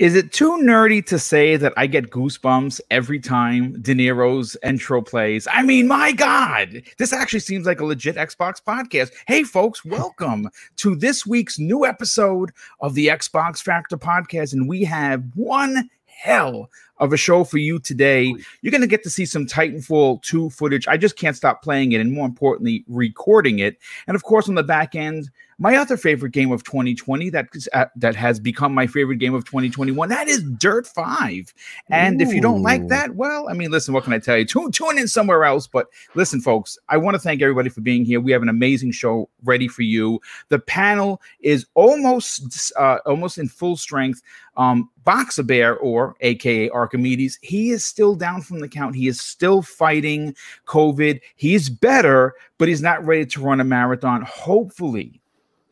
Is it too nerdy to say that I get goosebumps every time De Niro's intro plays? I mean, my God, this actually seems like a legit Xbox podcast. Hey, folks, welcome to this week's new episode of the Xbox Factor podcast. And we have one hell of a show for you today. You're going to get to see some Titanfall 2 footage. I just can't stop playing it and, more importantly, recording it. And of course, on the back end, my other favorite game of 2020 that uh, that has become my favorite game of 2021 that is Dirt 5. And Ooh. if you don't like that, well, I mean, listen, what can I tell you? Tune, tune in somewhere else. But listen, folks, I want to thank everybody for being here. We have an amazing show ready for you. The panel is almost uh, almost in full strength. Um, Boxer Bear, or AKA Archimedes, he is still down from the count. He is still fighting COVID. He's better, but he's not ready to run a marathon. Hopefully,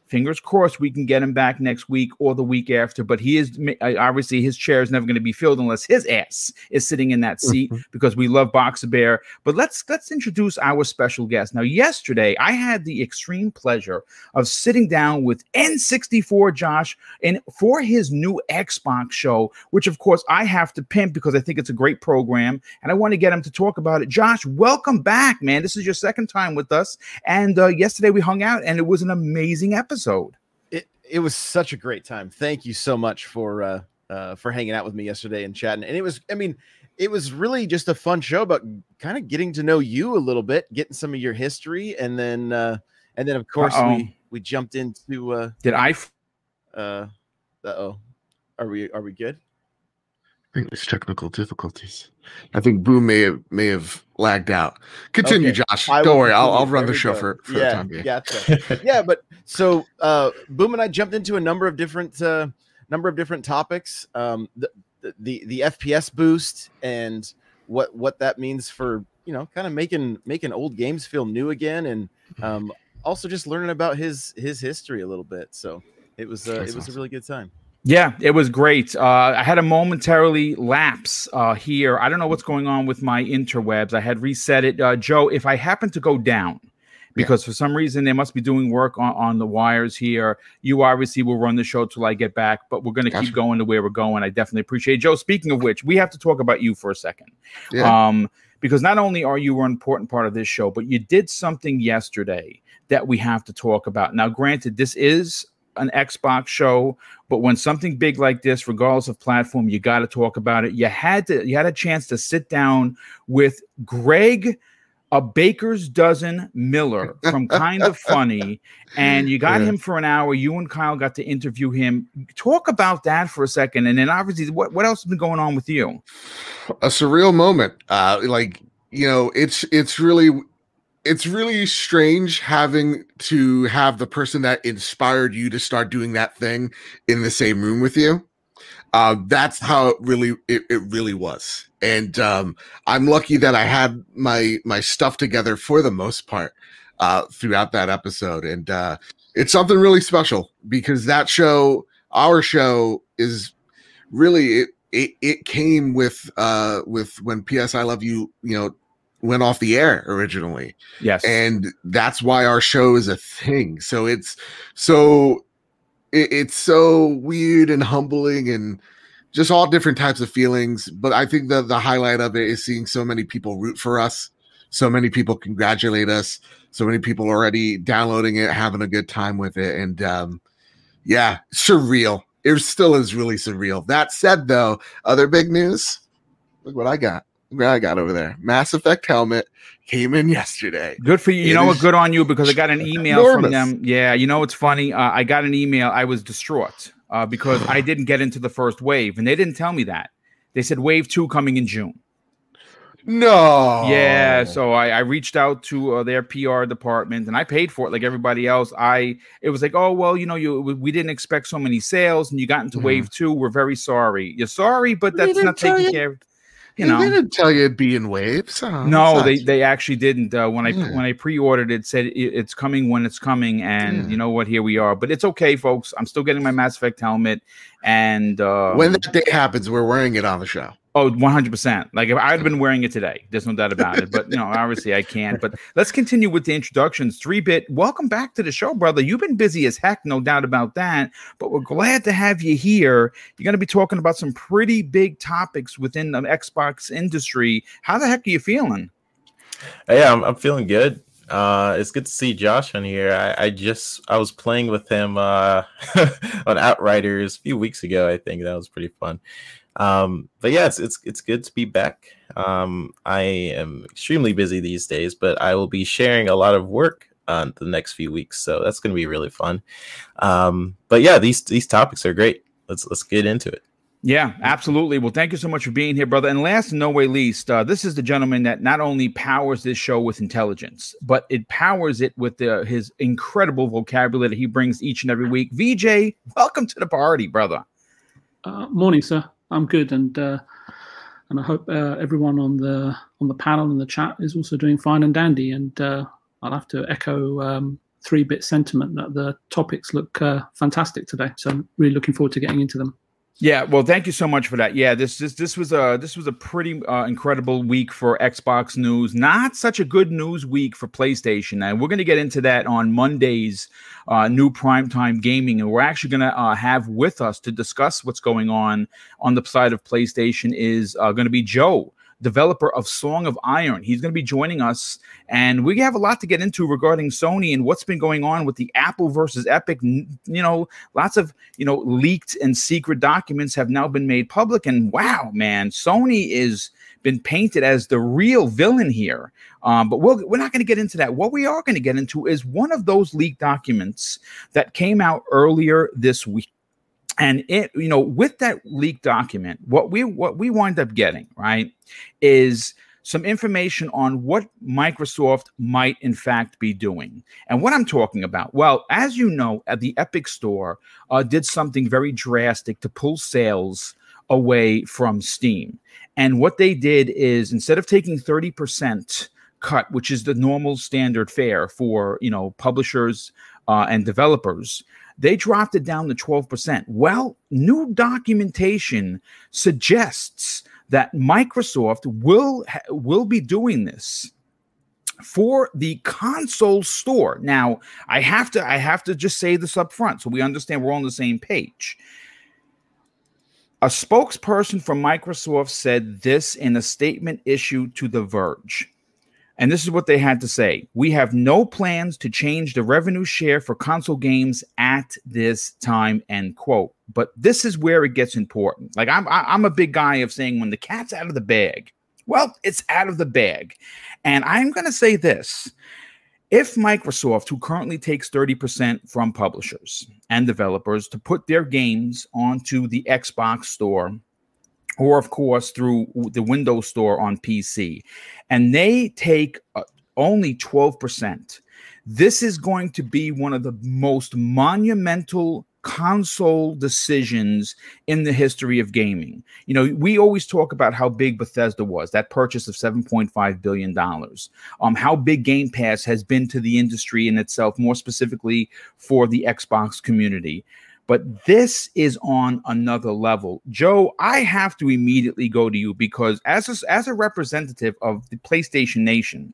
fingers crossed we can get him back next week or the week after but he is obviously his chair is never going to be filled unless his ass is sitting in that seat mm-hmm. because we love boxer bear. But let's let's introduce our special guest. Now yesterday i had the extreme pleasure of sitting down with n64 josh and for his new xbox show which of course i have to pimp because i think it's a great program and i want to get him to talk about it. Josh welcome back man. This is your second time with us and uh, yesterday we hung out and it was an amazing episode episode. It it was such a great time. Thank you so much for uh, uh, for hanging out with me yesterday and chatting. And it was, I mean, it was really just a fun show about kind of getting to know you a little bit, getting some of your history, and then uh, and then of course Uh-oh. we we jumped into. Uh, Did I? uh oh, are we are we good? I think there's technical difficulties. I think Boom may have may have lagged out. Continue, okay. Josh. I Don't worry, I'll, I'll run the show for, for yeah, the time being. Gotcha. yeah, but so uh, Boom and I jumped into a number of different uh, number of different topics. Um, the, the the FPS boost and what what that means for you know kind of making making old games feel new again, and um, also just learning about his his history a little bit. So it was uh, it was awesome. a really good time. Yeah, it was great. Uh, I had a momentarily lapse uh, here. I don't know what's going on with my interwebs. I had reset it. Uh, Joe, if I happen to go down, because yeah. for some reason they must be doing work on, on, the wires here. You obviously will run the show till I get back, but we're going to gotcha. keep going to where we're going. I definitely appreciate it. Joe. Speaking of which, we have to talk about you for a second. Yeah. Um, because not only are you an important part of this show, but you did something yesterday that we have to talk about. Now, granted, this is an Xbox show, but when something big like this, regardless of platform, you got to talk about it. You had to you had a chance to sit down with Greg a baker's dozen Miller from Kind of Funny, and you got yeah. him for an hour. You and Kyle got to interview him. Talk about that for a second, and then obviously, what what else has been going on with you? A surreal moment. Uh, like you know, it's it's really it's really strange having to have the person that inspired you to start doing that thing in the same room with you. Uh, that's how it really it, it really was, and um, I'm lucky that I had my my stuff together for the most part uh, throughout that episode, and uh, it's something really special because that show, our show, is really it it, it came with uh with when PS I Love You you know went off the air originally. Yes. And that's why our show is a thing. So it's so it, it's so weird and humbling and just all different types of feelings. But I think the the highlight of it is seeing so many people root for us, so many people congratulate us, so many people already downloading it, having a good time with it. And um yeah, surreal. It still is really surreal. That said, though, other big news. Look what I got. I got over there. Mass Effect helmet came in yesterday. Good for you. You it know what? Good on you because I got an email enormous. from them. Yeah, you know it's funny. Uh, I got an email. I was distraught uh, because I didn't get into the first wave, and they didn't tell me that. They said wave two coming in June. No. Yeah. So I, I reached out to uh, their PR department and I paid for it like everybody else. I it was like, oh well, you know, you we didn't expect so many sales and you got into mm. wave two. We're very sorry. You're sorry, but that's not taking care. of you know, they didn't tell you it'd be in waves. Oh, no, they, they actually didn't. Uh, when I yeah. when I pre-ordered it, said it, it's coming when it's coming, and yeah. you know what? Here we are. But it's okay, folks. I'm still getting my Mass Effect helmet, and uh, when that day happens, we're wearing it on the show. Oh, 100%. Like if I'd been wearing it today, there's no doubt about it. But, you know, obviously I can't. But let's continue with the introductions. Three bit, welcome back to the show, brother. You've been busy as heck, no doubt about that. But we're glad to have you here. You're going to be talking about some pretty big topics within the Xbox industry. How the heck are you feeling? Yeah, I'm, I'm feeling good. Uh, it's good to see Josh on here. I, I just I was playing with him uh, on Outriders a few weeks ago. I think that was pretty fun. Um, but yeah, it's, it's it's good to be back. Um, I am extremely busy these days, but I will be sharing a lot of work on the next few weeks, so that's going to be really fun. Um, but yeah, these these topics are great. Let's let's get into it. Yeah, absolutely. Well, thank you so much for being here, brother. And last no way least, uh, this is the gentleman that not only powers this show with intelligence, but it powers it with the, his incredible vocabulary that he brings each and every week. VJ, welcome to the party, brother. Uh, morning, sir. I'm good, and uh, and I hope uh, everyone on the on the panel and the chat is also doing fine and dandy. And uh, I'll have to echo um, three bit sentiment that the topics look uh, fantastic today. So I'm really looking forward to getting into them. Yeah, well, thank you so much for that. Yeah, this this this was a this was a pretty uh, incredible week for Xbox news. Not such a good news week for PlayStation, and we're going to get into that on Monday's uh, new primetime gaming, and we're actually going to uh, have with us to discuss what's going on on the side of PlayStation is uh, going to be Joe developer of Song of Iron. He's going to be joining us, and we have a lot to get into regarding Sony and what's been going on with the Apple versus Epic. You know, lots of you know leaked and secret documents have now been made public, and wow, man, Sony is been painted as the real villain here. Um, but we we are not going to get into that. What we are going to get into is one of those leaked documents that came out earlier this week and it you know with that leaked document what we what we wind up getting right is some information on what Microsoft might in fact be doing. And what I'm talking about, well, as you know, at the Epic Store uh, did something very drastic to pull sales away from Steam. And what they did is instead of taking 30% cut, which is the normal standard fare for, you know, publishers uh, and developers, they dropped it down to 12%. Well, new documentation suggests that Microsoft will will be doing this for the console store. Now, I have to I have to just say this up front so we understand we're on the same page. A spokesperson from Microsoft said this in a statement issued to The Verge. And this is what they had to say We have no plans to change the revenue share for console games at this time, end quote. But this is where it gets important. Like, I'm, I'm a big guy of saying when the cat's out of the bag, well, it's out of the bag. And I'm going to say this if Microsoft, who currently takes 30% from publishers and developers to put their games onto the Xbox store, or of course through the Windows Store on PC, and they take uh, only 12%. This is going to be one of the most monumental console decisions in the history of gaming. You know, we always talk about how big Bethesda was, that purchase of 7.5 billion dollars. Um how big Game Pass has been to the industry in itself, more specifically for the Xbox community. But this is on another level. Joe, I have to immediately go to you because as a, as a representative of the PlayStation Nation,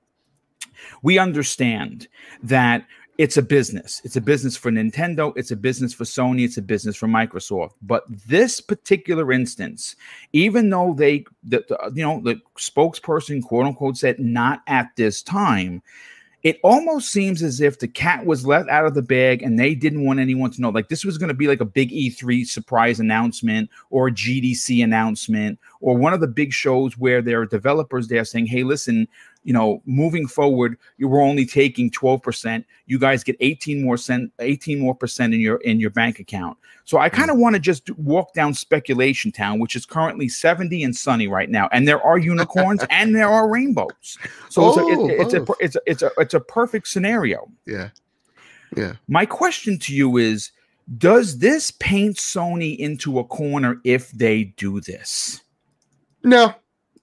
we understand that it's a business. It's a business for Nintendo, it's a business for Sony, it's a business for Microsoft. But this particular instance, even though they the, the you know the spokesperson quote unquote said not at this time, it almost seems as if the cat was let out of the bag and they didn't want anyone to know. Like this was going to be like a big E3 surprise announcement or a GDC announcement or one of the big shows where there are developers there saying, hey, listen, you know, moving forward, you were only taking 12%. You guys get 18 more cent, 18 more percent in your in your bank account. So I kind of mm. want to just walk down speculation town, which is currently 70 and sunny right now. And there are unicorns and there are rainbows. So oh, it's, a, it, it's, a, it's a it's a it's a perfect scenario. Yeah. Yeah. My question to you is does this paint Sony into a corner if they do this? No.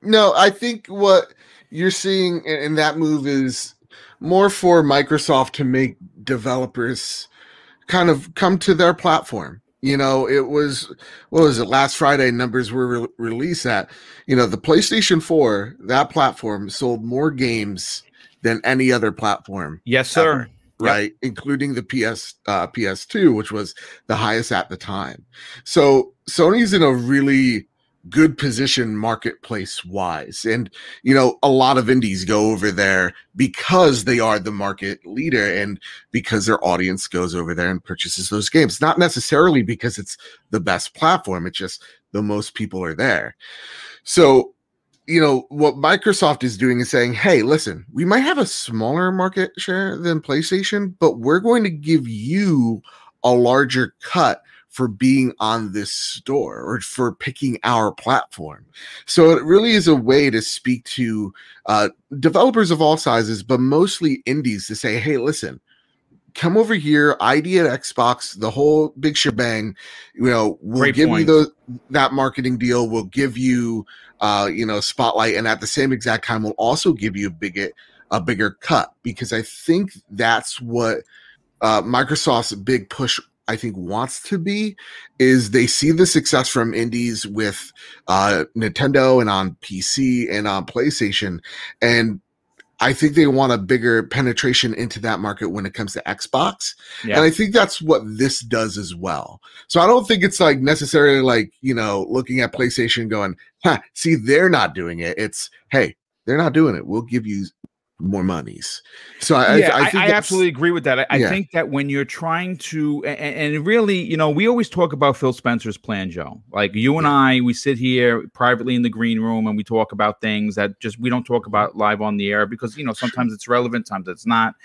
No, I think what you're seeing in that move is more for Microsoft to make developers kind of come to their platform. You know, it was what was it last Friday? Numbers were re- released that you know the PlayStation Four that platform sold more games than any other platform. Yes, sir. Ever, right, yep. including the PS uh, PS2, which was the highest at the time. So Sony's in a really good position marketplace wise. And, you know, a lot of indies go over there because they are the market leader and because their audience goes over there and purchases those games. Not necessarily because it's the best platform, it's just the most people are there. So, you know, what Microsoft is doing is saying, hey, listen, we might have a smaller market share than PlayStation, but we're going to give you a larger cut for being on this store or for picking our platform. So it really is a way to speak to uh, developers of all sizes, but mostly indies to say, hey, listen, come over here, ID at Xbox, the whole big shebang. You know, we'll Great give point. you the that marketing deal. We'll give you, uh, you know, spotlight, and at the same exact time, we'll also give you a bigger a bigger cut because I think that's what uh, Microsoft's big push I think wants to be is they see the success from indies with uh, Nintendo and on PC and on PlayStation, and I think they want a bigger penetration into that market when it comes to Xbox. Yeah. And I think that's what this does as well. So I don't think it's like necessarily like, you know, looking at PlayStation going, huh, see, they're not doing it. It's, hey, they're not doing it. We'll give you more monies. So I, yeah, I, I, I absolutely agree with that. I, yeah. Think that when you're trying to, and, and, really, you know, we always talk about Phil Spencer's plan, Joe. Like you and I, we sit here privately in the green room and we talk about things that just we don't talk about live on the air because you know sometimes it's relevant, sometimes it's not.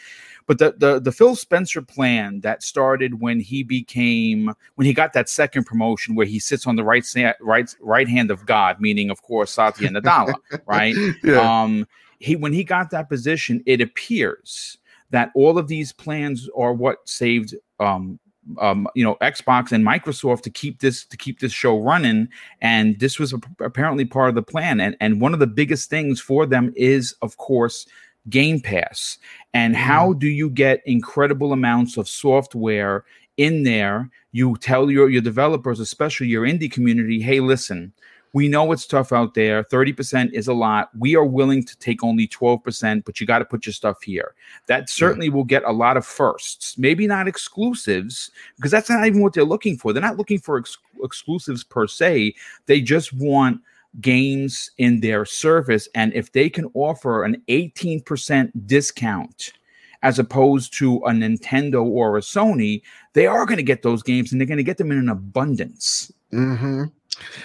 But the, the the Phil Spencer plan that started when he became when he got that second promotion where he sits on the right right right hand of God, meaning of course Satya Nadella, right? yeah. Um, he when he got that position, it appears that all of these plans are what saved um, um, you know Xbox and Microsoft to keep this to keep this show running, and this was apparently part of the plan. And and one of the biggest things for them is, of course, Game Pass. And mm. how do you get incredible amounts of software in there? You tell your your developers, especially your indie community, hey, listen, we know it's tough out there. 30% is a lot. We are willing to take only 12%, but you got to put your stuff here. That certainly yeah. will get a lot of firsts, maybe not exclusives, because that's not even what they're looking for. They're not looking for ex- exclusives per se. They just want games in their service. And if they can offer an 18% discount, as opposed to a Nintendo or a Sony, they are going to get those games and they're going to get them in an abundance. Mm-hmm.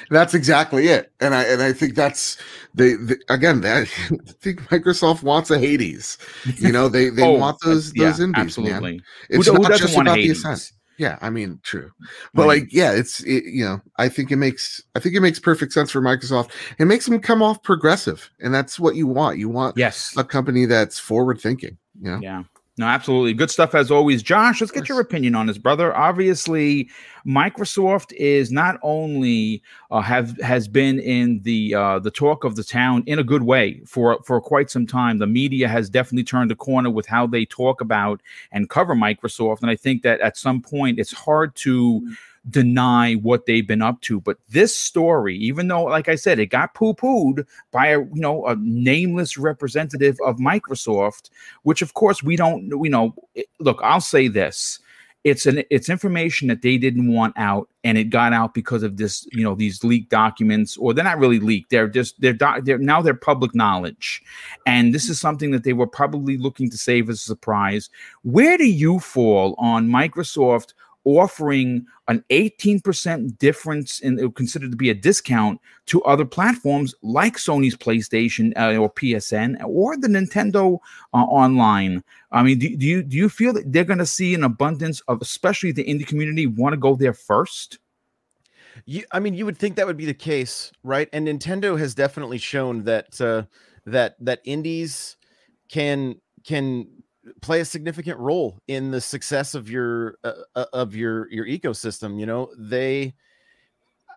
That's exactly it, and I and I think that's they, again that I think Microsoft wants a Hades. You know, they they oh, want those those yeah, indies. Absolutely, man. it's who, not who just about Hades? the ascent. Yeah, I mean, true, but right. like, yeah, it's it, you know, I think it makes I think it makes perfect sense for Microsoft. It makes them come off progressive, and that's what you want. You want yes a company that's forward thinking. You know? Yeah. No, absolutely. Good stuff as always. Josh, let's get your opinion on this, brother. Obviously, Microsoft is not only uh, have has been in the uh, the talk of the town in a good way for for quite some time. The media has definitely turned a corner with how they talk about and cover Microsoft, and I think that at some point it's hard to. Deny what they've been up to. But this story, even though, like I said, it got poo-pooed by a you know a nameless representative of Microsoft, which of course we don't you know. Look, I'll say this. It's an it's information that they didn't want out, and it got out because of this, you know, these leaked documents, or they're not really leaked. They're just they're, doc, they're now they're public knowledge, and this is something that they were probably looking to save as a surprise. Where do you fall on Microsoft offering an 18% difference in considered to be a discount to other platforms like Sony's PlayStation uh, or PSN or the Nintendo uh, online. I mean, do, do, you do you feel that they're going to see an abundance of, especially the indie community, want to go there first? You, I mean, you would think that would be the case, right? And Nintendo has definitely shown that uh, that that indies can can play a significant role in the success of your uh, uh of your your ecosystem you know? They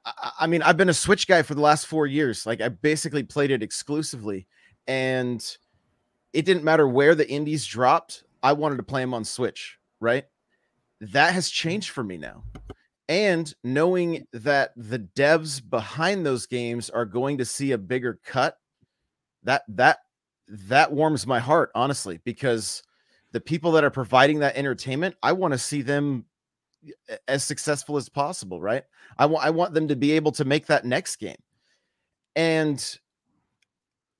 I, I mean i've been a switch guy for the last four years like i basically played it exclusively and it didn't matter where the indies dropped i wanted to play them on switch right? That has changed for me now and knowing that the devs behind those games are going to see a bigger cut that that that warms my heart honestly because the people that are providing that entertainment i want to see them as successful as possible right? I want i want them to be able to make that next game. And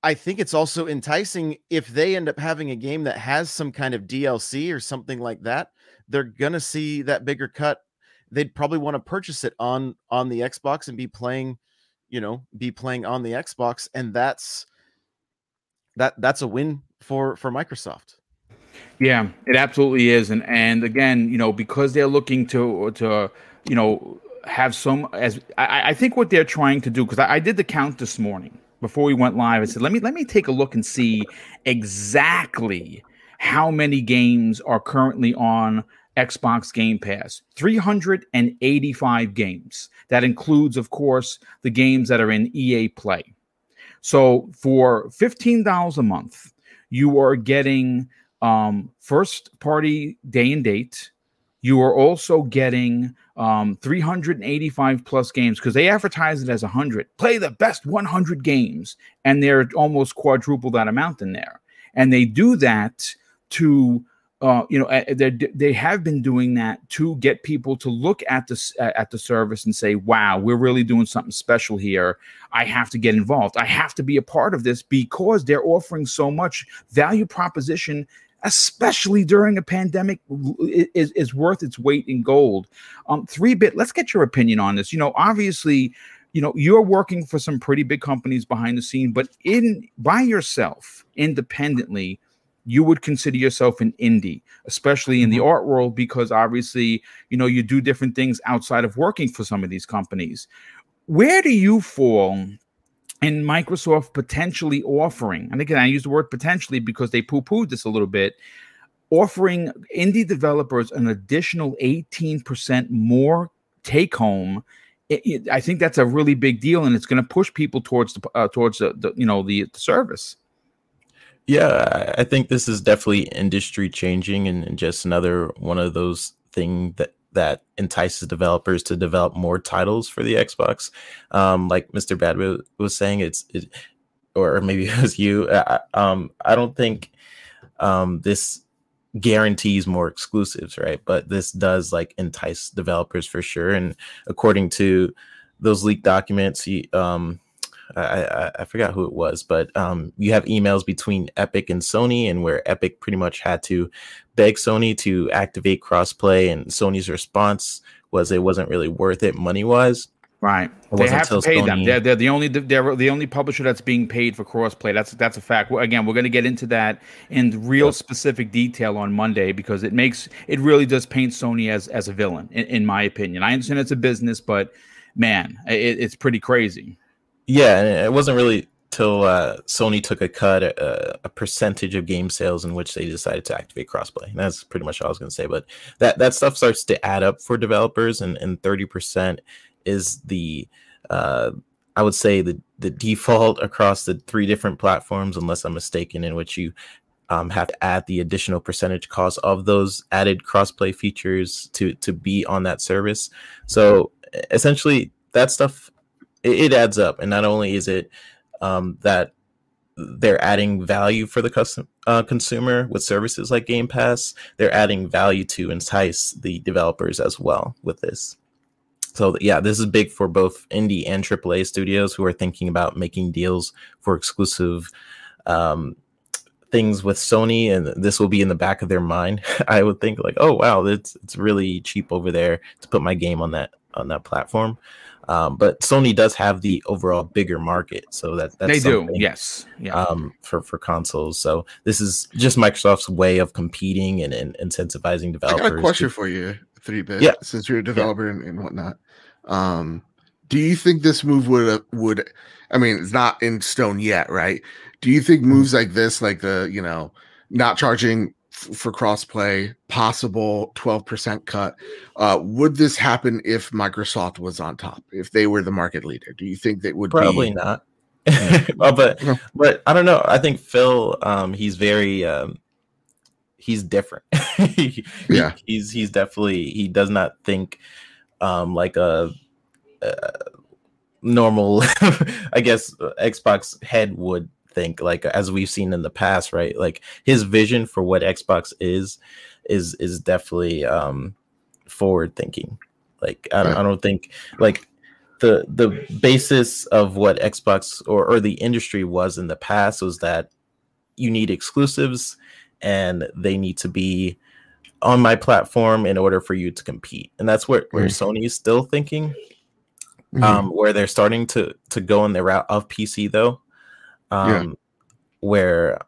i think it's also enticing if they end up having a game that has some kind of dlc or something like that they're gonna see that bigger cut. They'd probably want to purchase it on on the xbox and be playing you know be playing on the xbox and that's that that's a win for for microsoft Yeah, it absolutely is, and and again, you know, because they're looking to to you know have some as I, I think what they're trying to do because I, I did the count this morning before we went live. I said let me let me take a look and see exactly how many games are currently on Xbox Game Pass. 385 games. That includes, of course, the games that are in EA Play. So for $15 a month, you are getting um, first party day and date. You are also getting um, 385 plus games because they advertise it as 100. Play the best 100 games, and they're almost quadruple that amount in there. And they do that to uh, you know, they they have been doing that to get people to look at the at the service and say, "Wow, we're really doing something special here. I have to get involved. I have to be a part of this because they're offering so much value proposition." Especially during a pandemic, is, is worth its weight in gold. Um, three bit. Let's get your opinion on this. You know, obviously, you know you're working for some pretty big companies behind the scene, but in by yourself, independently, you would consider yourself an indie, especially in the Mm-hmm. art world, because obviously, you know, you do different things outside of working for some of these companies. Where do you fall in Microsoft potentially offering, and again, I use the word potentially because they poo pooed this a little bit, offering indie developers an additional 18% more take home? It, it- I think that's a really big deal, and it's going to push people towards the uh, towards the, the you know the, the service. Yeah, I think this is definitely industry changing and, and just another one of those thing that that entices developers to develop more titles for the Xbox. Um, like Mr. Bad wa- was saying, it's it, or maybe it was you. I, I- um, I don't think um, this guarantees more exclusives, right? But this does like entice developers for sure. And according to those leaked documents, he, um, I, I, I forgot who it was, but um, you have emails between Epic and Sony, and where Epic pretty much had to beg Sony to activate crossplay, and Sony's response was it wasn't really worth it money wise. Right. It They have to pay them. They're, they're the only they're the only publisher that's being paid for crossplay. That's that's a fact. Again, we're going to get into that in real specific detail on Monday because it makes it really does paint Sony as as a villain, in, in my opinion. I understand it's a business, but man, it, it's pretty crazy. Yeah, and it wasn't really till uh, Sony took a cut, a, a percentage of game sales in which they decided to activate crossplay. And that's pretty much all I was going to say. But that that stuff starts to add up for developers, and and thirty percent is the uh, I would say the the default across the three different platforms, unless I'm mistaken, in which you um, have to add the additional percentage cost of those added crossplay features to to be on that service. So essentially, that stuff it, it adds up, and not only is it um, that they're adding value for the custom uh, consumer with services like Game Pass, they're adding value to entice the developers as well with this. So yeah, this is big for both indie and AAA studios who are thinking about making deals for exclusive um, things with Sony, and this will be in the back of their mind. I would think like, oh wow, it's it's really cheap over there to put my game on that on that platform. Um, but Sony does have the overall bigger market, so that that's they do. Yes. Yeah. um, for for consoles. So this is just Microsoft's way of competing and, and incentivizing I developers. got a question to- for you, three bit. Yeah. Since you're a developer and, and whatnot, um, do you think this move would would? I mean, it's not in stone yet, right? Do you think moves like this, like the you know, not charging f- for crossplay, possible twelve percent cut, uh, would this happen if Microsoft was on top, if they were the market leader? Do you think that would Probably be? not. Well, but Yeah. but I don't know. I think Phil, um, he's very um, he's different. He- Yeah. he's he's definitely he does not think um, like a, a normal, I guess, Xbox head would think. Like as we've seen in the past, right? Like his vision for what Xbox is is is definitely um, forward thinking. Like I, I don't think like the the basis of what Xbox or, or the industry was in the past was that you need exclusives and they need to be on my platform in order for you to compete. And that's where, where mm-hmm. Sony is still thinking. Mm-hmm. Um, where they're starting to to go in the route of PC though. Um, yeah. where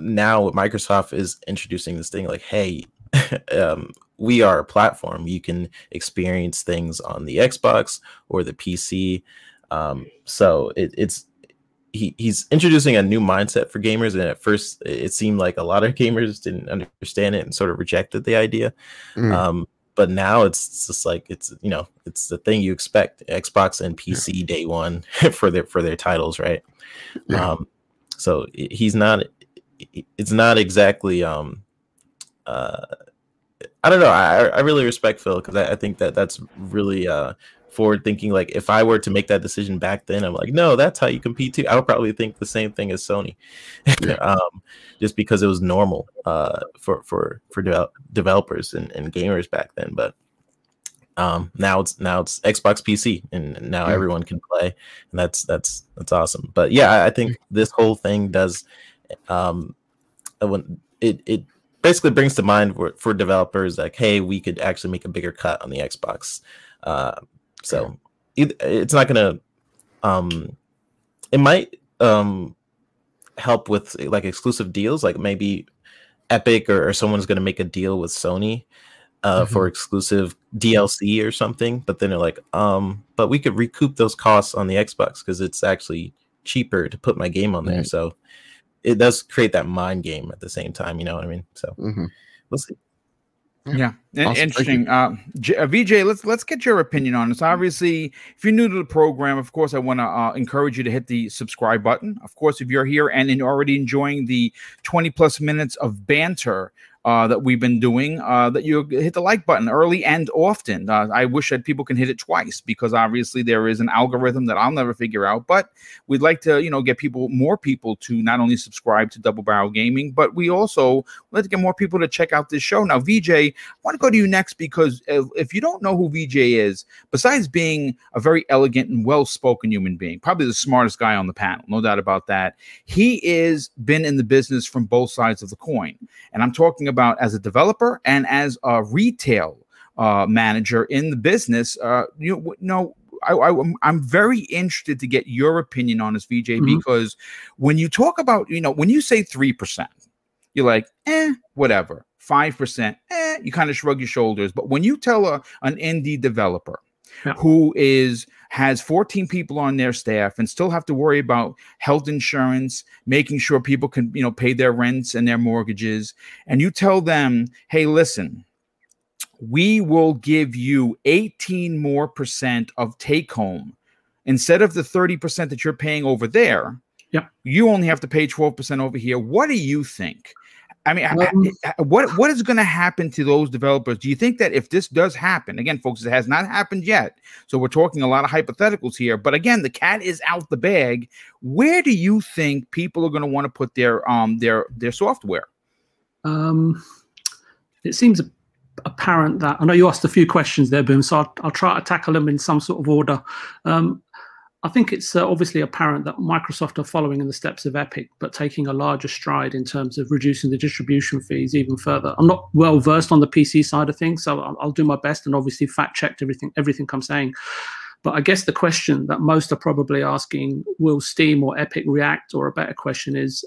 now Microsoft is introducing this thing like, hey, um, we are a platform. You can experience things on the Xbox or the PC. Um, so it, it's he, he's introducing a new mindset for gamers, and at first it seemed like a lot of gamers didn't understand it and sort of rejected the idea. Mm. Um, but now it's just like it's you know it's the thing you expect Xbox and PC day one for their for their titles, right? Yeah. Um, so he's not. It's not exactly um, uh, I don't know. I I really respect Phil because I, I, think that that's really uh forward thinking. Like if I were to make that decision back then, I'm like, no, that's how you compete too. I would probably think the same thing as Sony, um, just because it was normal uh for for for de- developers and, and gamers back then. But um now it's now it's Xbox PC and now yeah. everyone can play, and that's that's that's awesome. But yeah, I, think this whole thing does um when it it basically brings to mind for, for developers like, hey, we could actually make a bigger cut on the Xbox. Uh, so it, it's not gonna. Um, it might um help with like exclusive deals, like maybe Epic or, or someone's gonna make a deal with Sony. Uh, mm-hmm. for exclusive DLC or something, but then they're like, um, but we could recoup those costs on the Xbox because it's actually cheaper to put my game on there. So it does create that mind game at the same time. You know what I mean? So mm-hmm. we'll see. Yeah. Awesome. interesting. Uh, uh, VJ, let's let's get your opinion on this. Obviously, if you're new to the program, of course, I want to uh, encourage you to hit the subscribe button. Of course, if you're here and already enjoying the 20 plus minutes of banter uh, that we've been doing, uh, that you hit the like button early and often. Uh, I wish that people can hit it twice because obviously there is an algorithm that I'll never figure out. But we'd like to, you know, get people, more people to not only subscribe to Double Barrel Gaming, but we also let to get more people to check out this show. Now, VJ, I want to go to you next because if, if you don't know who VJ is, besides being a very elegant and well-spoken human being, probably the smartest guy on the panel, no doubt about that, he is been in the business from both sides of the coin, and I'm talking about as a developer and as a retail uh, manager in the business. Uh, you know, I, am very interested to get your opinion on this, VJ, mm-hmm. because when you talk about, you know, when you say 3%, you're like, eh, whatever. 5%, eh, you kind of shrug your shoulders. But when you tell a, an indie developer yeah. who is has 14 people on their staff and still have to worry about health insurance, making sure people can, you know, pay their rents and their mortgages. And you tell them, hey, listen, we will give you 18 more percent of take home instead of the 30% that you're paying over there. Yeah. You only have to pay 12% over here. What do you think? I mean, um, what what is going to happen to those developers? Do you think that if this does happen, again, folks, it has not happened yet, so we're talking a lot of hypotheticals here. But again, the cat is out the bag. Where do you think people are going to want to put their um their their software? Um, it seems apparent that I know you asked a few questions there, Boom. So I'll, I'll try to tackle them in some sort of order. Um, I think it's uh, obviously apparent that Microsoft are following in the steps of Epic, but taking a larger stride in terms of reducing the distribution fees even further. I'm not well versed on the PC side of things, so I'll, I'll do my best and obviously fact checked everything everything I'm saying. But I guess the question that most are probably asking: Will Steam or Epic react? Or a better question is,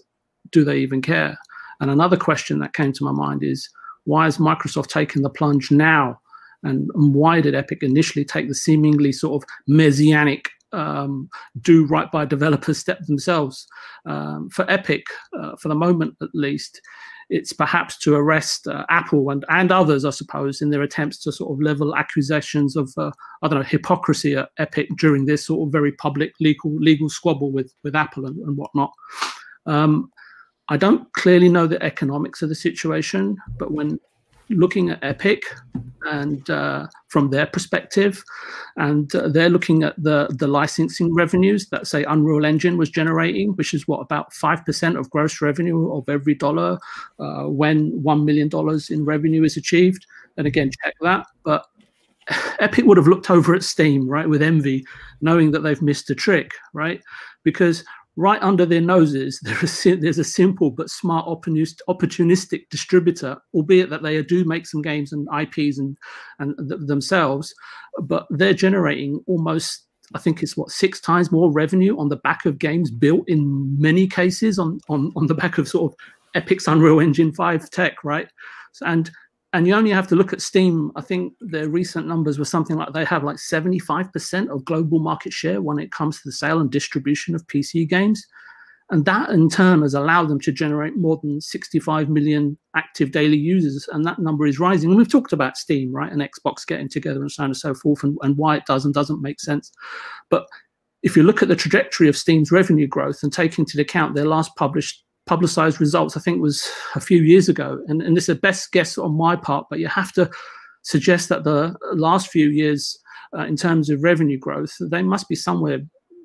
do they even care? And another question that came to my mind is, why is Microsoft taking the plunge now? And, and why did Epic initially take the seemingly sort of messianic um, do right by developers step themselves. Um, for Epic, uh, for the moment at least, it's perhaps to arrest uh, Apple and, and others, I suppose, in their attempts to sort of level accusations of, uh, I don't know, hypocrisy at Epic during this sort of very public legal legal squabble with, with Apple and, and whatnot. Um, I don't clearly know the economics of the situation, but when looking at Epic and uh, from their perspective, and uh, they're looking at the the licensing revenues that say Unreal Engine was generating, which is what about five percent of gross revenue of every dollar uh, when one million dollars in revenue is achieved. And again, check that. But Epic would have looked over at Steam, right, with envy, knowing that they've missed a trick, right? Because right under their noses, there is, a simple but smart opportunistic distributor, albeit that they do make some games and IPs and, and th- themselves, but they're generating almost, I think it's what, six times more revenue on the back of games built in many cases on, on, on the back of sort of Epic's Unreal Engine 5 tech, right? And and you only have to look at Steam. I think their recent numbers were something like they have like 75% of global market share when it comes to the sale and distribution of PC games. And that in turn has allowed them to generate more than 65 million active daily users. And that number is rising. And we've talked about Steam, right? And Xbox getting together and so on and so forth, and, and why it does and doesn't make sense. But if you look at the trajectory of Steam's revenue growth and take into account their last published publicized results, I think was a few years ago. And, and this is a best guess on my part, but you have to suggest that the last few years, uh, in terms of revenue growth, they must be somewhere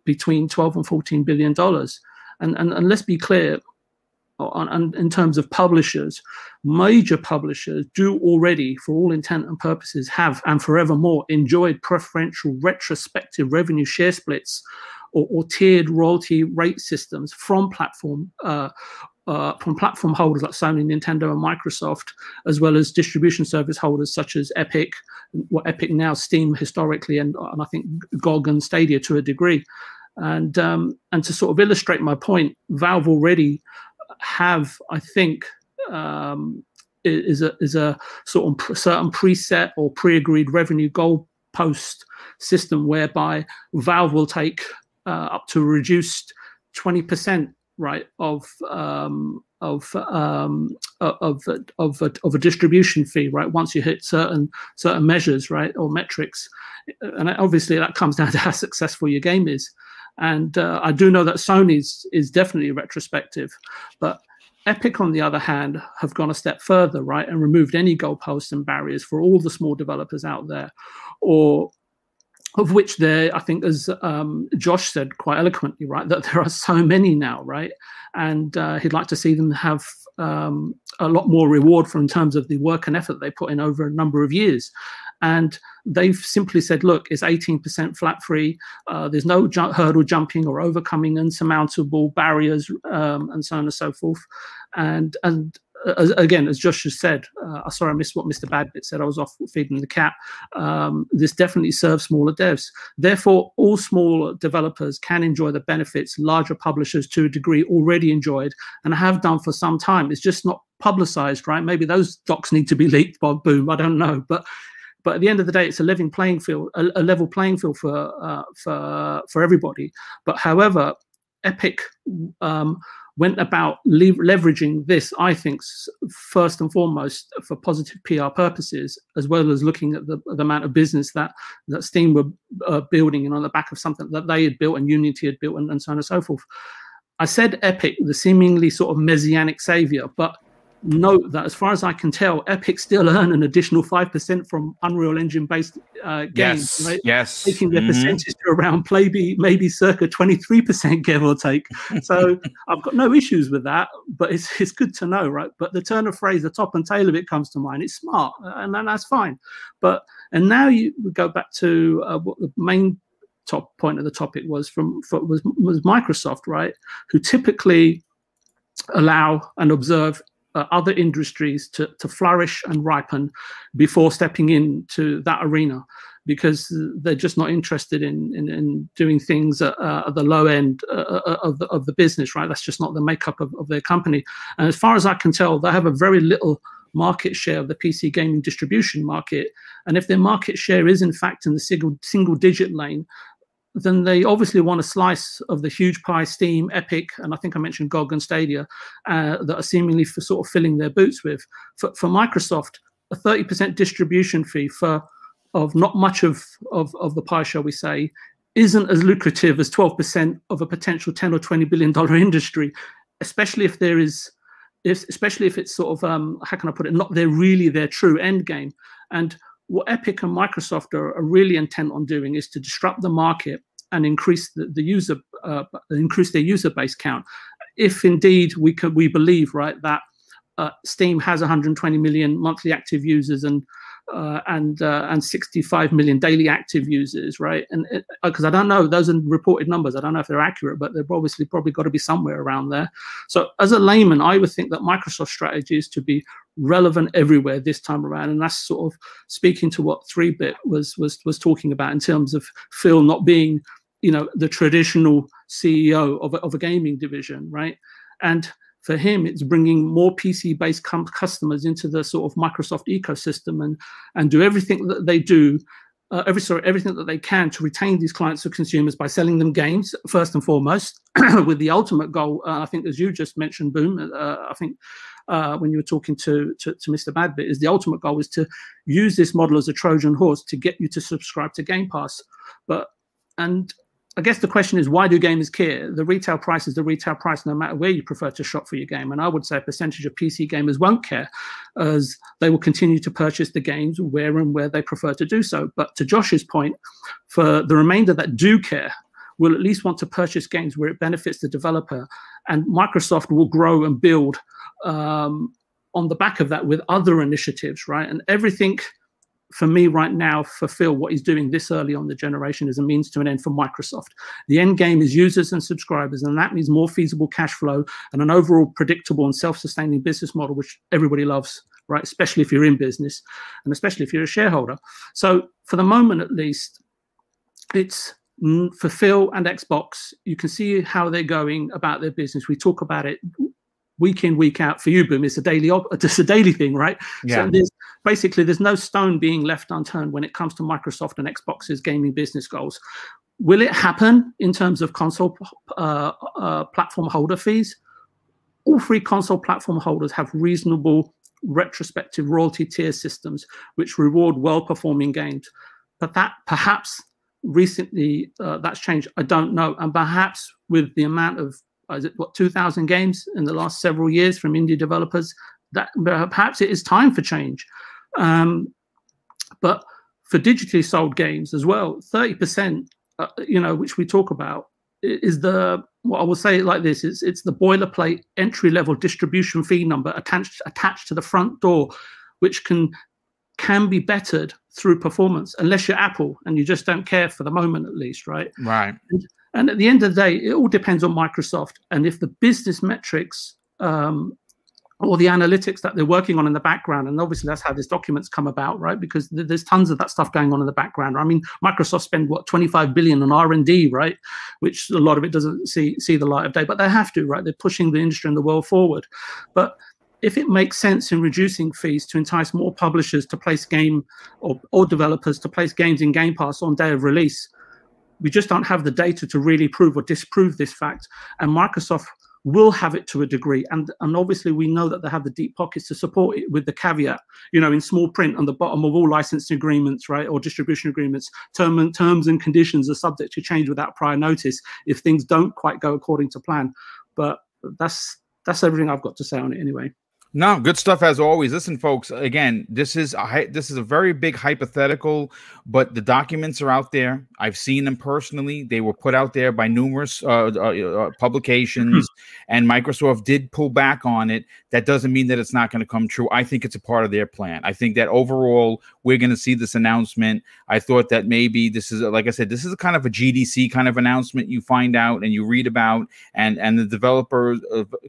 between 12 and 14 billion dollars. And, and, and let's be clear, on, on, in terms of publishers, major publishers do already, for all intent and purposes, have and forevermore enjoyed preferential retrospective revenue share splits or, or tiered royalty rate systems from platform uh, uh, from platform holders like Sony, Nintendo, and Microsoft, as well as distribution service holders such as Epic, what well, Epic now, Steam historically, and, and I think GOG and Stadia to a degree. And um, and to sort of illustrate my point, Valve already have, I think, um, is a is a sort of certain preset or pre-agreed revenue goal post system whereby Valve will take uh, up to a reduced 20% right of um, of, um, of of of of a distribution fee right once you hit certain certain measures right or metrics. And obviously that comes down to how successful your game is. And uh, I do know that Sony's is definitely retrospective but Epic, on the other hand, have gone a step further, right, and removed any goalposts and barriers for all the small developers out there, or of which there, I think, as um, Josh said quite eloquently, right, that there are so many now, right, and uh, he'd like to see them have um, a lot more reward for in terms of the work and effort they put in over a number of years. And they've simply said, look, it's 18% flat free. Uh, there's no ju- hurdle jumping or overcoming insurmountable barriers, um, and so on and so forth. And and as, again, as Josh has said, uh, sorry, I missed what Mr. Badbit said. I was off feeding the cat. Um, this definitely serves smaller devs. Therefore, all small developers can enjoy the benefits larger publishers, to a degree, already enjoyed and have done for some time. It's just not publicized, right? Maybe those docs need to be leaked by Boom. I don't know, but but at the end of the day, it's a living playing field, a, a level playing field for uh, for for everybody. But however, Epic. Um, went about le- leveraging this, I think, first and foremost for positive PR purposes, as well as looking at the, the amount of business that that Steam were uh, building and on the back of something that they had built and Unity had built, and, and so on and so forth. I said Epic, the seemingly sort of messianic savior, but note that as far as I can tell, Epic still earn an additional 5% from Unreal Engine based uh, games, yes, right? Yes. Taking their mm-hmm. percentage to around maybe, maybe circa 23%, give or take. So I've got no issues with that, but it's, it's good to know, right? But the turn of phrase, the top and tail of it comes to mind. It's smart, and, and that's fine. But, and now you go back to uh, what the main top point of the topic was from, from was, was Microsoft, right? Who typically allow and observe uh, other industries to, to flourish and ripen before stepping into that arena because they're just not interested in, in, in doing things at, uh, at, the low end uh, uh, of, the, of the business, right? That's just not the makeup of, of their company. And as far as I can tell, they have a very little market share of the PC gaming distribution market. And if their market share is in fact in the single single digit lane, then they obviously want a slice of the huge pie Steam, Epic, and I think I mentioned GOG and Stadia uh, that are seemingly for sort of filling their boots with. For, for Microsoft, a 30% distribution fee for of not much of, of, of the pie, shall we say, isn't as lucrative as 12% of a potential 10 or 20 billion dollar industry, especially if there is if, especially if it's sort of um, how can I put it, not their really their true end game. And what Epic and Microsoft are, are really intent on doing is to disrupt the market and increase the, the user uh, increase their user base count. If indeed we could we believe right that uh, Steam has 120 million monthly active users and uh, and uh, and 65 million daily active users, right? And because uh, I don't know, those are reported numbers. I don't know if they're accurate, but they've obviously probably got to be somewhere around there. So as a layman, I would think that Microsoft's strategy is to be relevant everywhere this time around, and that's sort of speaking to what 3-bit was was was talking about in terms of Phil not being, you know, the traditional CEO of a, of a gaming division, right? And for him, it's bringing more PC-based com- customers into the sort of Microsoft ecosystem and and do everything that they do, uh, every sorry, everything that they can to retain these clients or consumers by selling them games first and foremost, with the ultimate goal. Uh, I think, as you just mentioned, Boom. Uh, I think. Uh, when you were talking to, to, to Mr. Badbit, is the ultimate goal is to use this model as a Trojan horse to get you to subscribe to Game Pass. But and I guess the question is why do gamers care? The retail price is the retail price, no matter where you prefer to shop for your game. And I would say a percentage of PC gamers won't care, as they will continue to purchase the games where and where they prefer to do so. But to Josh's point, for the remainder that do care, will at least want to purchase games where it benefits the developer, and Microsoft will grow and build um, on the back of that with other initiatives, right? And everything for me right now, fulfill what he's doing this early on the generation is a means to an end for Microsoft. The end game is users and subscribers, and that means more feasible cash flow and an overall predictable and self-sustaining business model, which everybody loves, right? Especially if you're in business and especially if you're a shareholder. So for the moment, at least, it's for Phil and Xbox, you can see how they're going about their business. We talk about it week in week out for you boom. It's a daily op- it's a daily thing right? Yeah. so there's basically there's no stone being left unturned when it comes to microsoft and xbox's gaming business goals. Will it happen in terms of console uh, uh, platform holder fees? All three console platform holders have reasonable retrospective royalty tier systems which reward well performing games. But that perhaps recently uh, that's changed. I don't know. And perhaps with the amount of is it what 2000 games in the last several years from indie developers? That perhaps it is time for change. Um, but for digitally sold games as well 30% uh, you know which we talk about is the what I will say it like this it's it's the boilerplate entry level distribution fee number attached attached to the front door which can can be bettered through performance unless you're Apple and you just don't care for the moment at least right right and, and at the end of the day, it all depends on Microsoft. And if the business metrics um, or the analytics that they're working on in the background, and obviously that's how these documents come about, right? Because th- there's tons of that stuff going on in the background. I mean, Microsoft spend what 25 billion on R and D, right? Which a lot of it doesn't see see the light of day, but they have to, right? They're pushing the industry and the world forward. But if it makes sense in reducing fees to entice more publishers to place game or, or developers to place games in Game Pass on day of release, we just don't have the data to really prove or disprove this fact. And Microsoft will have it to a degree. And, and obviously, we know that they have the deep pockets to support it with the caveat, you know, in small print on the bottom of all licensing agreements, right, or distribution agreements, term and, terms and conditions are subject to change without prior notice if things don't quite go according to plan. But that's that's everything I've got to say on it anyway. No, good stuff as always. Listen, folks. Again, this is a this is a very big hypothetical, but the documents are out there. I've seen them personally. They were put out there by numerous uh, uh, uh publications, and Microsoft did pull back on it. That doesn't mean that it's not going to come true. I think it's a part of their plan. I think that overall we're going to see this announcement. I thought that maybe this is, like I said, this is a kind of a GDC kind of announcement. You find out and you read about, and and the developer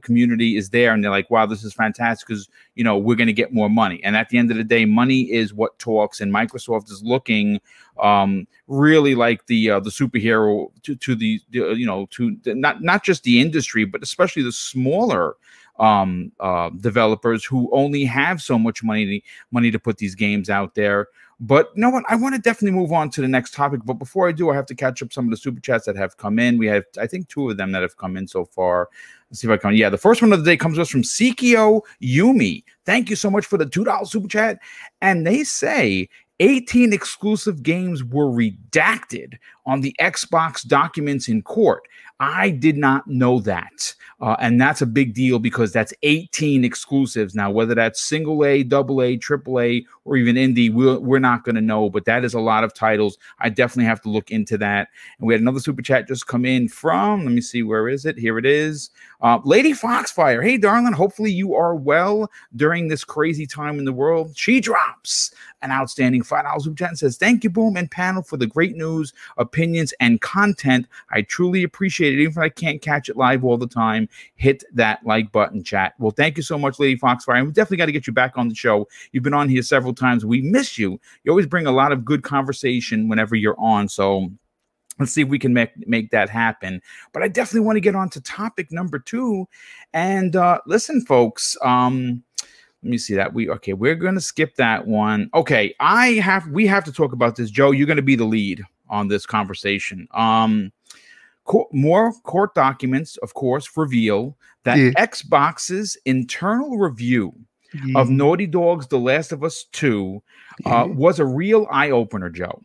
community is there, and they're like, "Wow, this is fantastic," because you know we're going to get more money. And at the end of the day, money is what talks, and Microsoft is looking um, really like the uh, the superhero to to the, the you know to not not just the industry, but especially the smaller um, uh, developers who only have so much money money to put these games out there. But you know what? I want to definitely move on to the next topic. But before I do, I have to catch up some of the super chats that have come in. We have, I think, two of them that have come in so far. Let's see if I can. Yeah, the first one of the day comes to us from Sikio Yumi. Thank you so much for the $2 super chat. And they say 18 exclusive games were redacted on the Xbox documents in court. I did not know that. Uh, and that's a big deal because that's 18 exclusives. Now, whether that's single A, double A, triple A, or even indie, we're, we're not going to know, but that is a lot of titles. I definitely have to look into that. And we had another super chat just come in from, let me see, where is it? Here it is. Uh, Lady Foxfire. Hey, darling, hopefully you are well during this crazy time in the world. She drops an outstanding $5 super chat and says, Thank you, Boom and panel, for the great news, opinions, and content. I truly appreciate it. Even if I can't catch it live all the time, hit that like button, chat. Well, thank you so much, Lady Foxfire. And we definitely got to get you back on the show. You've been on here several times. We miss you. You always bring a lot of good conversation whenever you're on. So, let's see if we can make make that happen but i definitely want to get on to topic number two and uh listen folks um let me see that. We okay we're gonna skip that one. Okay i have we have to talk about this. Joe you're gonna be the lead on this conversation. Um co- more court documents of course reveal that Yeah. xbox's internal review of naughty dog's the last of us 2 uh, was a real eye-opener joe.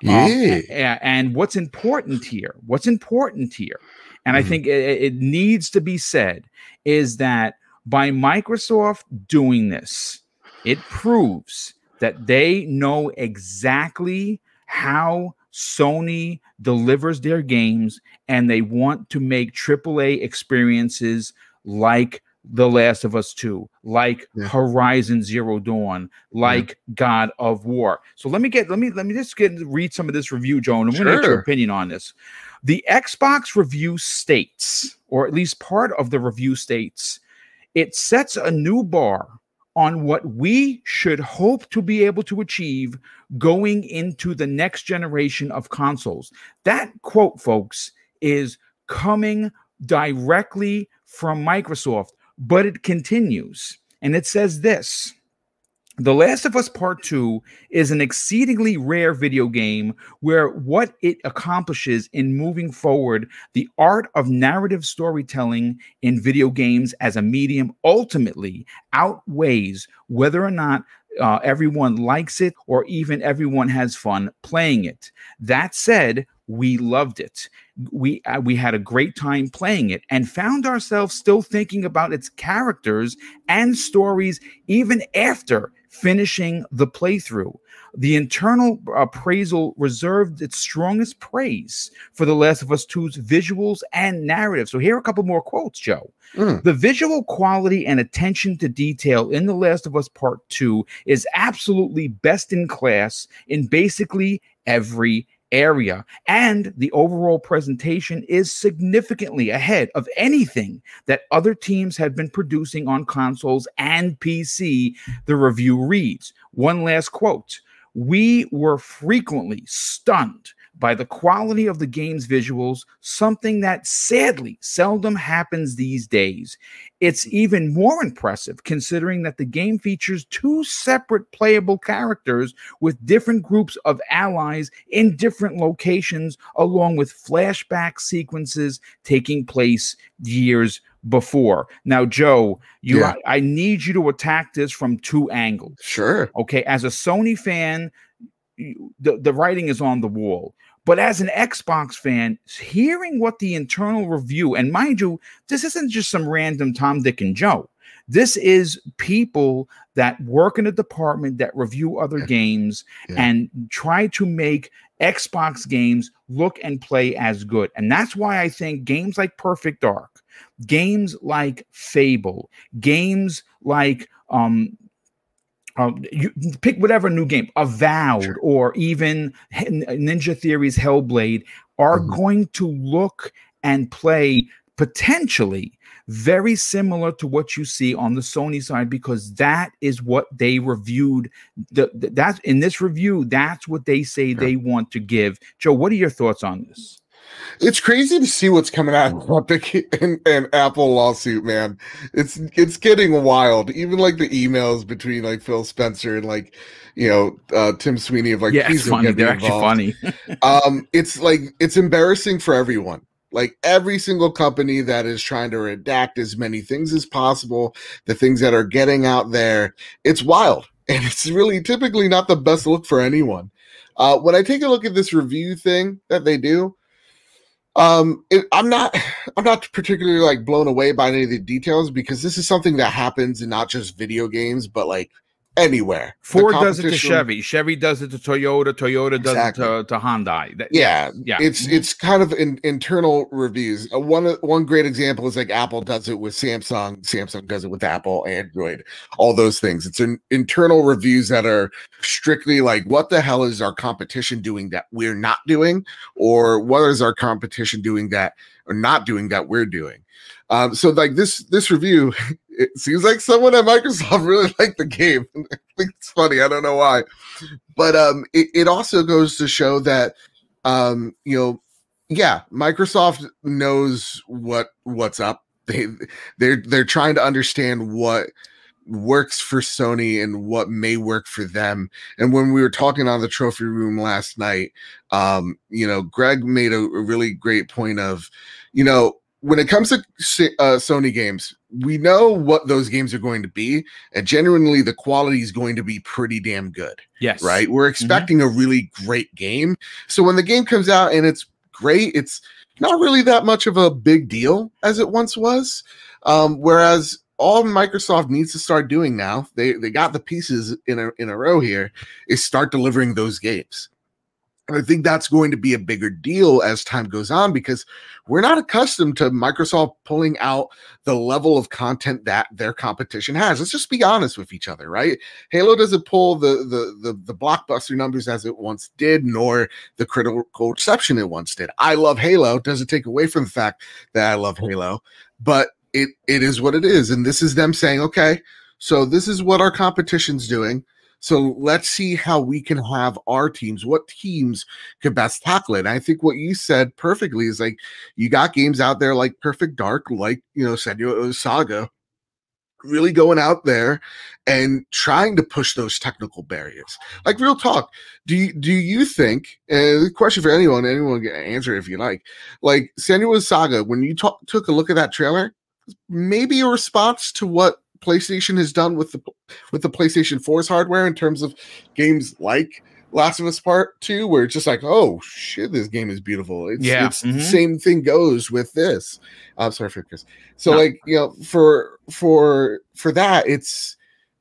Yeah. um, a- a- and what's important here, what's important here, and I Mhm. think it, it needs to be said, is that by Microsoft doing this, it proves that they know exactly how Sony delivers their games and they want to make AAA experiences like The Last of Us 2, like Yeah. Horizon Zero Dawn, like God of War. So let me get let me let me just get read some of this review, Joan. I'm gonna get your opinion on this. The Xbox review states, or at least part of the review states, it sets a new bar on what we should hope to be able to achieve going into the next generation of consoles. That quote, folks, is coming directly from Microsoft, but it continues. And it says this The Last of Us Part 2 is an exceedingly rare video game where what it accomplishes in moving forward the art of narrative storytelling in video games as a medium ultimately outweighs whether or not uh, everyone likes it or even everyone has fun playing it. That said, we loved it. We uh, we had a great time playing it and found ourselves still thinking about its characters and stories even after finishing the playthrough. The internal appraisal reserved its strongest praise for The Last of Us 2's visuals and narrative. So here are a couple more quotes, Joe. Mm. The visual quality and attention to detail in The Last of Us Part 2 is absolutely best in class in basically every area. And the overall presentation is significantly ahead of anything that other teams have been producing on consoles and PC, the review reads. One last quote We were frequently stunned by the quality of the game's visuals, something that sadly seldom happens these days. It's even more impressive considering that the game features two separate playable characters with different groups of allies in different locations, along with flashback sequences taking place years before. Now, Joe, you Yeah. I, I need you to attack this from two angles. Sure. Okay, as a Sony fan, the, the writing is on the wall. But as an Xbox fan, hearing what the internal review, and mind you, this isn't just some random Tom, Dick, and Joe. This is people that work in a department that review other Yeah. games Yeah. and try to make Xbox games look and play as good. And that's why I think games like Perfect Dark, games like Fable, games like um uh, you pick whatever new game, Avowed, Sure. or even Ninja Theory's Hellblade, are Mhm. going to look and play potentially very similar to what you see on the Sony side because that is what they reviewed. The, the- that's in this review. That's what they say they want to give. Joe, what are your thoughts on this? It's crazy to see what's coming out of Epic and, and Apple lawsuit, man. It's it's getting wild. Even like the emails between like Phil Spencer and like you know uh, Tim Sweeney of like yeah, it's funny. They're actually funny. um it's like it's embarrassing for everyone like every single company that is trying to redact as many things as possible the things that are getting out there it's wild and it's really typically not the best look for anyone. Uh, when I take a look at this review thing that they do, um, it, I'm not, I'm not particularly like blown away by any of the details because this is something that happens in not just video games, but like anywhere. Ford does it to Chevy. Chevy does it to Toyota. Toyota does it to, to Hyundai. That, yeah, yeah. It's mm-hmm. it's kind of in, internal reviews. Uh, one one great example is like Apple does it with Samsung. Samsung does it with Apple, Android, all those things. It's an internal reviews that are strictly like, what the hell is our competition doing that we're not doing, or what is our competition doing that or not doing that we're doing. Um, so like this this review, it seems like someone at Microsoft really liked the game. I think it's funny. I don't know why, but um, it, it also goes to show that um, you know, yeah, Microsoft knows what what's up. They they're they're trying to understand what works for Sony and what may work for them. And when we were talking on the trophy room last night, um, you know, Greg made a, a really great point of, you know, when it comes to uh, Sony games, we know what those games are going to be, and genuinely, the quality is going to be pretty damn good. Yes, right. We're mm-hmm. expecting mm-hmm. a really great game, so when the game comes out and it's great, it's not really that much of a big deal as it once was. Um, whereas all Microsoft needs to start doing now, they they got the pieces in a in a row here, is start delivering those games. I think that's going to be a bigger deal as time goes on because we're not accustomed to Microsoft pulling out the level of content that their competition has. Let's just be honest with each other, right? Halo doesn't pull the the the, the blockbuster numbers as it once did, nor the critical reception it once did. I love Halo. Doesn't take away from the fact that I love Halo, but it it is what it is, and this is them saying, okay, so this is what our competition's doing so let's see how we can have our teams. What teams can best tackle it? And I think what you said perfectly is like you got games out there like Perfect Dark, like you know, Senua Saga, really going out there and trying to push those technical barriers. Like real talk, do you do you think? And the question for anyone, anyone can answer if you like. Like Senua Saga, when you talk, took a look at that trailer, maybe a response to what PlayStation has done with the with the PlayStation 4's hardware in terms of games like Last of Us Part Two, where it's just like, oh shit, this game is beautiful. It's, yeah, it's mm-hmm. same thing goes with this. I'm sorry for Chris. So no. like you know, for for for that, it's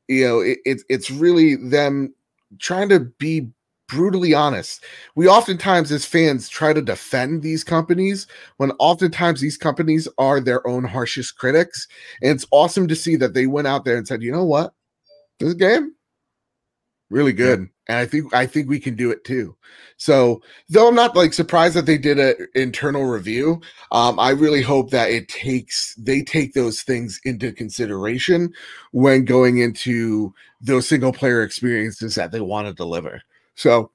you know, it, it it's really them trying to be brutally honest. We oftentimes, as fans, try to defend these companies when oftentimes these companies are their own harshest critics. And it's awesome to see that they went out there and said, you know what? This game, really good. Yeah. And I think I think we can do it too. So though I'm not like surprised that they did an internal review, um, I really hope that it takes they take those things into consideration when going into those single player experiences that they want to deliver. So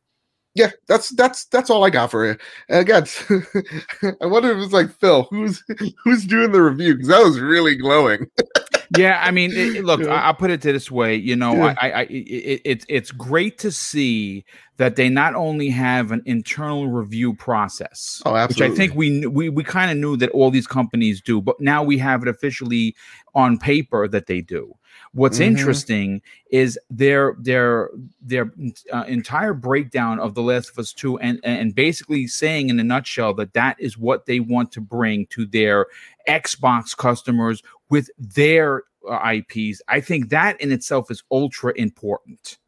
yeah, that's that's that's all I got for you. And again, I wonder if it's like Phil, who's who's doing the review because that was really glowing. yeah, I mean, it, look, yeah. I'll put it this way. You know, yeah. I, I, it, it's it's great to see that they not only have an internal review process, oh, which I think we we we kind of knew that all these companies do, but now we have it officially on paper that they do. What's mm-hmm. interesting is their their their uh, entire breakdown of The Last of Us 2 and and basically saying in a nutshell that that is what they want to bring to their Xbox customers with their uh, IPs. I think that in itself is ultra important.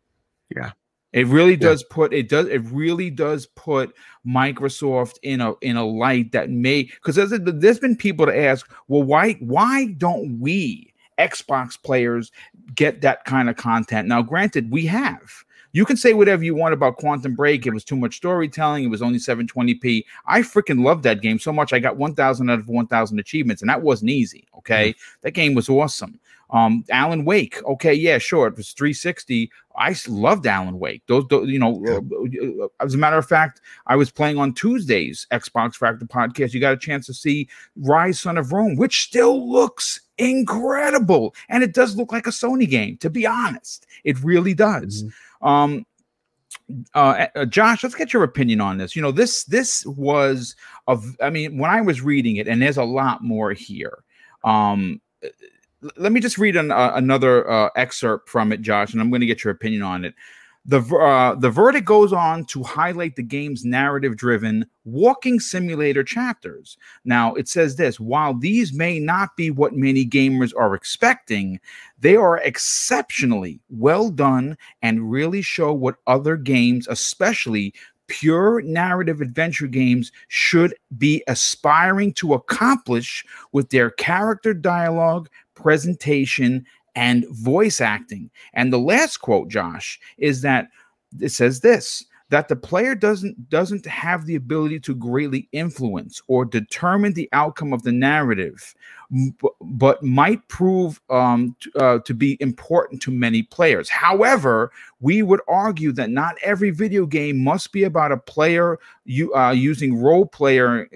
Yeah. It really does yeah. put it does it really does put Microsoft in a in a light that may because there's, there's been people to ask, well, why why don't we Xbox players get that kind of content. Now, granted, we have. You can say whatever you want about Quantum Break. It was too much storytelling. It was only 720p. I freaking loved that game so much. I got 1,000 out of 1,000 achievements, and that wasn't easy. Okay. Mm-hmm. That game was awesome. Um, Alan Wake. Okay. Yeah, sure. It was 360. I loved Alan Wake. Those, those you know, yeah. uh, as a matter of fact, I was playing on Tuesdays Xbox Factor podcast. You got a chance to see Ryse Son of Rome, which still looks incredible. And it does look like a Sony game, to be honest. It really does. Mm-hmm. Um, uh, uh, Josh, let's get your opinion on this. You know, this this was of I mean, when I was reading it, and there's a lot more here. Um, let me just read an, uh, another uh, excerpt from it, Josh, and I'm going to get your opinion on it. The, uh, the verdict goes on to highlight the game's narrative driven walking simulator chapters. Now, it says this while these may not be what many gamers are expecting, they are exceptionally well done and really show what other games, especially pure narrative adventure games should be aspiring to accomplish with their character dialogue, presentation, and voice acting. And the last quote, Josh, is that it says this that the player doesn't doesn't have the ability to greatly influence or determine the outcome of the narrative but might prove um, to, uh, to be important to many players however we would argue that not every video game must be about a player you uh, using role player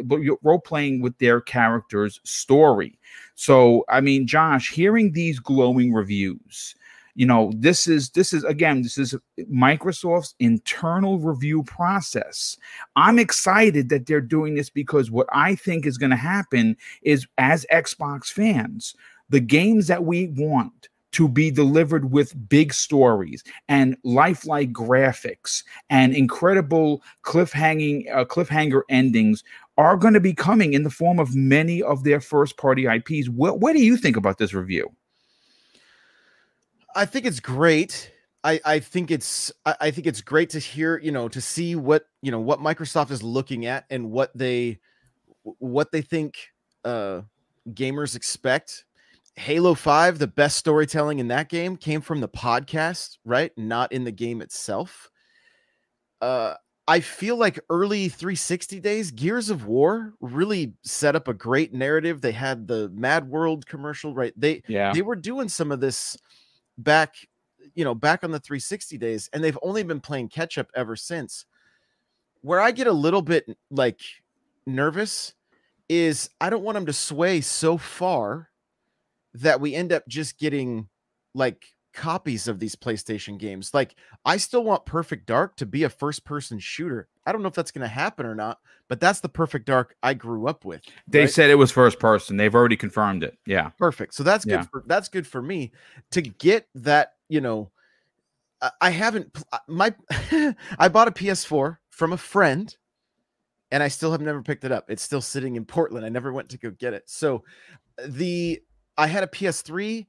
role playing with their character's story so i mean josh hearing these glowing reviews you know this is this is again this is microsoft's internal review process. I'm excited that they're doing this because what i think is going to happen is as xbox fans the games that we want to be delivered with big stories and lifelike graphics and incredible cliffhanging uh, cliffhanger endings are going to be coming in the form of many of their first party IPs. What, what do you think about this review? I think it's great. I, I think it's I, I think it's great to hear you know to see what you know what Microsoft is looking at and what they what they think uh, gamers expect. Halo 5, the best storytelling in that game came from the podcast, right? Not in the game itself. Uh, I feel like early 360 days, Gears of War really set up a great narrative. They had the Mad World commercial, right? They yeah. they were doing some of this back, you know, back on the 360 days, and they've only been playing catch up ever since. Where I get a little bit like nervous is I don't want them to sway so far that we end up just getting like copies of these PlayStation games. Like, I still want Perfect Dark to be a first person shooter. I don't know if that's going to happen or not, but that's the Perfect Dark I grew up with. They right? said it was first person. They've already confirmed it. Yeah. Perfect. So that's good yeah. for that's good for me to get that, you know, I haven't uh, my I bought a PS4 from a friend and I still have never picked it up. It's still sitting in Portland. I never went to go get it. So the I had a PS3,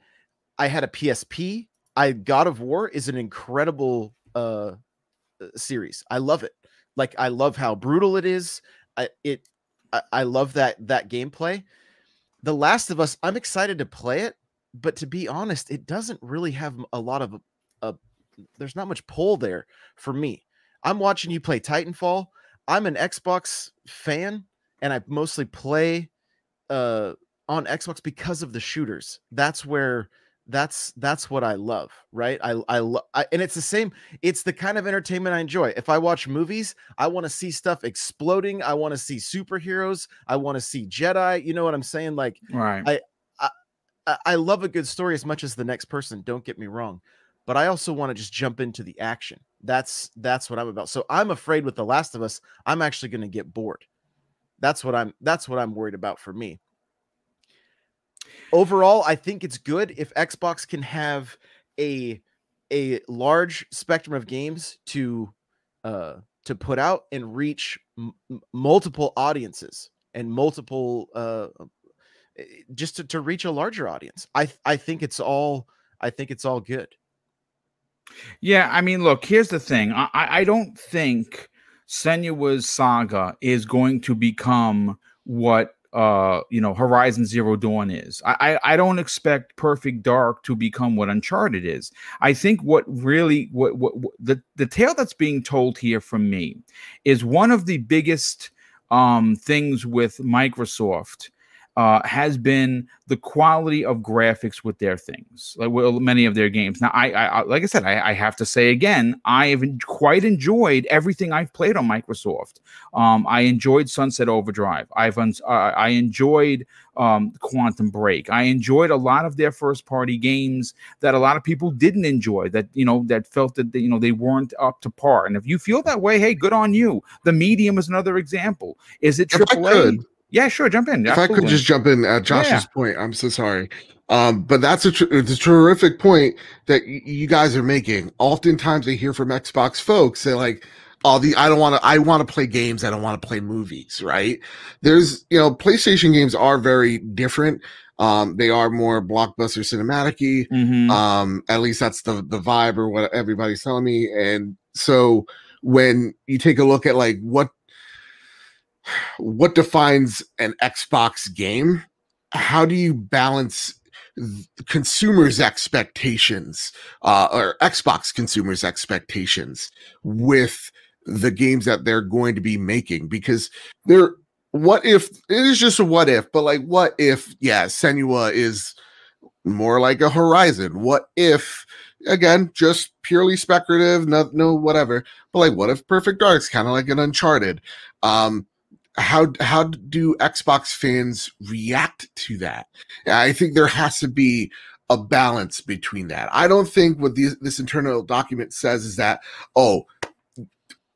I had a PSP, I God of War is an incredible uh, uh series. I love it. Like I love how brutal it is. I it I, I love that that gameplay. The Last of Us, I'm excited to play it, but to be honest, it doesn't really have a lot of a, a there's not much pull there for me. I'm watching you play Titanfall. I'm an Xbox fan and I mostly play uh on Xbox because of the shooters. That's where that's that's what I love, right? I I, love, and it's the same. It's the kind of entertainment I enjoy. If I watch movies, I want to see stuff exploding. I want to see superheroes. I want to see Jedi. You know what I'm saying? Like, right? I, I I love a good story as much as the next person. Don't get me wrong, but I also want to just jump into the action. That's that's what I'm about. So I'm afraid with The Last of Us, I'm actually going to get bored. That's what I'm. That's what I'm worried about for me overall, I think it's good if Xbox can have a a large spectrum of games to uh to put out and reach m- multiple audiences and multiple uh eh, just to, to reach a larger audience. I I think it's all I think it's all good. Yeah, I mean, look, here's the thing. I I don't think Senua's saga is going to become what uh you know horizon zero dawn is. I, I i don't expect perfect dark to become what uncharted is. I think what really what, what, what the the tale that's being told here from me is one of the biggest um things with microsoft uh, has been the quality of graphics with their things, like well, many of their games. Now, I, I like I said, I, I, have to say again, I have quite enjoyed everything I've played on Microsoft. Um, I enjoyed Sunset Overdrive. I've uh, I enjoyed um, Quantum Break. I enjoyed a lot of their first party games that a lot of people didn't enjoy. That you know that felt that they, you know they weren't up to par. And if you feel that way, hey, good on you. The Medium is another example. Is it AAA? Yeah, sure. Jump in. If Absolutely. I could just jump in at Josh's yeah. point, I'm so sorry. Um, but that's a, tr- a terrific point that y- you guys are making. Oftentimes, I hear from Xbox folks say like, all the I don't want to. I want to play games. I don't want to play movies." Right? There's you know, PlayStation games are very different. Um, they are more blockbuster cinematicy. Mhm. Um, at least that's the the vibe or what everybody's telling me. And so when you take a look at like what what defines an Xbox game, how do you balance consumers' expectations uh, or Xbox consumers' expectations with the games that they're going to be making? Because they're what if it is just a what if, but like what if, yeah, Senua is more like a Horizon? What if again, just purely speculative, no, no whatever. But like, what if Perfect Dark's kind of like an Uncharted? Um, how how do Xbox fans react to that? I think there has to be a balance between that. I don't think what these, this internal document says is that oh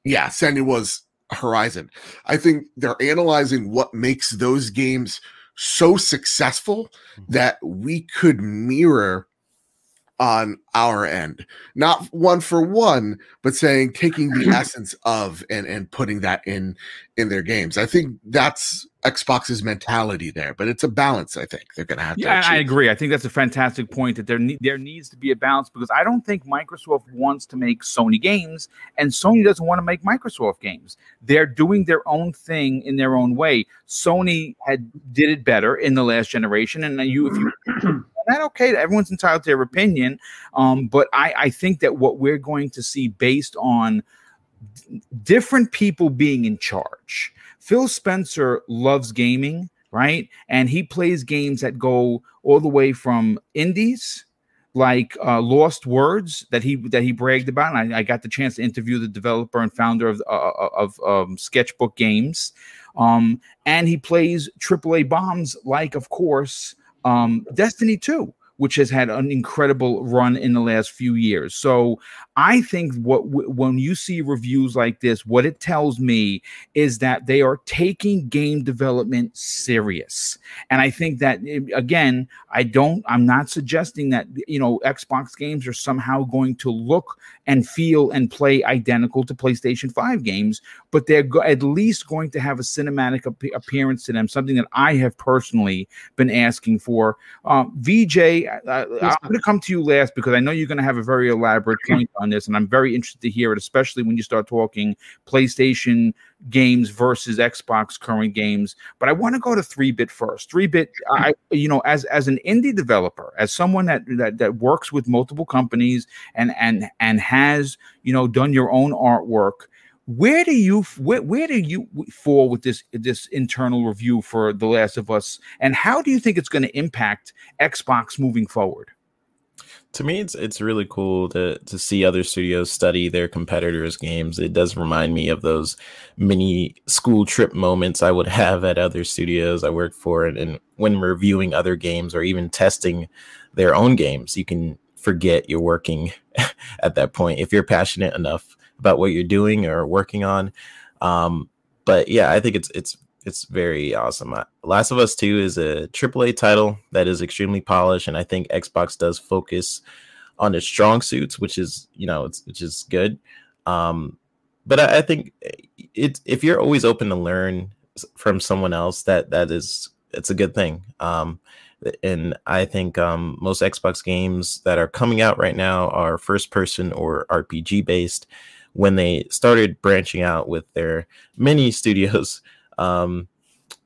yeah, Sandy was Horizon. I think they're analyzing what makes those games so successful mm-hmm. that we could mirror on our end not one for one but saying taking the essence of and and putting that in in their games i think that's xbox's mentality there but it's a balance i think they're gonna have to Yeah, I agree. I think that's a fantastic point that there ne- there needs to be a balance because I don't think Microsoft wants to make Sony games and Sony doesn't want to make Microsoft games. They're doing their own thing in their own way. Sony had did it better in the last generation, and you if you that okay, everyone's entitled to their opinion. Um, but I I think that what we're going to see based on d- different people being in charge. Phil Spencer loves gaming, right? And he plays games that go all the way from indies like uh, Lost Words that he that he bragged about, and I, I got the chance to interview the developer and founder of uh, of um, Sketchbook Games, um, and he plays AAA bombs like, of course, um, Destiny Two, which has had an incredible run in the last few years. So I think what when you see reviews like this, what it tells me is that they are taking game development serious. And I think that eh, again, I don't I'm not suggesting that you know Xbox games are somehow going to look and feel and play identical to PlayStation 5 games, but they're go- at least going to have a cinematic ap- appearance to them, something that I have personally been asking for. Um, VJ, uh, I'm going to come to you last because I know you're going to have a very elaborate point on this, and I'm very interested to hear it, especially when you start talking PlayStation games versus Xbox current games. But I want to go to three bit first. Three bit, I you know, as as an indie developer, as someone that that that works with multiple companies and and and has you know done your own artwork. Where do you where, where do you fall with this this internal review for The Last of Us, and how do you think it's going to impact Xbox moving forward? To me it's it's really cool to to see other studios study their competitors games. It does remind me of those mini school trip moments i would have at other studios i worked for. And, and when reviewing other games or even testing their own games you can forget you're working at that point if you're passionate enough about what you're doing or working on. Um but yeah i think it's it's it's very awesome. Last of Us 2 is a AAA title that is extremely polished, and I think Xbox does focus on its strong suits, which is you know it's which is good. Um, but I, I think it's if you're always open to learn from someone else, that that is it's a good thing. Um, and I think um, most Xbox games that are coming out right now are first person or RPG based. When they started branching out with their mini studios, um,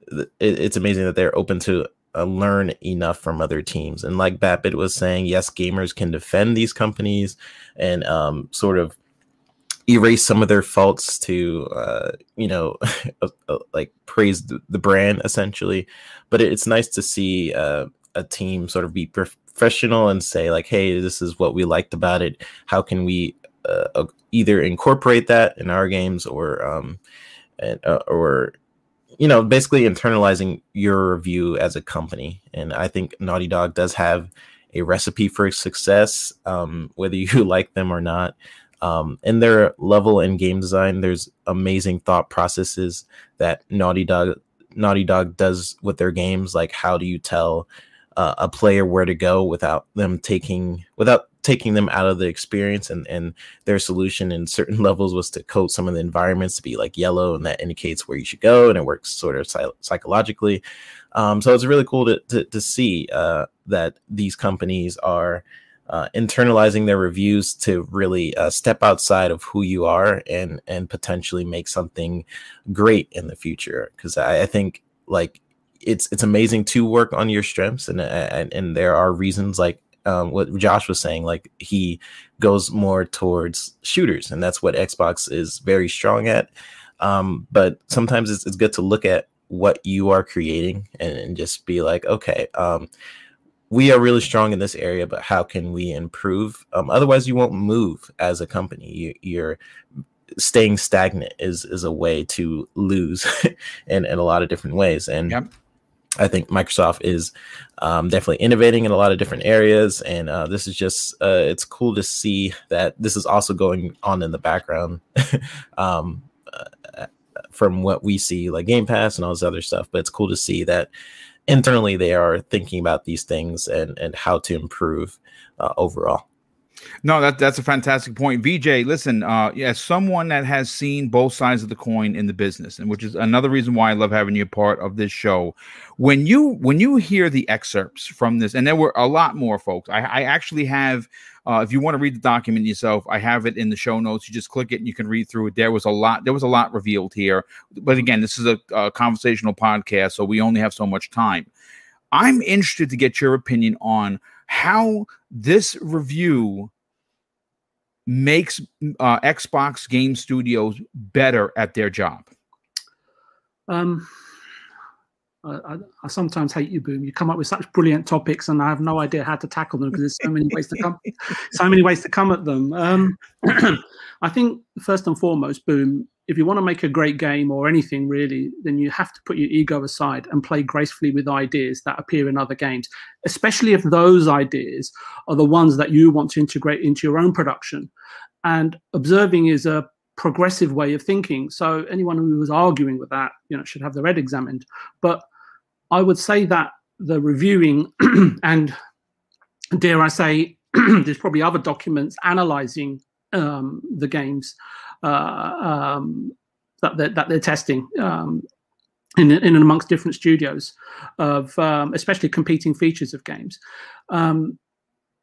it, it's amazing that they're open to uh, learn enough from other teams. And like Babbitt was saying, yes, gamers can defend these companies and um, sort of erase some of their faults to, uh, you know, like praise the, brand essentially. But it's nice to see uh, a team sort of be professional and say like, hey, this is what we liked about it. How can we uh, either incorporate that in our games or um, and, uh, or you know, basically internalizing your review as a company. And I think Naughty Dog does have a recipe for success, um, whether you like them or not. Um, in their level in game design, there's amazing thought processes that Naughty Dog Naughty Dog does with their games. Like, how do you tell uh, a player where to go without them taking without taking them out of the experience and and their solution in certain levels was to code some of the environments to be like yellow and that indicates where you should go and it works sort of psych- psychologically. Um, so it's really cool to to, to see uh, that these companies are uh, internalizing their reviews to really uh, step outside of who you are and and potentially make something great in the future. Because I, I think like it's it's amazing to work on your strengths and and, and there are reasons like um, what Josh was saying, like he goes more towards shooters, and that's what Xbox is very strong at. Um, but sometimes it's, it's good to look at what you are creating and, and just be like, okay, um, we are really strong in this area, but how can we improve? Um, otherwise, you won't move as a company. You, are staying stagnant is is a way to lose in, in a lot of different ways. And yep. I think Microsoft is um, definitely innovating in a lot of different areas, and uh, this is just uh, it's cool to see that this is also going on in the background um, uh, from what we see, like Game Pass and all this other stuff. But it's cool to see that internally they are thinking about these things and and how to improve uh, overall. No, that that's a fantastic point. VJ, listen, uh, as someone that has seen both sides of the coin in the business, and which is another reason why I love having you a part of this show. When you when you hear the excerpts from this, and there were a lot more folks. I, I actually have. Uh, if you want to read the document yourself, I have it in the show notes. You just click it and you can read through it. There was a lot. There was a lot revealed here. But again, this is a, a conversational podcast, so we only have so much time. I'm interested to get your opinion on how this review makes uh, Xbox game studios better at their job? Um, I, I, sometimes hate you, Boom. You come up with such brilliant topics, and I have no idea how to tackle them because there's so many ways to come, so many ways to come at them. Um, I think first and foremost, Boom, if you want to make a great game or anything really, then you have to put your ego aside and play gracefully with ideas that appear in other games, especially if those ideas are the ones that you want to integrate into your own production. And observing is a progressive way of thinking. So anyone who was arguing with that, you know, should have their head examined. But I would say that the reviewing and dare I say, there's probably other documents analyzing um, the games uh, um, that they're, that they're testing um, in, in and amongst different studios of um, especially competing features of games, um,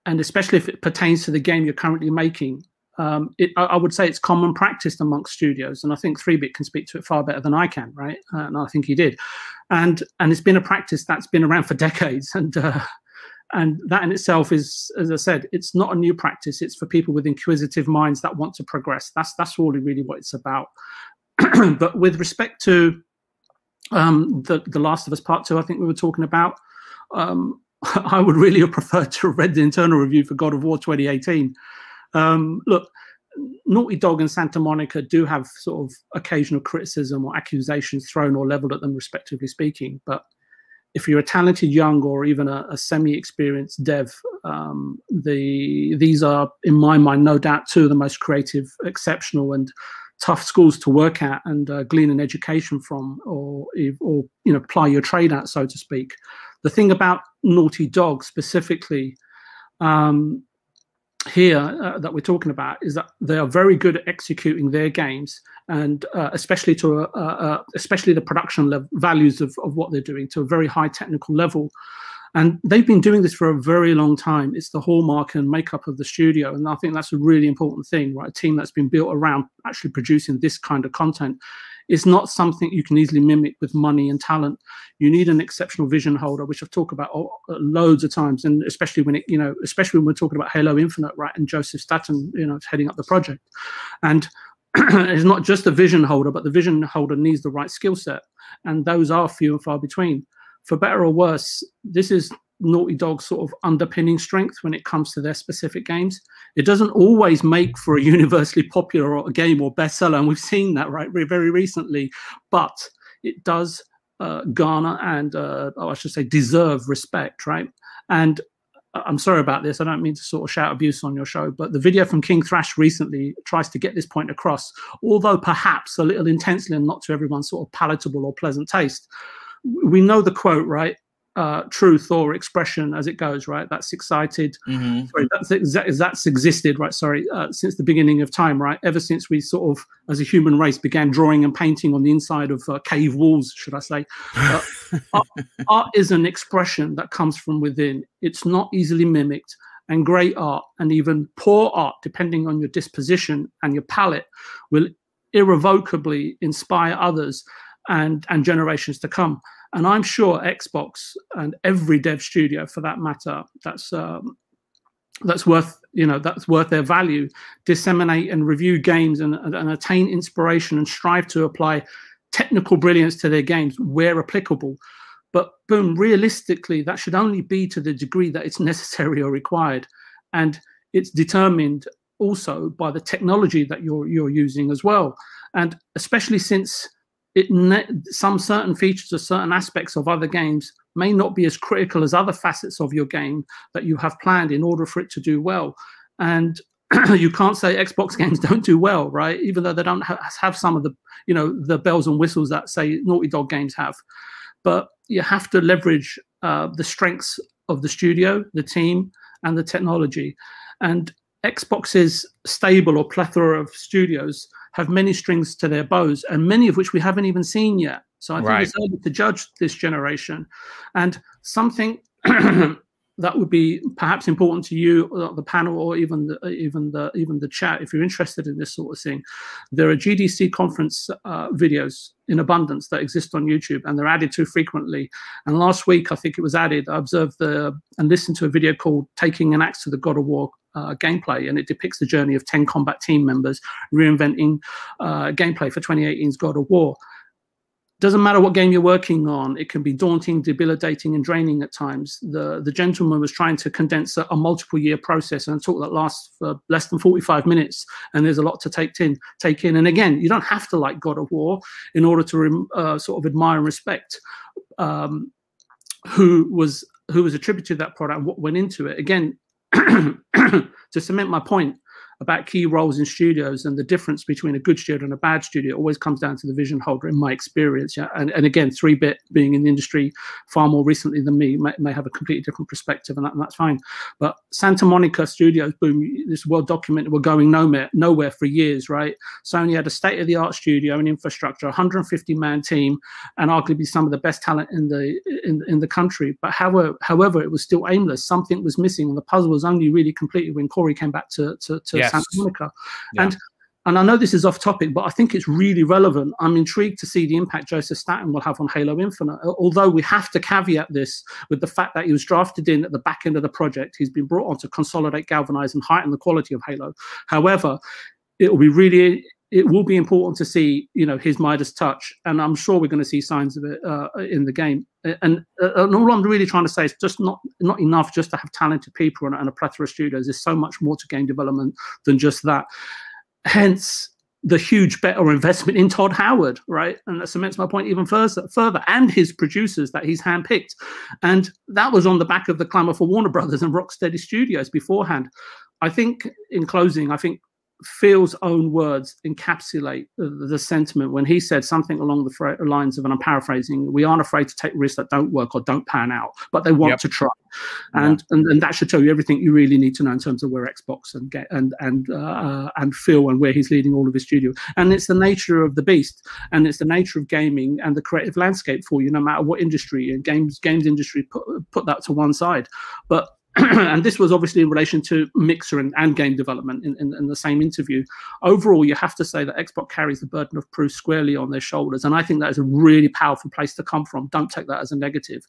and especially if it pertains to the game you're currently making. Um, it, I, would say it's common practice amongst studios, and I think 3-bit can speak to it far better than I can, right? Uh, and I think he did, and and it's been a practice that's been around for decades, and uh, and that in itself is as i said it's not a new practice. It's for people with inquisitive minds that want to progress. That's that's really really what it's about. But with respect to um, the the last of us part two i think we were talking about um, i would really have preferred to have read the internal review for god of war 2018 um, look Naughty Dog and Santa Monica do have sort of occasional criticism or accusations thrown or leveled at them, respectively speaking. But if you're a talented young or even a, a semi-experienced dev, um, the these are, in my mind, no doubt two of the most creative, exceptional, and tough schools to work at and uh, glean an education from, or or you know, ply your trade at, so to speak. The thing about Naughty Dog specifically um, here uh, that we're talking about is that they are very good at executing their games and uh, especially to a, uh, especially the production values of, of what they're doing to a very high technical level and they've been doing this for a very long time it's the hallmark and makeup of the studio and i think that's a really important thing right a team that's been built around actually producing this kind of content is not something you can easily mimic with money and talent. You need an exceptional vision holder, which I've talked about oh, uh, loads of times, and especially when it, you know, especially when we're talking about Halo Infinite, right? And Joseph Staten, you know, heading up the project, and it's not just a vision holder, but the vision holder needs the right skill set, and those are few and far between. For better or worse, this is Naughty Dog's sort of underpinning strength when it comes to their specific games. It doesn't always make for a universally popular game or bestseller, and we've seen that right very recently. But it does uh, garner and uh, oh, I should say deserve respect, right? And uh, I'm sorry about this. I don't mean to sort of shout abuse on your show, but the video from King Thrash recently tries to get this point across, although perhaps a little intensely and not to everyone's sort of palatable or pleasant taste. We know the quote, right? uh, truth or expression as it goes, right? That's excited. Mhm. Sorry, that's exa- that's existed, right? Sorry, uh, since the beginning of time, right? Ever since we sort of, as a human race, began drawing and painting on the inside of uh, cave walls, should I say? Uh, art, art is an expression that comes from within. It's not easily mimicked. And great art, and even poor art, depending on your disposition and your palate, will irrevocably inspire others and and generations to come. And I'm sure Xbox and every dev studio, for that matter, that's um, that's worth you know that's worth their value. Disseminate and review games and, and, and attain inspiration and strive to apply technical brilliance to their games where applicable. But boom, realistically, that should only be to the degree that it's necessary or required, and it's determined also by the technology that you're you're using as well, and especially since it some certain features or certain aspects of other games may not be as critical as other facets of your game that you have planned in order for it to do well. And you can't say xbox games don't do well right? Even though they don't ha- have some of the you know the bells and whistles that say naughty dog games have. But you have to leverage uh, the strengths of the studio the team and the technology. And xbox's stable or plethora of studios have many strings to their bows, and many of which we haven't even seen yet. So I think Right. it's early to judge this generation. And something that would be perhaps important to you, uh, the panel, or even the even the even the chat, if you're interested in this sort of thing. There are GDC conference uh, videos in abundance that exist on YouTube, and they're added too frequently. And last week, I think it was added. I observed the and listened to a video called "Taking an Axe to the God of War." Uh, gameplay and it depicts the journey of 10 combat team members reinventing uh, gameplay for 2018's God of War. Doesn't matter what game you're working on, it can be daunting, debilitating, and draining at times. The the gentleman was trying to condense a, a multiple year process and a talk that lasts for less than 45 minutes, and there's a lot to take in. Take in, and again, you don't have to like God of War in order to uh, sort of admire and respect um, who was who was attributed to that product what went into it. Again, to cement my point about key roles in studios and the difference between a good studio and a bad studio always comes down to the vision holder in my experience yeah. And, and again 3-bit being in the industry far more recently than me may, may have a completely different perspective and, that, and that's fine. But santa monica studios boom this is well documented were going nowhere nowhere for years right? Sony had a state-of-the-art studio and infrastructure 150 man team and arguably some of the best talent in the in, in the country. But however however it was still aimless. Something was missing and the puzzle was only really completed when Cory came back to to, to Yes. santa monica Yeah. and and I know this is off topic, but I think it's really relevant. I'm intrigued to see the impact Joseph Staten will have on Halo Infinite. Although we have to caveat this with the fact that he was drafted in at the back end of the project, he's been brought on to consolidate, galvanize, and heighten the quality of Halo. However, it will be really it will be important to see you know his Midas touch, and I'm sure we're going to see signs of it uh, in the game. And, and all I'm really trying to say is just not not enough just to have talented people and, and a plethora of studios. There's so much more to game development than just that. Hence the huge bet or investment in Todd Howard, right? And that cements my point even further, further, and his producers that he's handpicked. And that was on the back of the clamor for Warner Brothers and Rocksteady Studios beforehand. I think, in closing, I think Phil's own words encapsulate the, the sentiment when he said something along the fra- lines of, and I'm paraphrasing, we aren't afraid to take risks that don't work or don't pan out, but they want Yep. to try. And, and and that should tell you everything you really need to know in terms of where Xbox and get and and uh, and Phil and where he's leading all of his studio. And it's the nature of the beast, and it's the nature of gaming and the creative landscape for you, no matter what industry and games games industry put put that to one side. But and this was obviously in relation to mixer and, and game development in, in, in the same interview. Overall, you have to say that Xbox carries the burden of proof squarely on their shoulders, and I think that is a really powerful place to come from. Don't take that as a negative,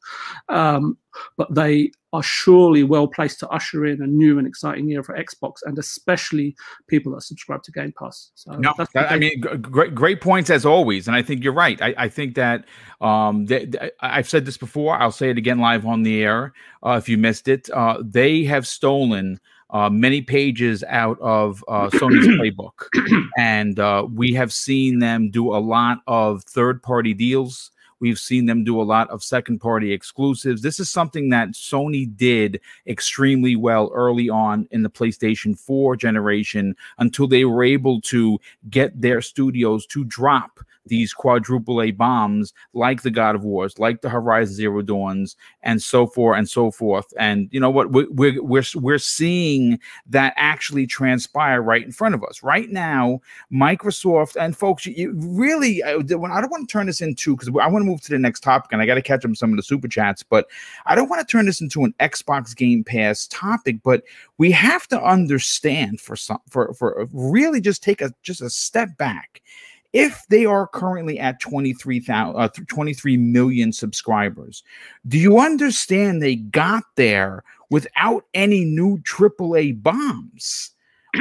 um, but they are surely well placed to usher in a new and exciting year for Xbox, and especially people that subscribe to Game Pass. So No, that's that- I mean, great, great points as always, and I think you're right. I, I think that um, they, they- I've said this before. I'll say it again live on the air. Uh, if you missed it, uh, they have stolen uh, many pages out of uh, Sony's playbook, and uh, we have seen them do a lot of third-party deals We've seen them do a lot of second party exclusives. This is something that Sony did extremely well early on in the PlayStation 4 generation until they were able to get their studios to drop these quadruple A bombs like the God of Wars, like the Horizon Zero Dawns, and so forth and so forth. And you know what? We're we're we're, we're seeing that actually transpire right in front of us right now. Microsoft and folks, you really, I, when I don't want to turn this into because I want to move to the next topic, and I got to catch up some of the super chats, but I don't want to turn this into an Xbox Game Pass topic. But we have to understand for some for for really just take a just a step back if they are currently at 23,000 uh, 23 million subscribers do you understand they got there without any new AAA bombs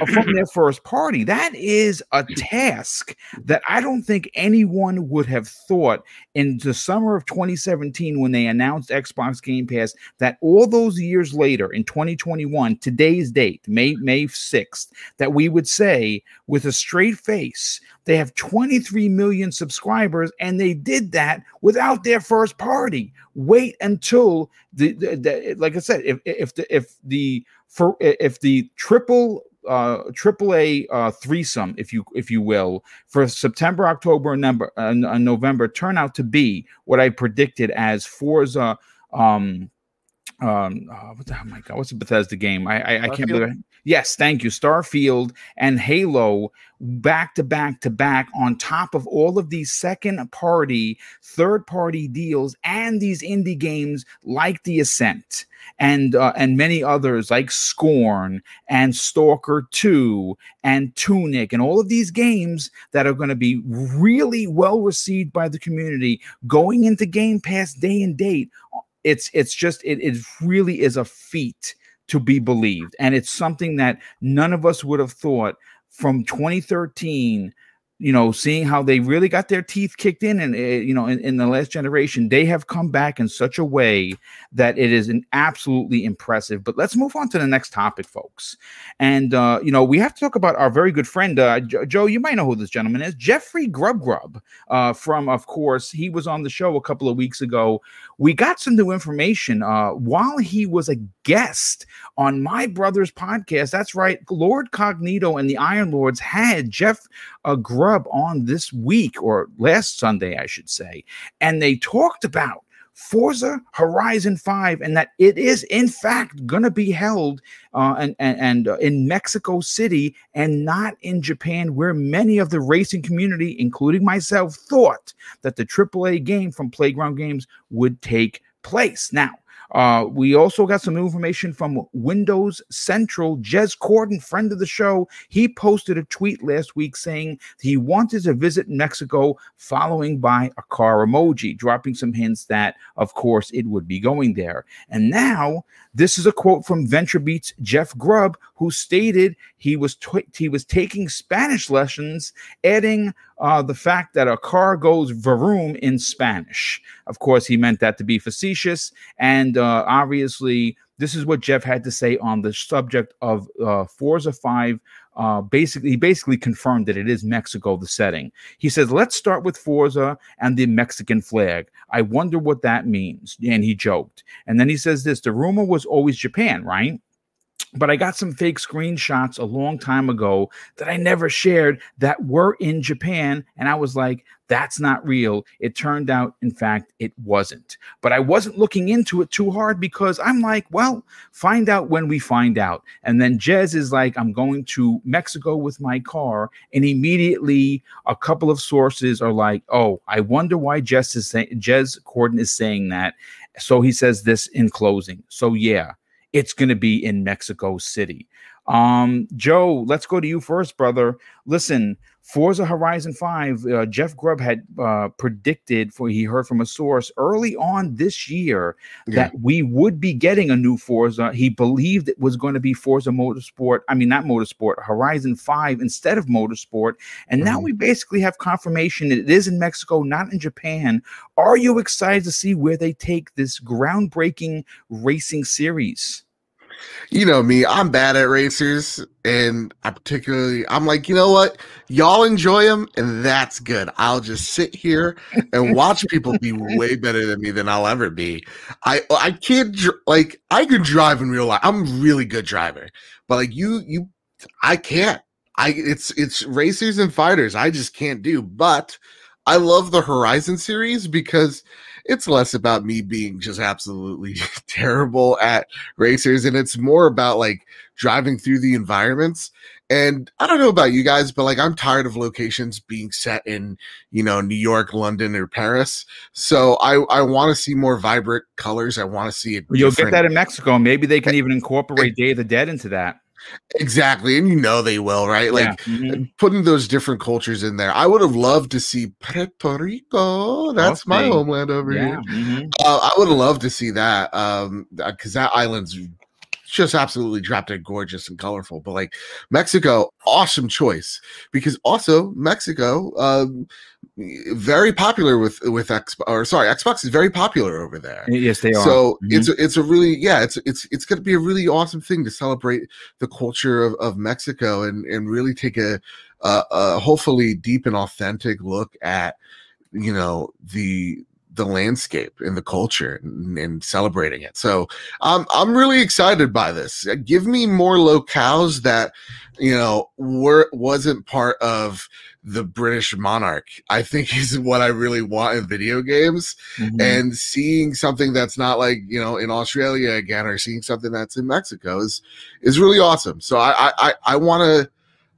from their first party. That is a task that I don't think anyone would have thought in the summer of 2017 when they announced Xbox Game Pass that all those years later in 2021, today's date, May May 6th, that we would say with a straight face, they have 23 million subscribers and they did that without their first party. Wait until the, the, the like I said, if if the if the for if the triple uh AAA uh threesome, if you if you will, for September, October, and November, uh, November turn out to be what I predicted as Forza. Um, um, oh, what the, oh my god, what's the Bethesda game? I I, I can't believe it. Yes, thank you. Starfield and Halo back to back to back on top of all of these second party, third party deals and these indie games like The Ascent and uh, and many others like Scorn and Stalker 2 and Tunic and all of these games that are going to be really well received by the community going into Game Pass day and date. It's it's just it, it really is a feat to be believed. And it's something that none of us would have thought from 2013 you know, seeing how they really got their teeth kicked in, and uh, you know, in, in, the last generation, they have come back in such a way that it is an absolutely impressive. But let's move on to the next topic, folks. And uh, you know, we have to talk about our very good friend uh, Joe. You might know who this gentleman is, Jeffrey Grubb Grubb. Uh, from, of course, he was on the show a couple of weeks ago. We got some new information uh, while he was a guest on my brother's podcast. That's right, Lord Cognito and the Iron Lords had Jeff uh, Grubb on this week or last Sunday, I should say, and they talked about Forza Horizon 5 and that it is in fact going to be held uh, and, and, and uh, in Mexico City and not in Japan where many of the racing community including myself thought that the AAA game from Playground Games would take place. Now, uh, we also got some information from Windows Central. Jez Corden, friend of the show, he posted a tweet last week saying he wanted to visit Mexico, following by a car emoji, dropping some hints that, of course, it would be going there. And now this is a quote from VentureBeat's Jeff Grubb, who stated he was t- he was taking Spanish lessons, adding uh, the fact that a car goes vroom in Spanish. Of course, he meant that to be facetious, and uh, obviously, this is what Jeff had to say on the subject of uh, Forza Five. Uh, basically, he basically confirmed that it is Mexico, the setting. He says, "Let's start with Forza and the Mexican flag. I wonder what that means." And he joked, and then he says this: "The rumor was always Japan, right?" But I got some fake screenshots a long time ago that I never shared that were in Japan. And I was like, that's not real. It turned out, in fact, it wasn't. But I wasn't looking into it too hard because I'm like, well, find out when we find out. And then Jez is like, I'm going to Mexico with my car. And immediately a couple of sources are like, oh, I wonder why Jez is saying Jez Corden is saying that. So he says this in closing. So yeah, it's going to be in Mexico City. Um, Joe, let's go to you first, brother. Listen, Forza Horizon 5, uh, Jeff Grubb had uh, predicted for he heard from a source early on this year yeah. that we would be getting a new Forza. He believed it was going to be Forza Motorsport. I mean, not Motorsport, Horizon 5 instead of Motorsport. And mm-hmm. now we basically have confirmation that it is in Mexico, not in Japan. Are you excited to see where they take this groundbreaking racing series? You know me, I'm bad at racers, and I particularly, I'm like, you know what, y'all enjoy them, and that's good. I'll just sit here and watch people be way better than me than I'll ever be. I I can't like I can drive in real life. I'm a really good driver, but like you, you, I can't. I it's it's racers and fighters. I just can't do. But I love the Horizon series because it's less about me being just absolutely terrible at racers and it's more about like driving through the environments and i don't know about you guys but like i'm tired of locations being set in you know new york london or paris so i i want to see more vibrant colors i want to see it you'll get that in mexico maybe they can eh, even incorporate eh day of the dead into that Exactly. And you know they will, right? Like yeah. mm-hmm. putting those different cultures in there. I would have loved to see Puerto Rico. That's my homeland over yeah. here. Mm-hmm. Uh, I would have loved to see that. Um, because that island's just absolutely drop dead gorgeous and colorful. But like Mexico, awesome choice because also Mexico, um, very popular with with Xbox or sorry, Xbox is very popular over there. Yes, they are. So mm-hmm. it's a, it's a really yeah, it's it's it's going to be a really awesome thing to celebrate the culture of, of Mexico and and really take a, a, a hopefully deep and authentic look at you know the the landscape and the culture and, and, celebrating it. So um, I'm really excited by this. Uh, give me more locales that you know were wasn't part of the British monarch. I think is what I really want in video games. Mm-hmm. And seeing something that's not like you know in Australia again, or seeing something that's in Mexico is is really awesome. So I I I want to.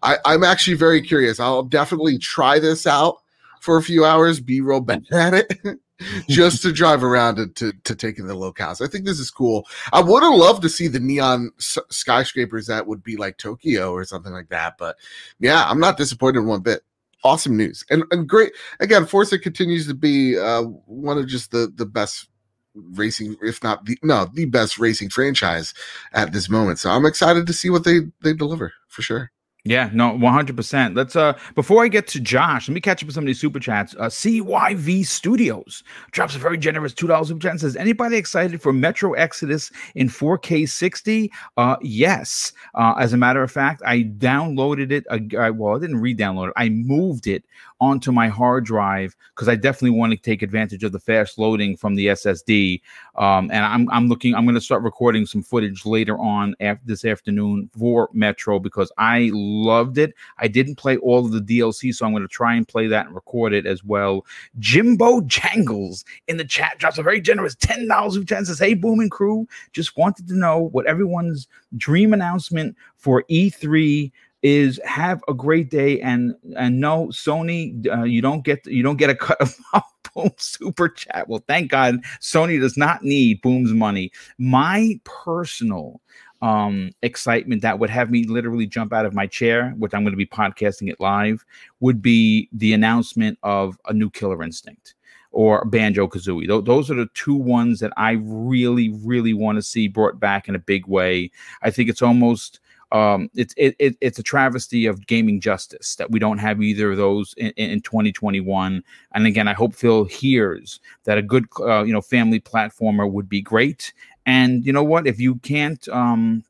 I, I'm actually very curious. I'll definitely try this out for a few hours, be real bad at it, just to drive around and to, to take in the locales. I think this is cool. I would have loved to see the neon s- skyscrapers that would be like Tokyo or something like that. But yeah, I'm not disappointed in one bit. Awesome news and, and great. Again, Forza continues to be uh, one of just the, the best racing, if not the no, the best racing franchise at this moment. So I'm excited to see what they they deliver for sure. Yeah, no, 100%. Let's uh before I get to Josh, let me catch up with some of these super chats. Uh CYV Studios drops a very generous $2 super chat and says, "Anybody excited for Metro Exodus in 4K 60?" Uh yes. Uh as a matter of fact, I downloaded it uh, well, I didn't re-download it. I moved it onto my hard drive because I definitely want to take advantage of the fast loading from the SSD. Um, and I'm, I'm looking, I'm going to start recording some footage later on this afternoon for Metro because I loved it. I didn't play all of the DLC, so I'm going to try and play that and record it as well. Jimbo Jangles in the chat drops a very generous $10 who says, Hey, Booming Crew, just wanted to know what everyone's dream announcement for E3 is have a great day and and no sony uh, you don't get you don't get a cut of boom super chat well thank god sony does not need boom's money my personal um excitement that would have me literally jump out of my chair which i'm going to be podcasting it live would be the announcement of a new killer instinct or Banjo Kazooie. Those are the two ones that I really, really want to see brought back in a big way. I think it's almost um, it's it, it, it's a travesty of gaming justice that we don't have either of those in, in 2021. And again, I hope Phil hears that a good uh, you know family platformer would be great. And you know what? If you can't, um,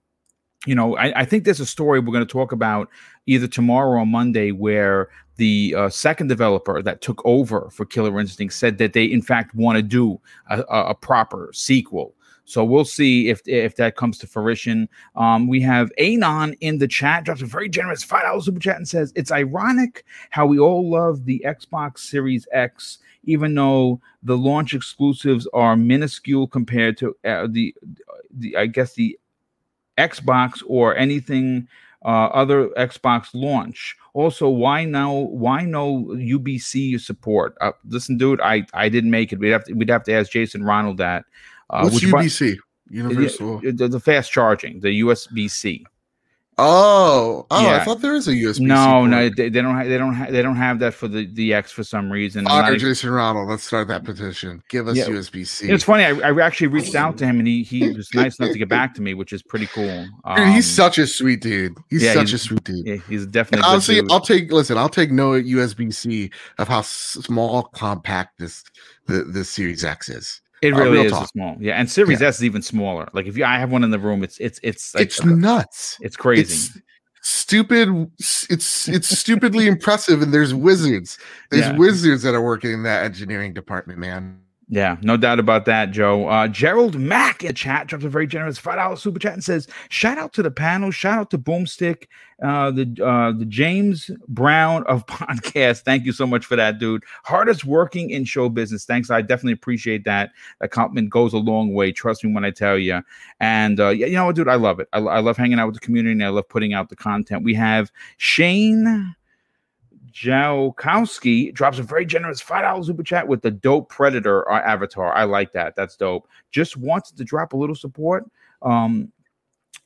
you know, I, I think there's a story we're going to talk about either tomorrow or Monday where the uh, second developer that took over for Killer Instinct said that they in fact want to do a, a, a proper sequel so we'll see if if that comes to fruition. Um, we have Anon in the chat drops a very generous five dollars super chat and says it's ironic how we all love the Xbox Series X, even though the launch exclusives are minuscule compared to uh, the the I guess the Xbox or anything uh, other Xbox launch. Also, why now? Why no UBC support? Uh, listen, dude, I I didn't make it. We'd have to we'd have to ask Jason Ronald that. Uh, What's UBC? Universal. The, the, fast charging, the USB C. Oh, oh! Yeah. I thought there is a USB. No, no, they, they don't. Have, they don't. Have, they don't have that for the the X for some reason. Fire Jason Ronald. Let's start that petition. Give us yeah. USB C. It's funny. I, I actually reached out to him, and he he was nice enough to get back to me, which is pretty cool. Um, dude, he's such a sweet dude. He's yeah, such he's, a sweet dude. Yeah, he's definitely. honestly, I'll take. Listen, I'll take no USB C of how small, compact this the the Series X is. It Uh, really real is small. Yeah, and Series Yeah. S is even smaller. Like if you, I have one in the room. It's it's it's like, it's nuts. it's crazy. It's stupid. It's it's stupidly impressive, and there's wizards. There's Yeah. wizards that are working in that engineering department, man. Yeah, no doubt about that, Joe. Uh, Gerald Mack in the chat drops a very generous five dollar super chat and says, "Shout out to the panel, shout out to Boomstick, uh, the uh, the James Brown of podcast. Thank you so much for that, dude. Hardest working in show business. Thanks, I definitely appreciate that. That compliment goes a long way. Trust me when I tell you. And uh, yeah, you know what, dude, I love it. I, I love hanging out with the community. and I love putting out the content. We have Shane." Jalkowski drops a very generous five dollars super chat with the dope predator uh, avatar. I like that. That's dope. Just wanted to drop a little support. Um,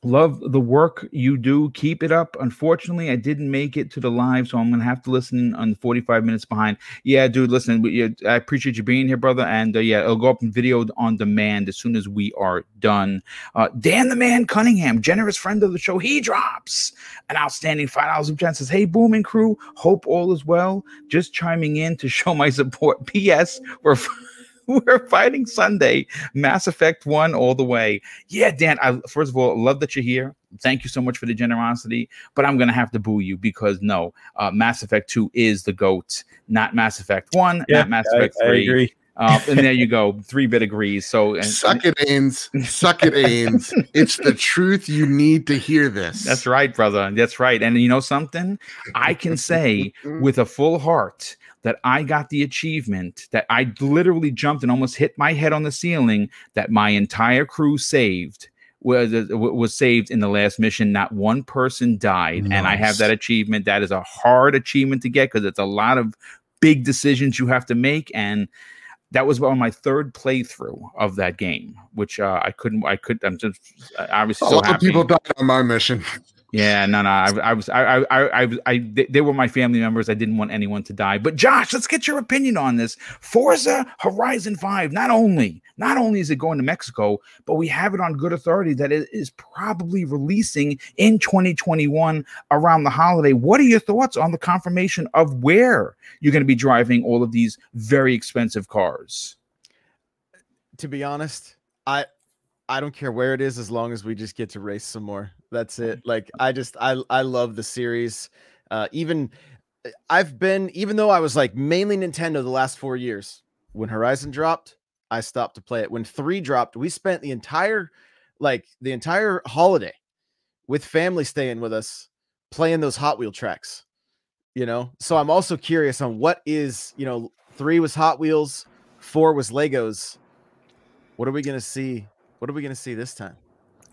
love the work you do. Keep it up. Unfortunately, I didn't make it to the live, so I'm gonna have to listen on 45 minutes behind. Yeah, dude, listen. I appreciate you being here, brother. And uh, yeah, it'll go up in video on demand as soon as we are done. Uh, Dan the Man Cunningham, generous friend of the show, he drops an outstanding five dollars of chat. Says, "Hey, booming crew, hope all is well. Just chiming in to show my support. P.S. We're." We're fighting Sunday, Mass Effect One all the way. Yeah, Dan. I first of all love that you're here. Thank you so much for the generosity. But I'm gonna have to boo you because no, uh, Mass Effect Two is the goat, not Mass Effect One, not Mass I, Effect I Three. agree. Uh, and there you go, three bit agrees. So and, Suck it, Ains. Suck it, Ains. it's the truth. You need to hear this. That's right, brother. That's right. And you know something? I can say with a full heart that I got the achievement that I literally jumped and almost hit my head on the ceiling that my entire crew saved was was saved in the last mission. Not one person died and I have that achievement. That is a hard achievement to get because it's a lot of big decisions you have to make and that was on my third playthrough of that game which uh, I couldn't I could I'm just I was A so lot happy. of people died on my mission. Yeah, no, no. I, I was, I, I, I, I, they were my family members. I didn't want anyone to die. But Josh, let's get your opinion on this. Forza Horizon Five. Not only, not only is it going to Mexico, but we have it on good authority that it is probably releasing in 2021 around the holiday. What are your thoughts on the confirmation of where you're going to be driving all of these very expensive cars? to be honest, I I don't care where it is as long as we just get to race some more. That's it. Like I just I I love the series. Uh even I've been even though I was like mainly Nintendo the last 4 years. When Horizon dropped, I stopped to play it. When 3 dropped, we spent the entire like the entire holiday with family staying with us playing those Hot Wheel tracks. You know? So I'm also curious on what is, you know, 3 was Hot Wheels, 4 was Legos. What are we gonna see? What are we gonna see this time?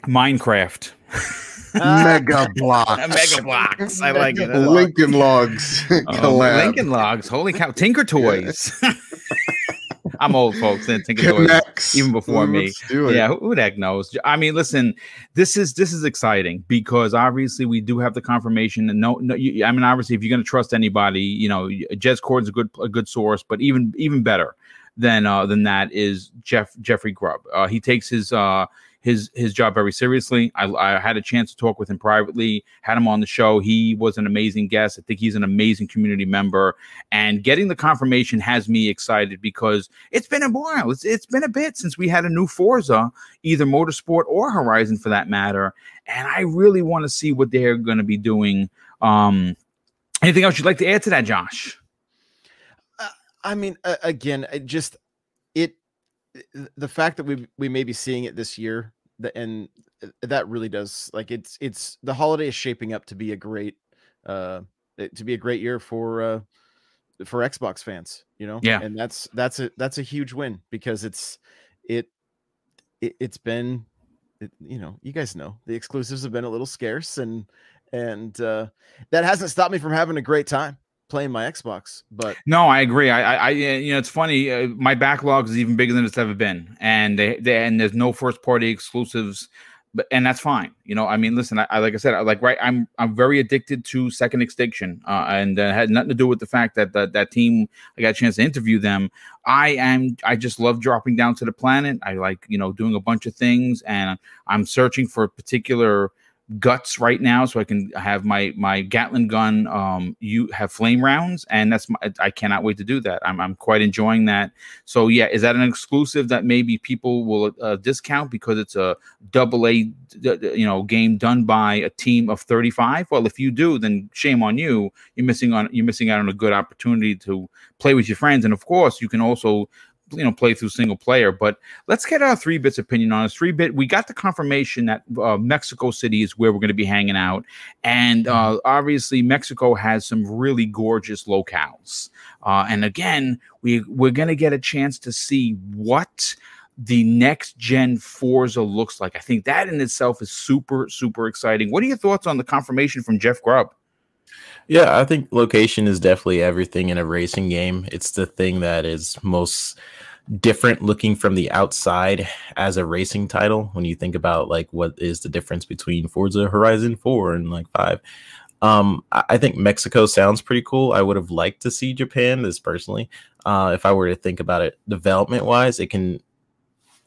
Minecraft, Mega blocks. Mega Bloks. I like it. Lincoln Logs. Oh, collab. Lincoln Logs. Holy cow. Tinker Toys. I'm old, folks. And Tinker Toys. Even before me. Let's do it. Yeah, who, who the heck knows? I mean, listen, this is this is exciting because obviously we do have the confirmation. And no, no, you, I mean, obviously, if you're going to trust anybody, you know, Jez Cord's a good a good source, but even even better than uh than that is Jeff Jeffrey Grubb. Uh, he takes his uh his his job very seriously. I, I had a chance to talk with him privately, had him on the show. He was an amazing guest. I think he's an amazing community member, and getting the confirmation has me excited because it's been a while. It's it's been a bit since we had a new Forza, either Motorsport or Horizon for that matter, and I really want to see what they're going to be doing. Um, anything else you'd like to add to that, Josh? I mean, uh, again, it just it the fact that we we may be seeing it this year, the, and uh, that really does like it's it's the holiday is shaping up to be a great uh to be a great year for uh for Xbox fans, you know. Yeah. and that's that's a that's a huge win because it's it, it it's been it, you know you guys know the exclusives have been a little scarce and and uh that hasn't stopped me from having a great time playing my Xbox, but No, I agree. I, I, you know, it's funny. Uh, my backlog is even bigger than it's ever been, and they, they and there's no first party exclusives, but and that's fine. You know, I mean, listen, I, I like I said, I, like right, I'm I'm very addicted to Second Extinction, uh, and uh, had nothing to do with the fact that that that team. I got a chance to interview them. I am. I just love dropping down to the planet. I like you know doing a bunch of things, and I'm searching for particular guts right now, so I can have my my Gatling gun. Um, you have flame rounds, and that's my, I cannot wait to do that. I'm I'm quite enjoying that. So yeah, is that an exclusive that maybe people will uh, discount because it's a double A, you know, game done by a team of 35? Well, if you do, then shame on you. You're missing on you're missing out on a good opportunity to play with your friends, and of course, you can also you know play through single player. But let's get our three bits opinion on this. Three bit, we got the confirmation that uh, Mexico City is where we're going to be hanging out, and uh, mm-hmm. obviously Mexico has some really gorgeous locales. Uh, and again, we we're going to get a chance to see what the next gen Forza looks like. I think that in itself is super super exciting. What are your thoughts on the confirmation from Jeff Grubb? Yeah, I think location is definitely everything in a racing game. It's the thing that is most different looking from the outside as a racing title when you think about like what is the difference between Forza Horizon 4 and like 5. Um, I think Mexico sounds pretty cool. I would have liked to see Japan this personally. Uh, if I were to think about it development wise, it can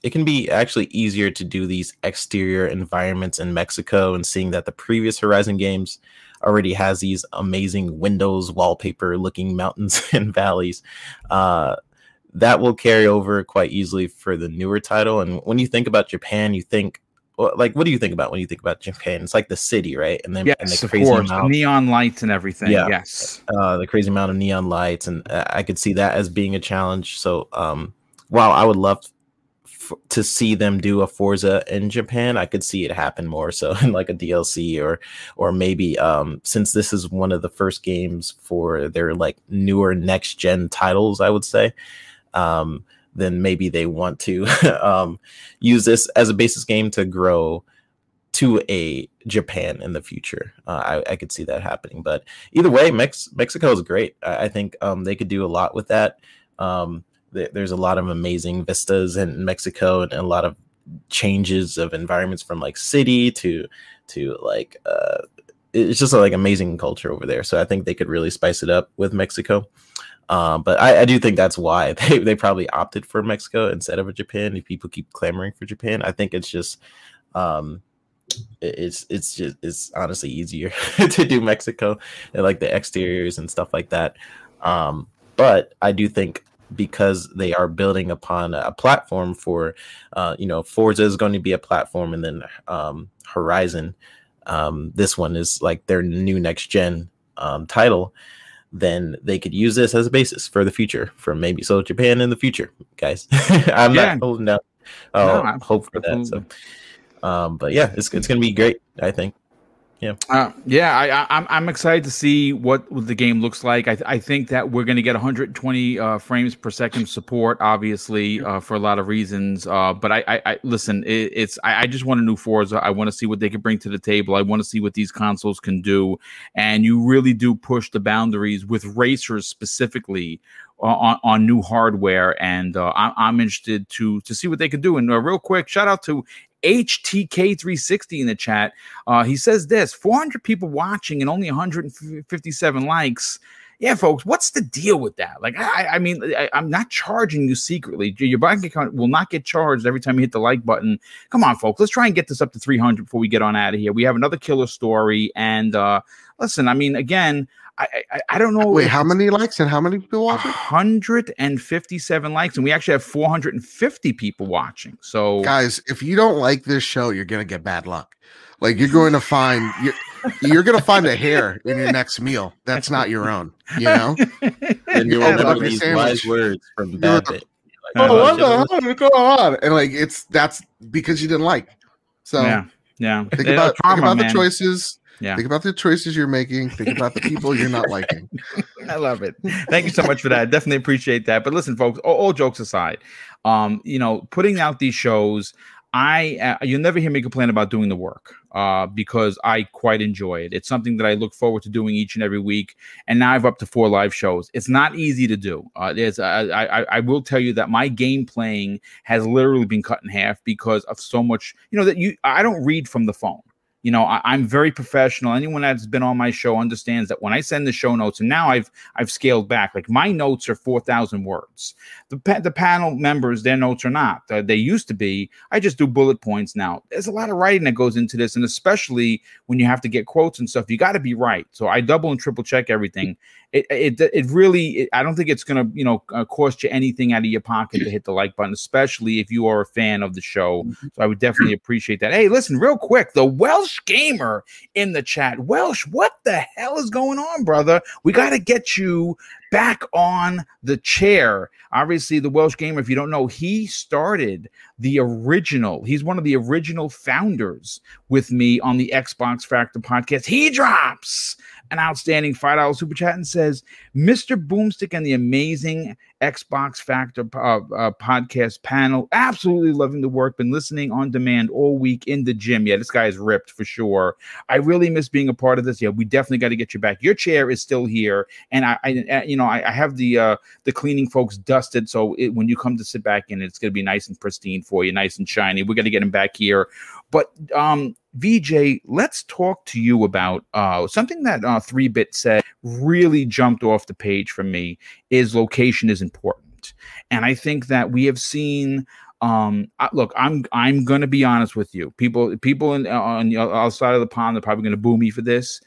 it can be actually easier to do these exterior environments in Mexico and seeing that the previous Horizon games already has these amazing windows wallpaper looking mountains and valleys uh, that will carry over quite easily for the newer title. And when you think about japan you think like what do you think about when you think about japan? It's like the city right? And then yes, and the crazy amount, neon lights and everything. Yeah, yes. Uh, the crazy amount of neon lights and uh, i could see that as being a challenge. So um wow i would love to see them do a Forza in Japan, I could see it happen more so in like a DLC or or maybe um since this is one of the first games for their like newer next gen titles, I would say. Um then maybe they want to um use this as a basis game to grow to a Japan in the future. Uh, I, I, could see that happening, but either way, Mex- Mexico is great. I, I think um, they could do a lot with that. Um, there's a lot of amazing vistas in Mexico and a lot of changes of environments from like city to to like uh it's just like amazing culture over there so i think they could really spice it up with mexico um, but I, I, do think that's why they, they probably opted for mexico instead of japan if people keep clamoring for japan i think it's just um, it's it's just it's honestly easier to do mexico and like the exteriors and stuff like that um, but i do think because they are building upon a platform for, uh, you know, Forza is going to be a platform, and then um, Horizon, um, this one is like their new next gen um, title. Then they could use this as a basis for the future, for maybe so Japan in the future, guys. I'm yeah. not holding out uh, no, hope for that. So, um, but yeah, it's it's gonna be great. I think. Yeah, uh, yeah, I, I, I'm, I'm excited to see what, the game looks like. I, I think that we're going to get 120 uh, frames per second support, obviously, uh, for a lot of reasons. Uh, but I, I, I listen, it, it's I, I, just want a new Forza. I want to see what they can bring to the table. I want to see what these consoles can do, and you really do push the boundaries with racers specifically on, on new hardware, and uh, I'm, I'm, interested to to see what they can do. And uh, real quick, shout out to HTK360 in the chat. Uh, he says this 400 people watching and only 157 likes. Yeah, folks, what's the deal with that? Like, I, I mean, I, am not charging you secretly. Your bank account will not get charged every time you hit the like button. Come on, folks, let's try and get this up to 300 before we get on out of here. We have another killer story, and uh, listen, I mean, again, I, I, I don't know. Wait, how many likes and how many people watching? 157 likes, and we actually have 450 people watching. So, guys, if you don't like this show, you're gonna get bad luck. Like you're going to find you're, you're going to find a hair in your next meal that's not your own. You know, and you will never these wise words from that. Like, oh, oh what the hell is going on? And like it's that's because you didn't like. So yeah, yeah. Think about, think about the choices yeah. Think about the choices you're making. Think about the people you're not liking. I love it. Thank you so much for that. Definitely appreciate that. But listen, folks, all, all jokes aside, um, you know, putting out these shows, I uh, you'll never hear me complain about doing the work uh, because I quite enjoy it. It's something that I look forward to doing each and every week. And now I've up to four live shows. It's not easy to do. Uh, there's I, I, I will tell you that my game playing has literally been cut in half because of so much. You know that you I don't read from the phone you know, I, am very professional. Anyone that's been on my show understands that when I send the show notes, and now I've I've scaled back. Like my notes are four thousand words. The pa- the panel members, their notes are not. Uh, they used to be. I just do bullet points now. There's a lot of writing that goes into this, and especially when you have to get quotes and stuff, you got to be right. So I double and triple check everything. It it it really. It, I don't think it's gonna you know uh, cost you anything out of your pocket to hit the like button, especially if you are a fan of the show. Mm-hmm. So I would definitely appreciate that. Hey, listen, real quick, the Welsh gamer in the chat. Welsh, what the hell is going on, brother? We got to get you back on the chair. Obviously, the Welsh gamer, if you don't know, he started the original. He's one of the original founders with me on the Xbox Factor podcast. He drops an outstanding $5 super chat and says, Mr. Boomstick and the amazing Xbox Factor uh, uh, podcast panel. Absolutely loving the work. Been listening on demand all week in the gym. Yeah, this guy is ripped for sure. I really miss being a part of this. Yeah, we definitely got to get you back. Your chair is still here, and I, I you know, I, I, have the uh, the cleaning folks dusted, so it, when you come to sit back in, it's going to be nice and pristine for you, nice and shiny. We're going to get him back here, but um, VJ, let's talk to you about uh, something that uh, 3-Bit said really jumped off the page for me is location is important. And I think that we have seen um look i'm i'm gonna be honest with you. People people in, on the other side of the pond are probably gonna boo me for this.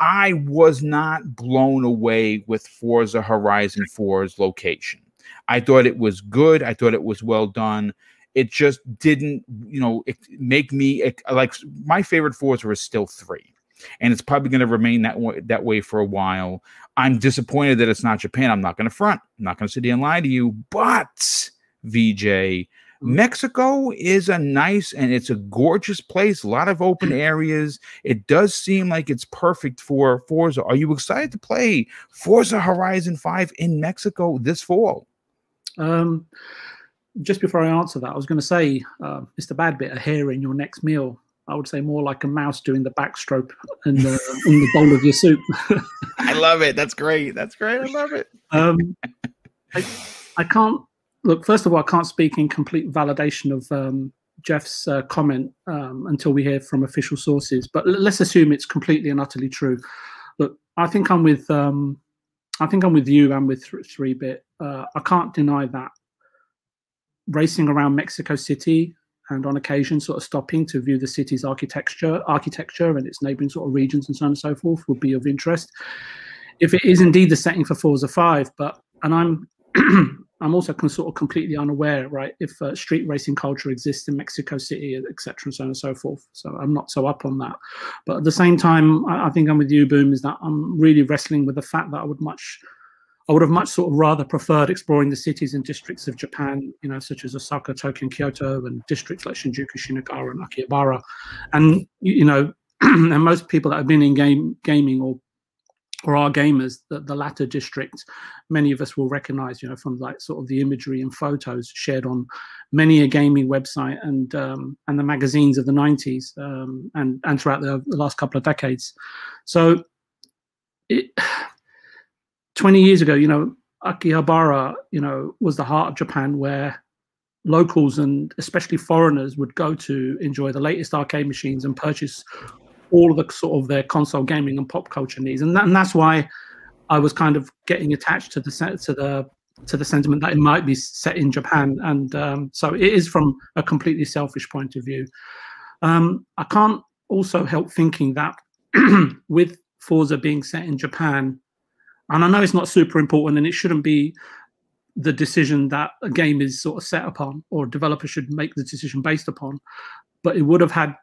I was not blown away with forza horizon 4's location. I thought it was good. I thought it was well done it just didn't, you know, make me like my favorite Forza is still three, and it's probably going to remain that way, that way for a while. I'm disappointed that it's not Japan. I'm not going to front. I'm not going to sit here and lie to you, but VJ. Mm-hmm. Mexico is a nice and it's a gorgeous place, a lot of open areas. It does seem like it's perfect for Forza. Are you excited to play Forza Horizon 5 in Mexico this fall? Um, just before I answer that, I was going to say, uh, Mr. Badbit, a hair in your next meal. I would say more like a mouse doing the backstroke in the in the bowl of your soup. I love it. That's great. That's great. I love it. Um, I, I can't look. First of all, I can't speak in complete validation of um, Jeff's uh, comment um, until we hear from official sources. But let's assume it's completely and utterly true. Look, I think I'm with um, I think I'm with you and with three bit. Uh, I can't deny that racing around Mexico City and on occasion sort of stopping to view the city's architecture architecture and its neighboring sort of regions and so on and so forth would be of interest. If it is indeed the setting for Forza 5 but and I'm I'm also sort of completely unaware right if uh, street racing culture exists in Mexico City etc and so on and so forth. So I'm not so up on that. But at the same time I, I think I'm with you boom is that I'm really wrestling with the fact that I would much I would have much sort of rather preferred exploring the cities and districts of Japan, you know, such as Osaka, Tokyo, and Kyoto, and districts like Shinjuku, Shinagawa, and Akihabara. And you know, and most people that have been in game gaming or or are gamers, the, the latter district, many of us will recognize, you know, from like sort of the imagery and photos shared on many a gaming website and um, and the magazines of the 90s um, and and throughout the, last couple of decades. So it 20 years ago, you know, Akihabara, you know, was the heart of Japan where locals and especially foreigners would go to enjoy the latest arcade machines and purchase all of the sort of their console gaming and pop culture needs. And, that, and that's why I was kind of getting attached to the to the to the sentiment that it might be set in Japan. And um, so it is from a completely selfish point of view. Um, I can't also help thinking that with Forza being set in Japan, and I know it's not super important and it shouldn't be the decision that a game is sort of set upon or a developer should make the decision based upon. But it would have had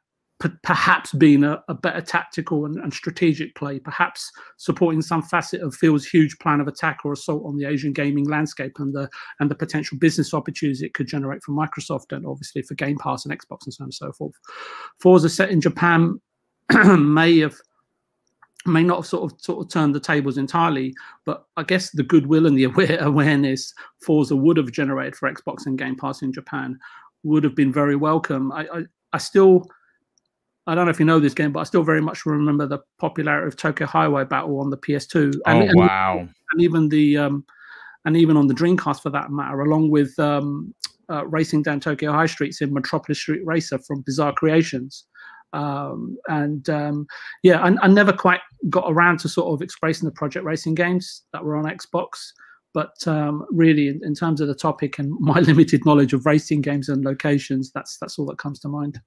p- perhaps been a, a better tactical and, and, strategic play, perhaps supporting some facet of Phil's huge plan of attack or assault on the Asian gaming landscape and the and the potential business opportunities it could generate for Microsoft and obviously for Game Pass and Xbox and so on and so forth. Forza set in Japan may have may not have sort of sort of turned the tables entirely, but I guess the goodwill and the aware, awareness Forza would have generated for Xbox and Game Pass in Japan would have been very welcome. I, I, I still I don't know if you know this game, but I still very much remember the popularity of Tokyo Highway Battle on the PS2. And, oh wow! And, and even the um, and even on the Dreamcast for that matter, along with um, uh, racing down Tokyo High Streets in Metropolis Street Racer from Bizarre Creations Um, and um, yeah, I, I, never quite got around to sort of expressing the project racing games that were on Xbox. But um, really, in, in, terms of the topic and my limited knowledge of racing games and locations, that's that's all that comes to mind.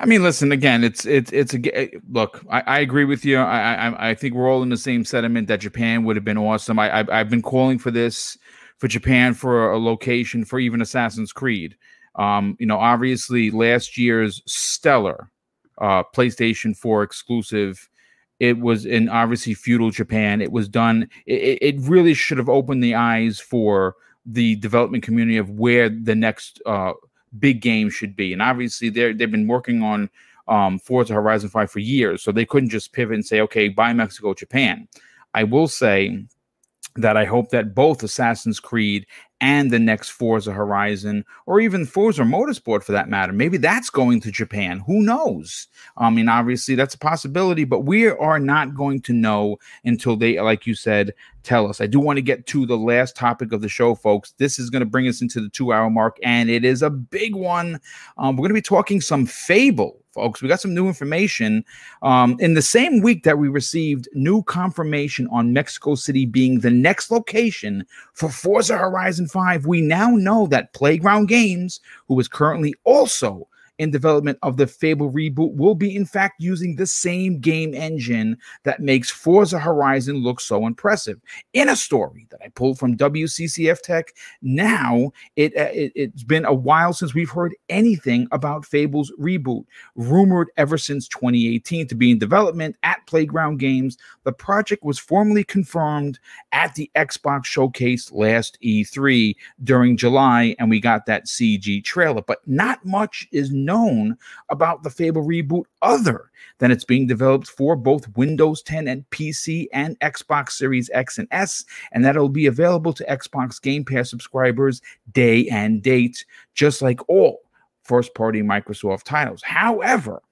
I mean, listen again. It's it's it's a look. I, I agree with you. I, I I think we're all in the same sentiment that Japan would have been awesome. I I've, I've been calling for this for Japan for a location for even Assassin's Creed. Um, you know, obviously last year's stellar uh, PlayStation 4 exclusive. It was in obviously feudal Japan. It was done. It, it really should have opened the eyes for the development community of where the next uh, big game should be. And obviously, they they've been working on um, Forza Horizon 5 for years, so they couldn't just pivot and say, okay, buy Mexico, Japan. I will say that I hope that both Assassin's Creed and the next Forza Horizon, or even Forza Motorsport for that matter, maybe that's going to Japan. Who knows? I mean, obviously that's a possibility, but we are not going to know until they, like you said, tell us. I do want to get to the last topic of the show, folks. This is going to bring us into the two hour mark, and it is a big one. Um, we're going to be talking some Fable folks. We got some new information. Um, in the same week that we received new confirmation on Mexico City being the next location for Forza Horizon 5, we now know that Playground Games, who is currently also in development of the Fable reboot will be, in fact, using the same game engine that makes Forza Horizon look so impressive. In a story that I pulled from WCCF Tech, now it, uh, it, has been a while since we've heard anything about Fable's reboot. Rumored ever since 2018 to be in development at Playground Games, the project was formally confirmed at the Xbox showcase last E3 during July, and we got that CG trailer, but not much is known about the Fable reboot other than it's being developed for both Windows 10 and PC and Xbox Series X and S, and that it'll be available to Xbox Game Pass subscribers day and date, just like all first party Microsoft titles. However,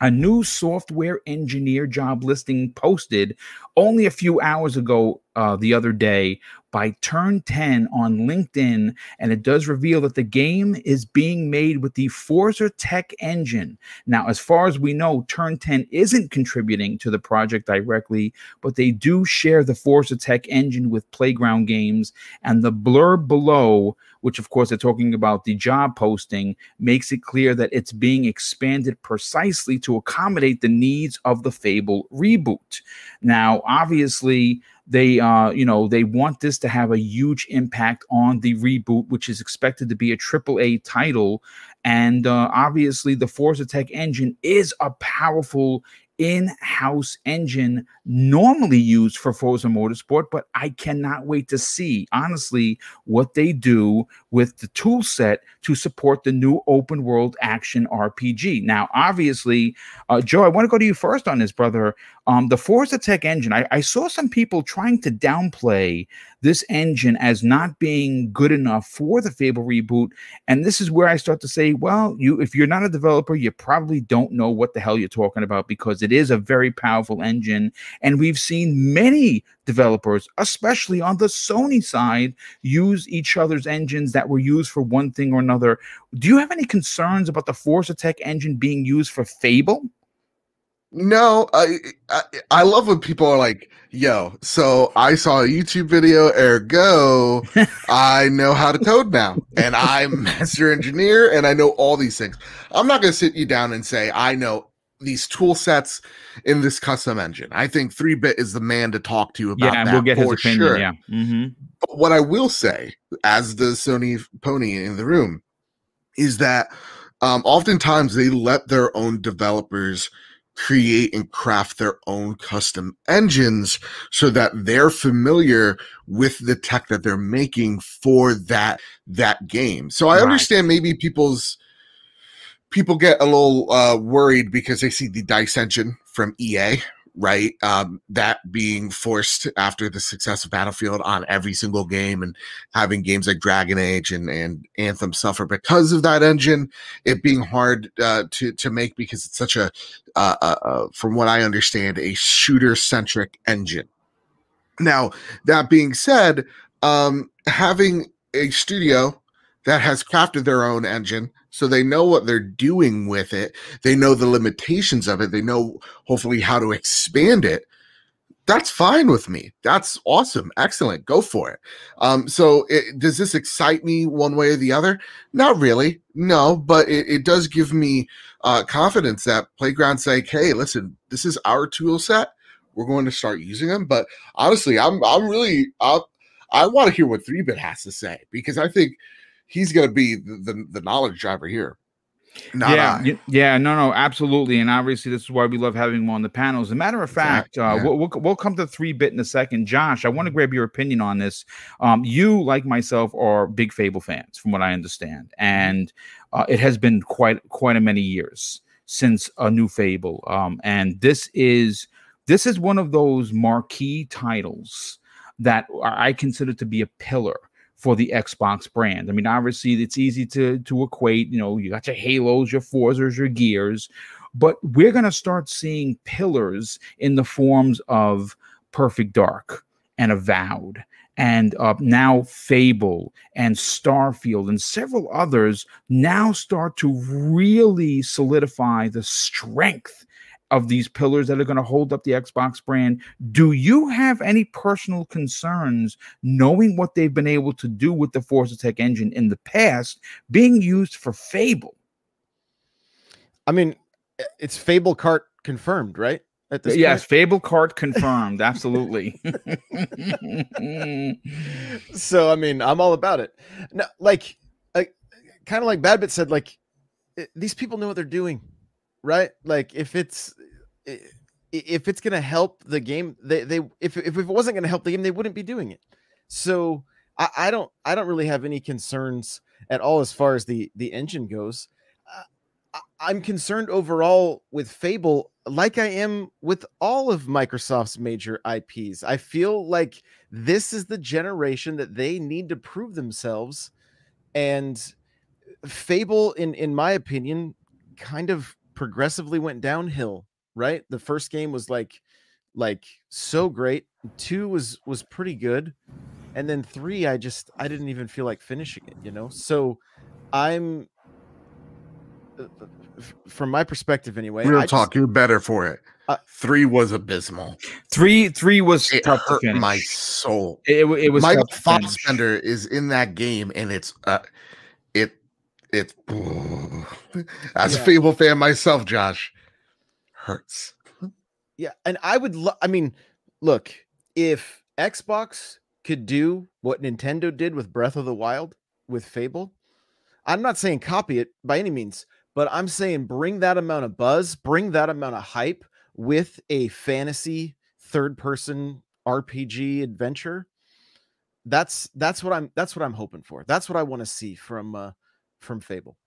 a new software engineer job listing posted only a few hours ago uh, the other day by Turn 10 on LinkedIn, and it does reveal that the game is being made with the Forza Tech engine. Now, as far as we know, Turn 10 isn't contributing to the project directly, but they do share the Forza Tech engine with Playground Games, and the blurb below which of course they're talking about the job posting, makes it clear that it's being expanded precisely to accommodate the needs of the Fable reboot. Now, obviously, they uh you know they want this to have a huge impact on the reboot which is expected to be a triple a title. And uh, obviously the forza tech engine is a powerful in-house engine normally used for Forza Motorsport, but I cannot wait to see honestly what they do with the tool set to support the new open world action RPG. Now, obviously, uh, Joe, I want to go to you first on this, brother. Um, the Forza Tech engine, I, I saw some people trying to downplay this engine as not being good enough for the Fable reboot, and this is where I start to say, well, you if you're not a developer, you probably don't know what the hell you're talking about because it is a very powerful engine, and we've seen many developers, especially on the Sony side, use each other's engines that were used for one thing or another. Do you have any concerns about the Forza Tech engine being used for Fable? No, I, I, I love when people are like, "Yo, so I saw a YouTube video, ergo, I know how to code now, and I'm master engineer, and I know all these things." I'm not going to sit you down and say I know these tool sets in this custom engine. I think 3-bit is the man to talk to about yeah, that. We'll get his opinion. Sure. Yeah. Mm-hmm. But what I will say, as the Sony pony in the room, is that um, oftentimes they let their own developers create and craft their own custom engines so that they're familiar with the tech that they're making for that that game. So I right. understand maybe people's people get a little uh, worried because they see the dice engine from EA right? Um, that being forced after the success of Battlefield on every single game and having games like Dragon Age and, and Anthem suffer because of that engine, it being hard uh, to, to make because it's such a, uh, uh, from what I understand, a shooter centric engine. Now, that being said, um, having a studio that has crafted their own engine So they know what they're doing with it. They know the limitations of it. They know hopefully how to expand it. That's fine with me. That's awesome. Excellent. Go for it. Um, so it, does this excite me one way or the other? Not really. No, but it, it does give me uh, confidence that Playground say, hey, listen, this is our tool set. We're going to start using them. But honestly, I'm I'm really I, I want to hear what 3-Bit has to say because I think – he's going to be the, the, the knowledge driver here. yeah, I. yeah, no, no, absolutely, and obviously this is why we love having him on the panels. As a matter of fact, uh, yeah. we'll, we'll, we'll come to 3-Bit in a second. Josh, I want to grab your opinion on this. Um, you, like myself, are big Fable fans, from what I understand, and uh, it has been quite quite a many years since a new Fable. Um, and this is this is one of those marquee titles that I consider to be a pillar for the Xbox brand. I mean, obviously, it's easy to to equate. You know, you got your Halos, your Forzas, your Gears, but we're going to start seeing pillars in the forms of Perfect Dark and Avowed and uh, now Fable and Starfield and several others now start to really solidify the strength of these pillars that are going to hold up the Xbox brand. Do you have any personal concerns knowing what they've been able to do with the Forza Tech engine in the past being used for Fable? I mean, it's Fable Kart confirmed, right? yes, point? Yes, Fable Kart confirmed. Absolutely. so, I mean, I'm all about it. No, like, like kind of like Badbit said, like, it, these people know what they're doing right? Like if it's if it's gonna help the game, they they if if it wasn't gonna help the game, they wouldn't be doing it. So I, I don't I don't really have any concerns at all as far as the the engine goes. Uh, I'm concerned overall with Fable, like I am with all of Microsoft's major IPs. I feel like this is the generation that they need to prove themselves, and Fable, in in my opinion, kind of progressively went downhill, right? The first game was like like so great. Two was was pretty good. And then 3 I just I didn't even feel like finishing it, you know? So I'm uh, uh, from my perspective anyway. Real I talk, just, you're better for it. Uh, three was abysmal. Three, three was it tough hurt my soul. It, it was Michael Fassbender is in that game, and it's uh, it it as yeah. a Fable fan myself, Josh, hurts. Yeah, and I would lo- I mean, look, if Xbox could do what Nintendo did with Breath of the Wild with Fable, I'm not saying copy it by any means, but I'm saying bring that amount of buzz, bring that amount of hype with a fantasy third person RPG adventure. That's that's what I'm that's what I'm hoping for. That's what I want to see from uh from Fable.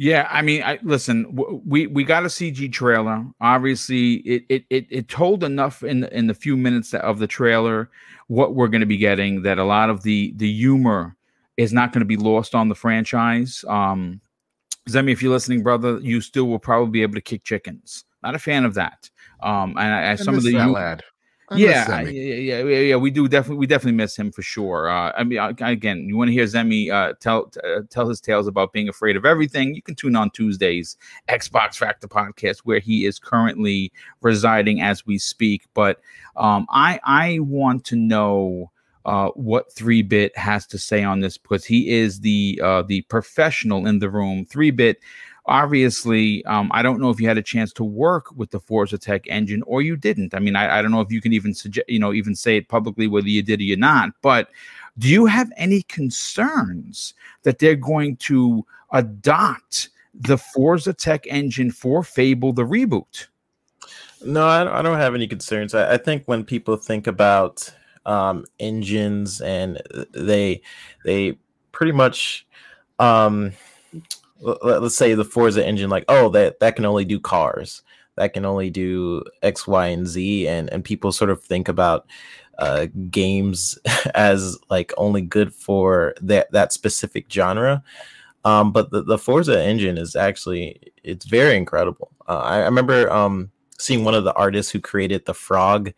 Yeah, I mean, I listen. We we got a CG trailer. Obviously, it it it, it told enough in the, in the few minutes of the trailer what we're going to be getting that a lot of the the humor is not going to be lost on the franchise. Um, Zemi, if you're listening, brother, you still will probably be able to kick chickens. Not a fan of that. Um, and I, I some of the lad yeah, yeah, yeah, yeah, We do definitely, we definitely miss him for sure. Uh, I mean, again, you want to hear Zemi uh, tell uh, tell his tales about being afraid of everything? You can tune on Tuesdays, Xbox Factor podcast, where he is currently residing as we speak. But um, I I want to know. Uh, what 3-bit has to say on this because he is the uh, the professional in the room 3-bit obviously, um, I don't know if you had a chance to work with the Forza Tech engine or you didn't. I mean, I, I don't know if you can even suggest, you know, even say it publicly whether you did or you're not. But do you have any concerns that they're going to adopt the Forza Tech engine for Fable the reboot? No, I don't have any concerns. I, I think when people think about um, engines and they they pretty much um, let's say the Forza engine, like, oh, that that can only do cars, that can only do X, Y, and Z, and and people sort of think about uh, games as like only good for that that specific genre. Um, but the, the Forza engine is actually it's very incredible. Uh, I, I, remember um, seeing one of the artists who created the frog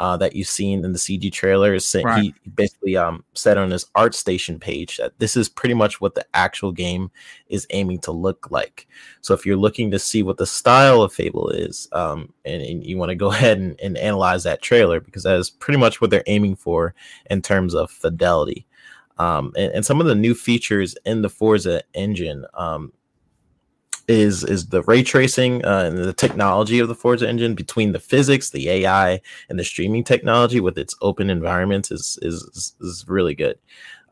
uh, that you've seen in the CG trailers. Right. He basically um, said on his ArtStation page that this is pretty much what the actual game is aiming to look like. So if you're looking to see what the style of Fable is, um, and, and, you want to go ahead and, and analyze that trailer because that is pretty much what they're aiming for in terms of fidelity. Um, and, and, some of the new features in the Forza engine um, is is the ray tracing uh, and the technology of the Forza engine between the physics, the AI, and the streaming technology with its open environments is is is really good.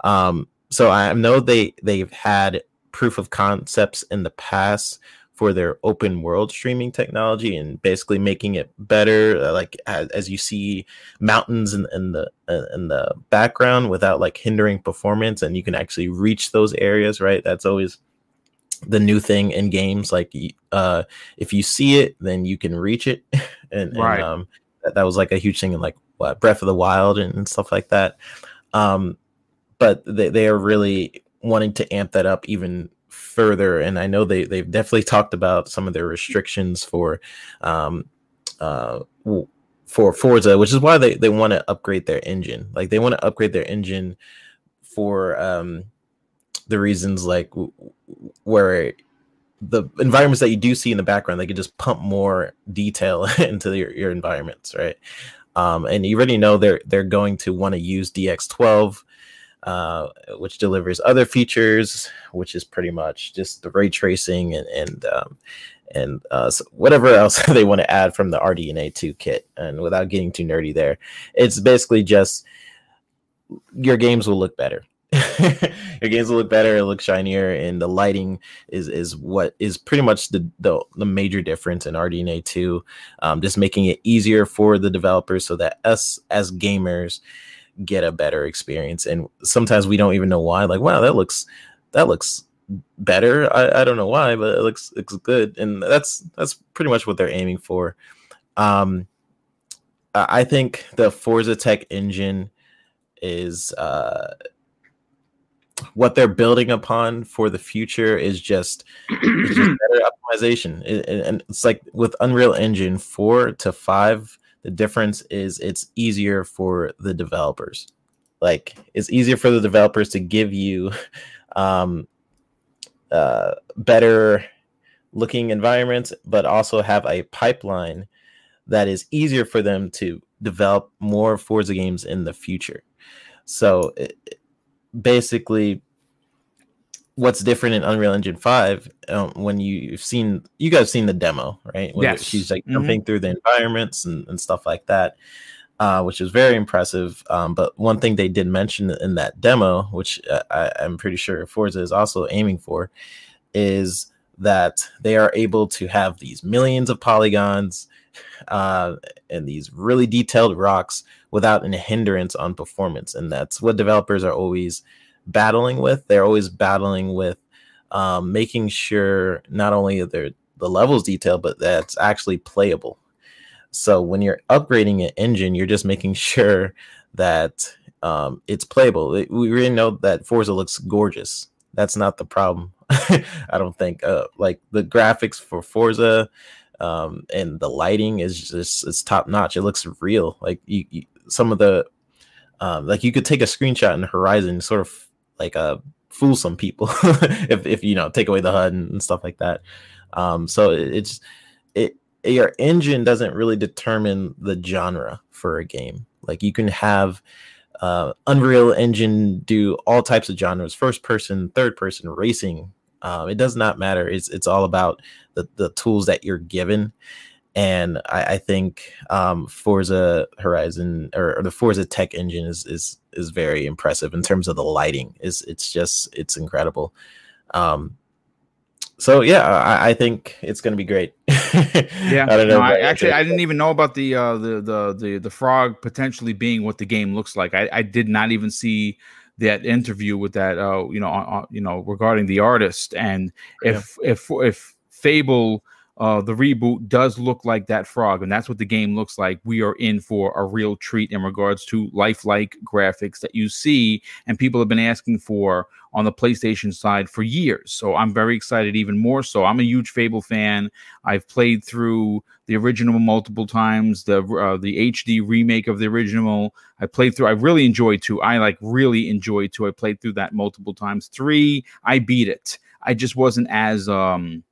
Um, so I know they they've had proof of concepts in the past for their open world streaming technology and basically making it better uh, like as, as, you see mountains in, in the uh, in the background without like hindering performance and you can actually reach those areas right that's always the new thing in games like uh if you see it then you can reach it. And, right. and um that, that, was like a huge thing in like what breath of the wild and, and stuff like that. Um but they, they are really wanting to amp that up even further and i know they they've definitely talked about some of their restrictions for um uh for forza which is why they they want to upgrade their engine. Like they want to upgrade their engine for um the reasons like where the environments that you do see in the background, they can just pump more detail into your, your environments, right? Um, and you already know they're they're going to want to use DX12, uh, which delivers other features, which is pretty much just the ray tracing and and um, and uh, so whatever else they want to add from the RDNA 2 kit. And without getting too nerdy there, it's basically just your games will look better. your games will look better, it looks shinier, and the lighting is is what is pretty much the the, the major difference in RDNA 2. Um, just making it easier for the developers so that us as gamers get a better experience. And sometimes we don't even know why. Like, wow, that looks that looks better. I, I don't know why, but it looks looks good. And that's that's pretty much what they're aiming for. Um I think the Forza Tech engine is uh what they're building upon for the future is just, just better optimization. It, and it's like with Unreal Engine 4 to 5, the difference is it's easier for the developers. Like it's easier for the developers to give you um, uh, better looking environments, but also have a pipeline that is easier for them to develop more Forza games in the future. So it, basically what's different in Unreal Engine 5 um, when you've seen you guys seen the demo, right? When yes. She's like jumping mm-hmm. through the environments and, and stuff like that, uh, which is very impressive. Um, but one thing they did mention in that demo, which uh, I, I'm pretty sure Forza is also aiming for, is that they are able to have these millions of polygons uh, and these really detailed rocks without any hindrance on performance. And that's what developers are always battling with. They're always battling with um, making sure not only the levels detailed, but that's actually playable. So when you're upgrading an engine, you're just making sure that um, it's playable. We really know that Forza looks gorgeous. That's not the problem. I don't think. Uh, like the graphics for Forza um, and the lighting is just it's top notch. It looks real. Like you, you some of the um, like you could take a screenshot in Horizon, sort of like uh fool some people if if you know take away the HUD and, and stuff like that. Um, so it, it's it your engine doesn't really determine the genre for a game. Like you can have uh, Unreal Engine do all types of genres, first person, third person, racing. Um, it does not matter. It's it's all about the the tools that you're given. And I, I think um, Forza Horizon or, or, the Forza Tech engine is is is very impressive in terms of the lighting. is It's just it's incredible. Um, so yeah, I, I, think it's going to be great. yeah, I don't know. No, I, actually, I didn't even know about the uh, the the the the frog potentially being what the game looks like. I, I did not even see that interview with that uh, you know uh, you know regarding the artist and if yeah. if if Fable uh, the reboot does look like that frog, and that's what the game looks like. We are in for a real treat in regards to lifelike graphics that you see, and people have been asking for on the PlayStation side for years. So I'm very excited, even more so. I'm a huge Fable fan. I've played through the original multiple times, the uh, the HD remake of the original. I played through. I really enjoyed two. I like really enjoyed two. I played through that multiple times. Three, I beat it. I just wasn't as um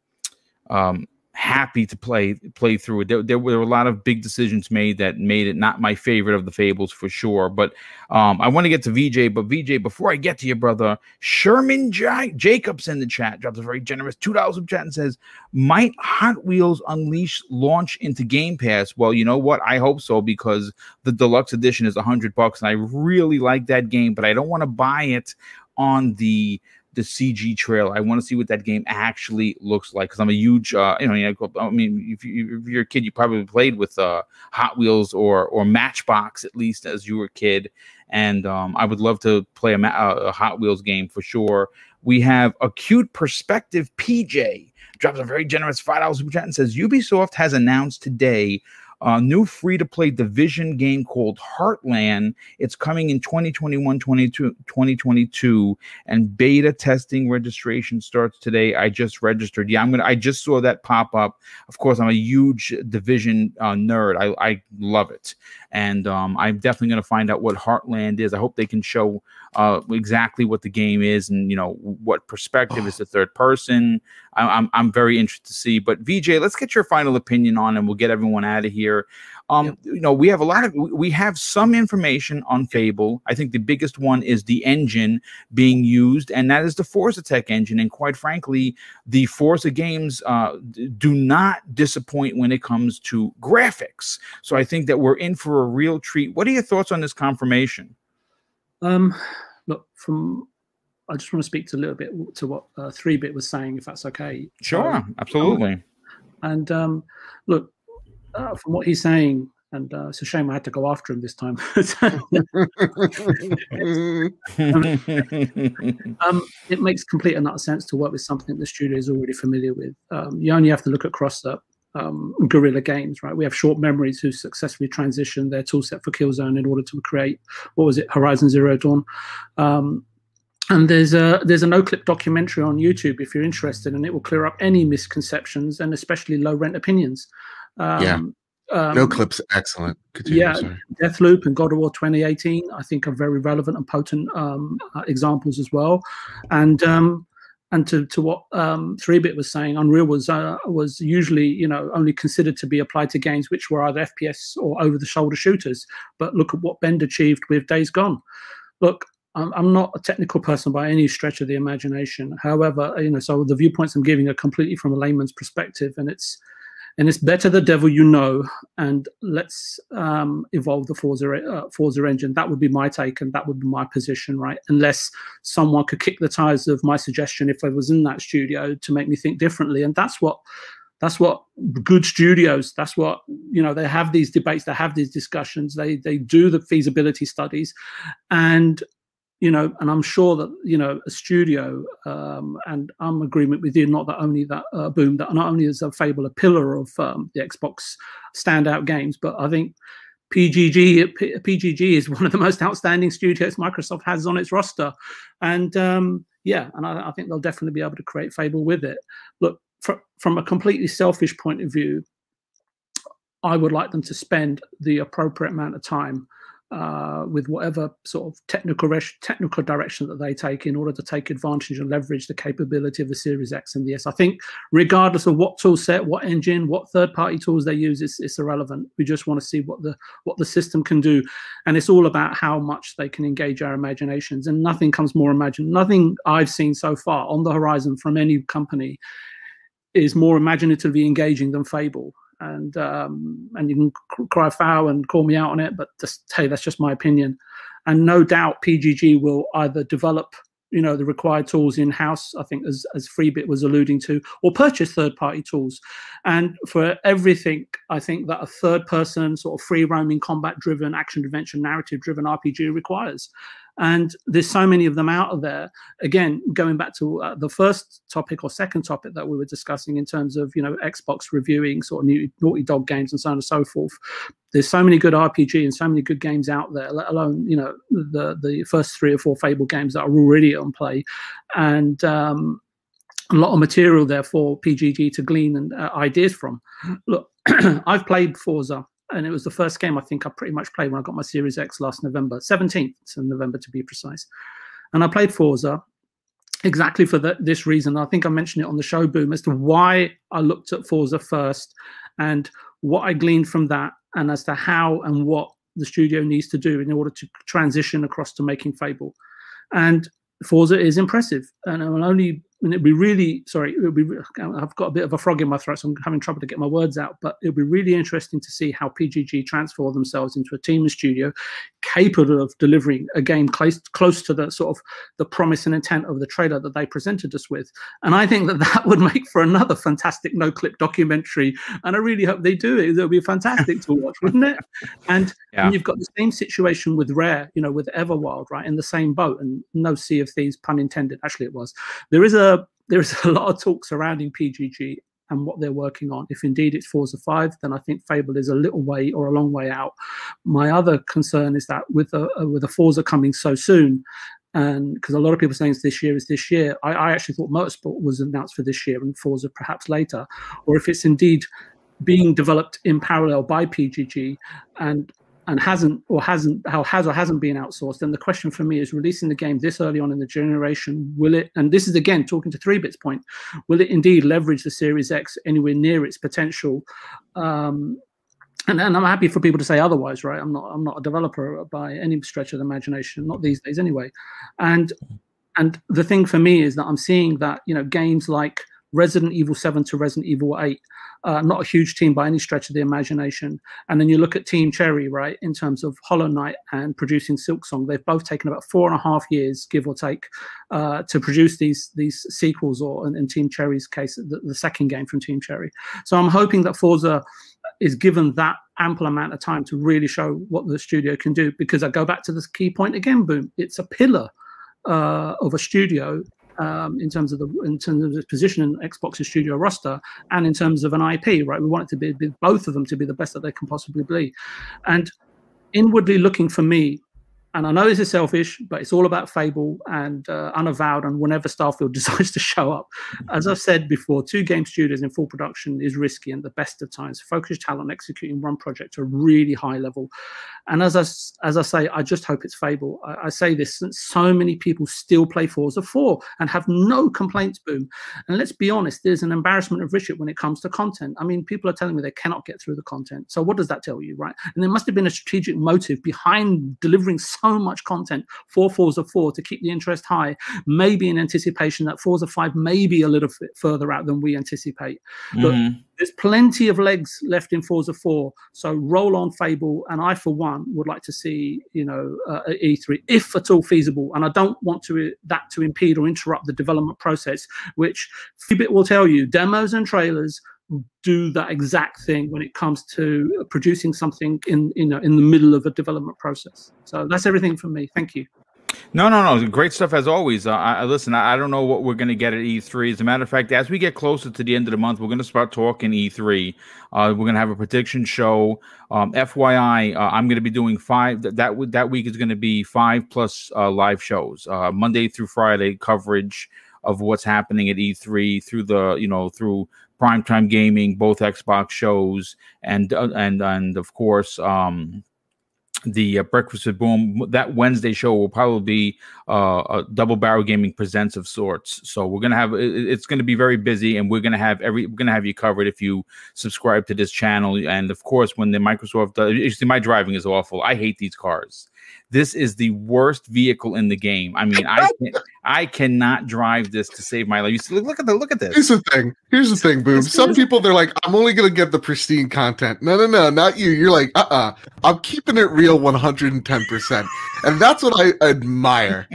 um happy to play play through it. There, there, were a lot of big decisions made that made it not my favorite of the fables for sure. But um, I want to get to VJ. But VJ, before I get to your brother Sherman J- Jacobs in the chat drops a very generous two dollars of chat and says, "Might Hot Wheels Unleash launch into Game Pass?" Well, you know what? I hope so because the deluxe edition is a hundred bucks, and I really like that game, but I don't want to buy it on the the CG trail. I want to see what that game actually looks like because I'm a huge, uh, you know, I mean, if, you, you're a kid, you probably played with uh, Hot Wheels or or Matchbox at least as you were a kid, and um, I would love to play a, a Hot Wheels game for sure. We have acute perspective. PJ drops a very generous five dollars super chat and says Ubisoft has announced today a new free to play division game called Heartland. It's coming in 2021 22, 2022 and beta testing registration starts today. I just registered. Yeah, I'm gonna I just saw that pop up. Of course, I'm a huge division uh, nerd. I, I love it. And um, I'm definitely gonna find out what Heartland is. I hope they can show uh, exactly what the game is and you know what perspective is the third person. I, I'm I'm very interested to see. But VJ, let's get your final opinion on, and we'll get everyone out of here. Um, yep. you know, we have a lot of we have some information on Fable. I think the biggest one is the engine being used, and that is the Forza Tech engine. And quite frankly, the Forza games uh, do not disappoint when it comes to graphics. So I think that we're in for a real treat. What are your thoughts on this confirmation? Um, look, from I just want to speak to a little bit to what uh, Three Bit was saying, if that's okay. Sure, um, absolutely. And um, look, uh, from what he's saying, and uh, it's a shame I had to go after him this time. um, it makes complete and utter sense to work with something the studio is already familiar with. Um, you only have to look across the um, Guerrilla Games, right? We have short memories who successfully transitioned their toolset for Killzone in order to create what was it, Horizon Zero Dawn. Um, and there's a there's a Noclip documentary on YouTube if you're interested, and it will clear up any misconceptions and especially low rent opinions. Um, yeah. Um, Noclips, excellent. Continue, yeah, sorry. Deathloop and God of War 2018, I think, are very relevant and potent um, uh, examples as well. And um, and to, to what um, Bit was saying, Unreal was uh, was usually you know only considered to be applied to games which were either FPS or over the shoulder shooters. But look at what Bend achieved with Days Gone. Look, I'm, I'm not a technical person by any stretch of the imagination. However, you know, so the viewpoints I'm giving are completely from a layman's perspective, and it's and it's better the devil you know and let's um, evolve the Forza, uh, Forza engine. That would be my take and that would be my position, right? Unless someone could kick the tires of my suggestion if I was in that studio to make me think differently. And that's what that's what good studios that's what you know they have these debates they have these discussions they they do the feasibility studies and you know, and I'm sure that you know a studio, um, and I'm agreement with you. Not that only that uh, boom, that not only is a Fable a pillar of um, the Xbox standout games, but I think PGG P- PGG is one of the most outstanding studios Microsoft has on its roster, and um, yeah, and I, I, think they'll definitely be able to create Fable with it. Look, fr- from a completely selfish point of view, I would like them to spend the appropriate amount of time uh, with whatever sort of technical technical direction that they take in order to take advantage and leverage the capability of the Series X and the S. I think regardless of what tool set, what engine, what third party tools they use, it's, it's irrelevant. We just want to see what the what the system can do, and it's all about how much they can engage our imaginations. And nothing comes more imagine. Nothing I've seen so far on the horizon from any company is more imaginatively engaging than Fable and um, and you can cry foul and call me out on it, but just hey, that's just my opinion. And no doubt PGG will either develop you know the required tools in house i think as as freebit was alluding to or purchase third party tools and for everything i think that a third person sort of free roaming combat driven action adventure narrative driven rpg requires and there's so many of them out there. Again going back to uh, the first topic or second topic that we were discussing in terms of you know xbox reviewing sort of new naughty dog games and so on and so forth there's so many good rpg and so many good games out there let alone you know the the first three or four fable games that are already on play. And um a lot of material there for pgg to glean and uh, ideas from. Look i've played forza and it was the first game I think I pretty much played when I got my Series X last November, 17th of November to be precise. And I played Forza exactly for the, this reason. I think I mentioned it on the show, Boom, as to why I looked at Forza first and what I gleaned from that, and as to how and what the studio needs to do in order to transition across to making Fable. And Forza is impressive, and only and it'd be really sorry it would be i've got a bit of a frog in my throat so i'm having trouble to get my words out but it'd be really interesting to see how pgg transform themselves into a team in studio capable of delivering a game close close to the sort of the promise and intent of the trailer that they presented us with. And i think that that would make for another fantastic Noclip documentary and i really hope they do it. It'll be fantastic to watch wouldn't it? And, yeah. and you've got the same situation with rare you know with everwild right in the same boat and no sea of thieves pun intended actually it was. There is a there's a lot of talk surrounding PGG and what they're working on. If indeed it's Forza 5, then I think Fable is a little way or a long way out. My other concern is that with a, uh, with a Forza coming so soon, and because a lot of people are saying it's this year is this year, I, I actually thought Motorsport was announced for this year and Forza perhaps later, or if it's indeed being developed in parallel by PGG and and hasn't or hasn't how has or hasn't been outsourced then the question for me is releasing the game this early on in the generation will it and this is again talking to three bits point will it indeed leverage the series x anywhere near its potential um, and, and I'm happy for people to say otherwise, right? I'm not I'm not a developer by any stretch of the imagination, not these days anyway. And and the thing for me is that I'm seeing that you know games like Resident Evil 7 to Resident Evil 8 uh, not a huge team by any stretch of the imagination. And then you look at Team Cherry, right, in terms of Hollow Knight and producing Silksong. They've both taken about four and a half years, give or take, uh, to produce these these sequels, or in, in Team Cherry's case, the, the, second game from Team Cherry. So I'm hoping that Forza is given that ample amount of time to really show what the studio can do. Because I go back to this key point again, boom, it's a pillar uh, of a studio um, in terms of the in terms of its position in Xbox's studio roster and in terms of an IP, right? We want it to be, be both of them to be the best that they can possibly be. And inwardly looking for me, and I know this is selfish, but it's all about Fable and uh, Unavowed and whenever Starfield decides to show up. As I've said before, two game studios in full production is risky and the best of times. Focus talent on executing one project to a really high level. And as I, as I say, I just hope it's Fable. I, I say this since so many people still play Forza 4 and have no complaints, boom. And let's be honest, there's an embarrassment of riches when it comes to content. I mean, people are telling me they cannot get through the content. So what does that tell you, right? And there must have been a strategic motive behind delivering so so much content for Forza 4 to keep the interest high, maybe in anticipation that Forza 5 may be a little bit further out than we anticipate. But mm-hmm. there's plenty of legs left in Forza 4. So roll on Fable. And I, for one, would like to see, you know, uh, E3, if at all feasible. And I don't want to that to impede or interrupt the development process, which Fitbit will tell you demos and trailers do that exact thing when it comes to producing something in you know in the middle of a development process. So that's everything from me. Thank you. No, no, no. Great stuff as always. Uh, I, listen, I, I, don't know what we're going to get at E3. As a matter of fact, as we get closer to the end of the month, we're going to start talking E3. Uh, we're going to have a prediction show. Um, FYI, uh, I'm going to be doing five. That that, that week is going to be five plus uh, live shows, uh, Monday through Friday coverage of what's happening at E3 through the you know through primetime gaming, both Xbox shows, and uh, and and of course. Um, the uh, Breakfast with Boom that Wednesday show will probably be uh, a double barrel gaming presents of sorts. So we're gonna have it's gonna be very busy, and we're gonna have every we're gonna have you covered if you subscribe to this channel. And of course, when the Microsoft does, you see, my driving is awful. I hate these cars. This is the worst vehicle in the game. I mean, I can, I cannot drive this to save my life. You see, look at the look at this. Here's the thing. Here's the thing, boom. Some people they're like, I'm only gonna get the pristine content. No, no, no, not you. You're like, uh, uh-uh. uh, I'm keeping it real 110, percent and that's what I admire.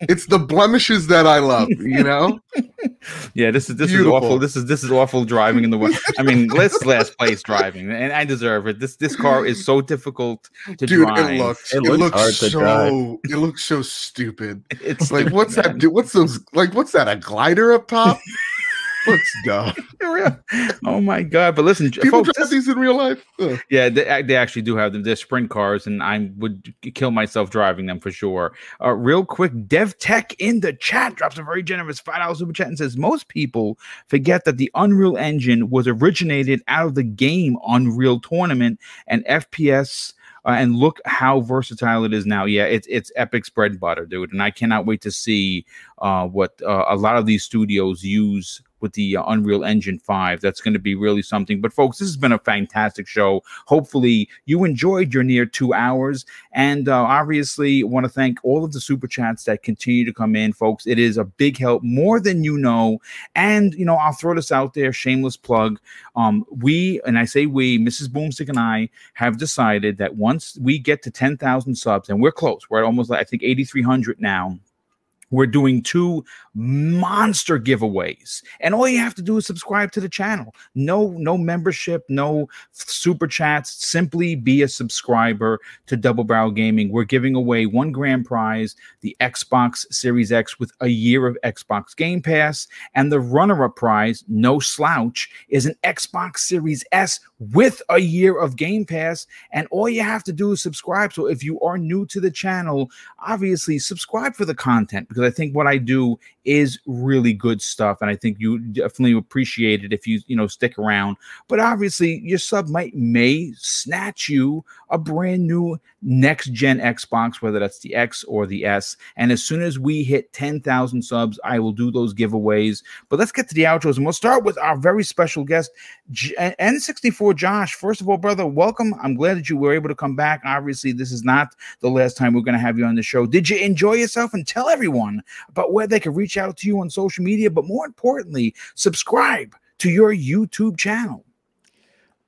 it's the blemishes that I love. You know. Yeah, this is this Beautiful. is awful. This is this is awful driving in the way. I mean, last last place driving, and I deserve it. This this car is so difficult to Dude, drive. It looks it, it looks, looks so drive. it looks so stupid. It's Like what's that? do- What's those? Like what's that? A glider up top? looks dumb. oh my god! But listen, People folks, drive these in real life. Ugh. Yeah, they, they actually do have them. They're sprint cars, and I would kill myself driving them for sure. Uh, real quick, Dev Tech in the chat drops a very generous five dollars super chat and says most people forget that the Unreal Engine was originated out of the game Unreal Tournament and FPS. Uh, and look how versatile it is now. Yeah, it's it's Epic's bread and butter, dude. And I cannot wait to see uh, what uh, a lot of these studios use with the uh, Unreal Engine 5. That's going to be really something. But, folks, this has been a fantastic show. Hopefully, you enjoyed your near two hours. And uh, obviously, want to thank all of the super chats that continue to come in, folks. It is a big help, more than you know. And, you know, I'll throw this out there shameless plug. Um, we, and I say we, Mrs. Boomstick and I have decided that once we get to 10,000 subs, and we're close, we're at almost, I think, 8,300 now we're doing two monster giveaways. And all you have to do is subscribe to the channel. No no membership no super chats. Simply be a subscriber to double barrel gaming. We're giving away one grand prize the xbox series x with a year of xbox game pass. And the runner-up prize no slouch is an xbox series s with a year of game pass. And all you have to do is subscribe. So if you are new to the channel obviously subscribe for the content because I think what I do is really good stuff, and I think you definitely appreciate it if you you know stick around. But obviously, your sub might may snatch you a brand new next gen Xbox, whether that's the X or the S. And as soon as we hit ten thousand subs, I will do those giveaways. But let's get to the outros, and we'll start with our very special guest, J- N64 Josh. First of all, brother, welcome. I'm glad that you were able to come back. Obviously, this is not the last time we're going to have you on the show. Did you enjoy yourself? And tell everyone about where they can reach out to you on social media, but more importantly, subscribe to your YouTube channel.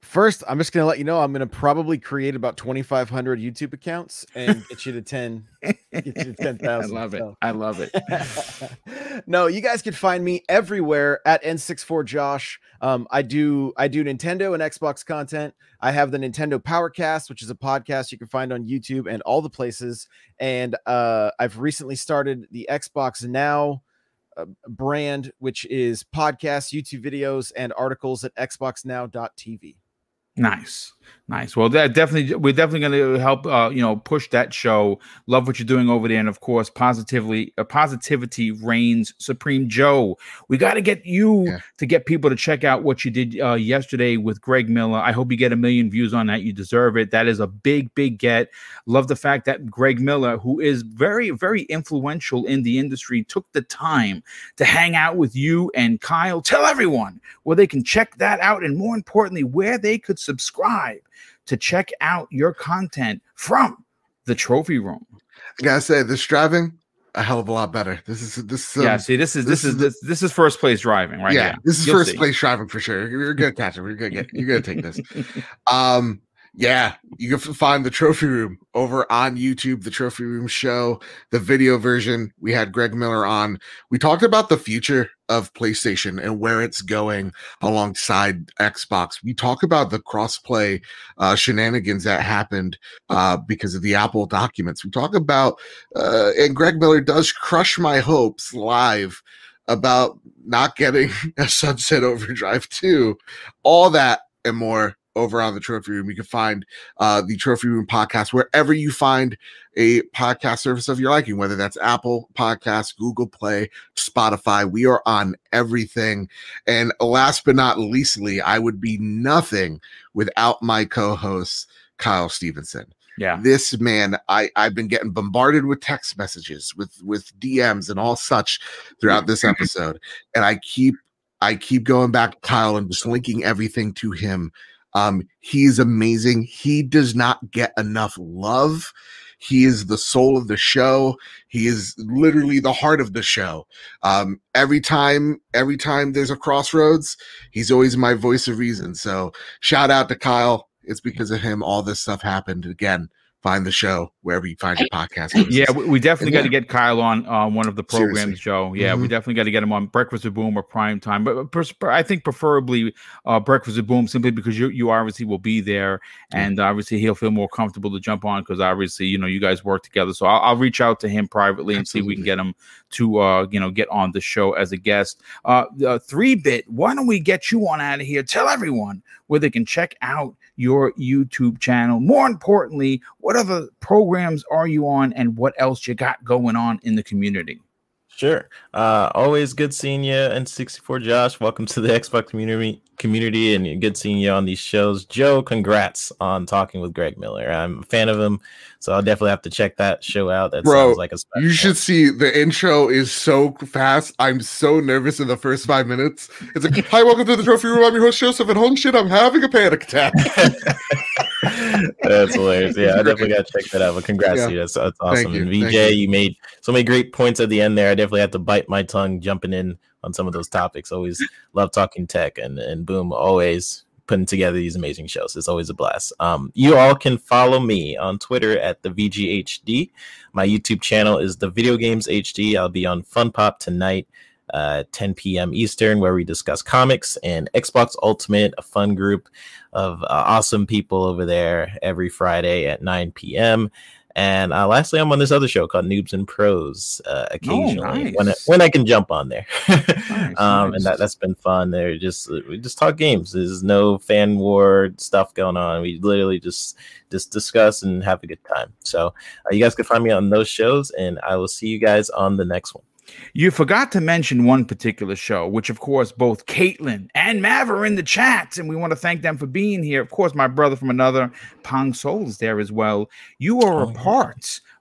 First, I'm just gonna let you know I'm gonna probably create about 2,500 YouTube accounts and get you to 10. Get you to 10,000. I love it. so. I love it. no, you guys can find me everywhere at N64Josh. Um, I do I do Nintendo and Xbox content. I have the Nintendo Powercast, which is a podcast you can find on YouTube and all the places. And uh, I've recently started the Xbox Now brand, which is podcasts, YouTube videos, and articles at xboxnow.tv. Nice, nice. Well, that definitely we're definitely going to help. Uh, you know, push that show. Love what you're doing over there, and of course, positively, uh, positivity reigns supreme. Joe, we got to get you Yeah. to get people to check out what you did uh, yesterday with Greg Miller. I hope you get a million views on that. You deserve it. That is a big, big get. Love the fact that Greg Miller, who is very, very influential in the industry, took the time to hang out with you and Kyle. Tell everyone where they can check that out, and more importantly, where they could subscribe to check out your content from the trophy room. I gotta say, this driving a hell of a lot better. This is this. Um, yeah, see, this is this, this is is this, this is first place driving, right? yeah, here. this is You'll first see. place driving for sure. You're gonna catch it. You're gonna get. You're gonna take this. Um, yeah, you can find the trophy room over on YouTube. The trophy room show, the video version. We had Greg Miller on. We talked about the future of PlayStation and where it's going alongside Xbox. We talk about the crossplay uh, shenanigans that happened uh, because of the Apple documents. We talk about, uh, and Greg Miller does crush my hopes live about not getting a Sunset Overdrive 2. All that and more over on the Trophy Room. You can find uh, the Trophy Room podcast wherever you find a podcast service of your liking, whether that's Apple Podcasts, Google Play, Spotify. We are on everything. And last but not leastly, I would be nothing without my co-host Kyle Stevenson Yeah. this man i i've been getting bombarded with text messages with with dms and all such throughout this episode and i keep i keep going back to kyle and just linking everything to him um he's amazing. He does not get enough love. He is the soul of the show. He is literally the heart of the show. Um every time every time there's a crossroads he's always my voice of reason. So shout out to kyle. It's because of him all this stuff happened again find the show wherever you find your podcast. Yeah, we, we definitely got to Yeah. get Kyle on uh, one of the programs, Seriously. Joe. Yeah, we Mhm. definitely got to get him on Breakfast with Boom or Prime Time. But pers- I think preferably uh, Breakfast with Boom, simply because you you obviously will be there, and obviously he'll feel more comfortable to jump on because obviously you know you guys work together. So I'll, I'll reach out to him privately and see if we can get him to uh, you know get on the show as a guest. Uh, uh, three bit. Why don't we get you on out of here? Tell everyone where they can check out your YouTube channel. More importantly, what other programs are you on and what else you got going on in the community? Sure. Uh, always good seeing you N64 Josh. Welcome to the Xbox community community and good seeing you on these shows. Joe, congrats on talking with Greg Miller. I'm a fan of him, so I'll definitely have to check that show out. That Bro, sounds like a special You should see the intro is so fast. I'm so nervous in the first five minutes. It's like, hi, welcome to the trophy room. I'm your host, Joseph, and home shit, I'm having a panic attack. That's hilarious. Yeah, I definitely got to check that out. But congrats Yeah. to you. That's, that's awesome. you, And VJ, you. you. made so many great points at the end there. I definitely had to bite my tongue jumping in on some of those topics. Always love talking tech and, and boom, always putting together these amazing shows. It's always a blast. Um, you all can follow me on Twitter at the VGHD. My YouTube channel is the Video Games HD. I'll be on Fun Pop tonight uh, 10 p.m. Eastern, where we discuss comics and Xbox Ultimate, a fun group of uh, awesome people over there every Friday at 9 p.m. And uh, lastly, I'm on this other show called Noobs and Pros uh, occasionally when, I, when I can jump on there. Nice, um, nice. And that, that's been fun. There just we just talk games. There's no fan war stuff going on. We literally just just discuss and have a good time. So uh, you guys can find me on those shows, and I will see you guys on the next one. You forgot to mention one particular show, which of course both Caitlin and Mav are in the chat, and we want to thank them for being here. Of course, my brother from another, Pong Soul, is there as well. You are Oh, a yeah.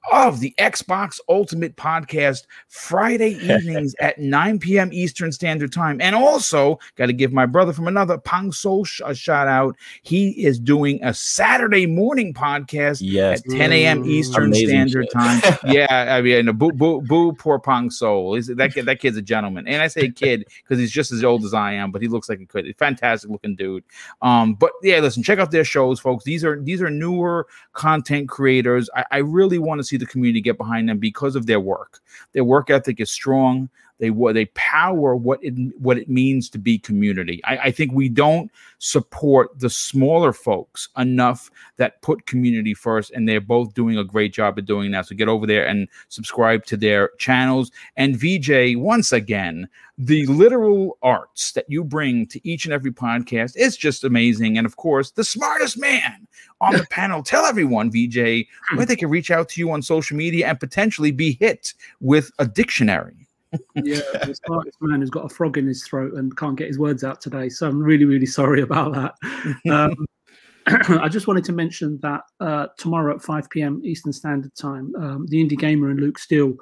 Part of the Xbox Ultimate Podcast Friday evenings at 9 p.m. Eastern Standard Time. And also, got to give my brother from another, Pong Soul, sh- a shout out. He is doing a Saturday morning podcast Yes. at 10 a.m. Mm, Eastern amazing Standard show. Time. yeah, I mean, a boo, boo, boo, poor Pong Soul. Is that kid? That kid's a gentleman, and I say kid because he's just as old as I am, but he looks like a kid. Fantastic looking dude. Um, but yeah, listen, check out their shows, folks. These are these are newer content creators. I, I really want to see the community get behind them because of their work. Their work ethic is strong. They they power what it what it means to be community. I, I think we don't support the smaller folks enough that put community first, and they're both doing a great job of doing that. So get over there and subscribe to their channels. And VJ, once again, the literal arts that you bring to each and every podcast is just amazing. And of course, the smartest man on the panel. Tell everyone, VJ, where they can reach out to you on social media and potentially be hit with a dictionary. Yeah, the smartest man who's got a frog in his throat and can't get his words out today. So I'm really, really sorry about that. Um, I just wanted to mention that uh, tomorrow at 5 p.m. Eastern Standard Time, um, the indie gamer and Luke Steele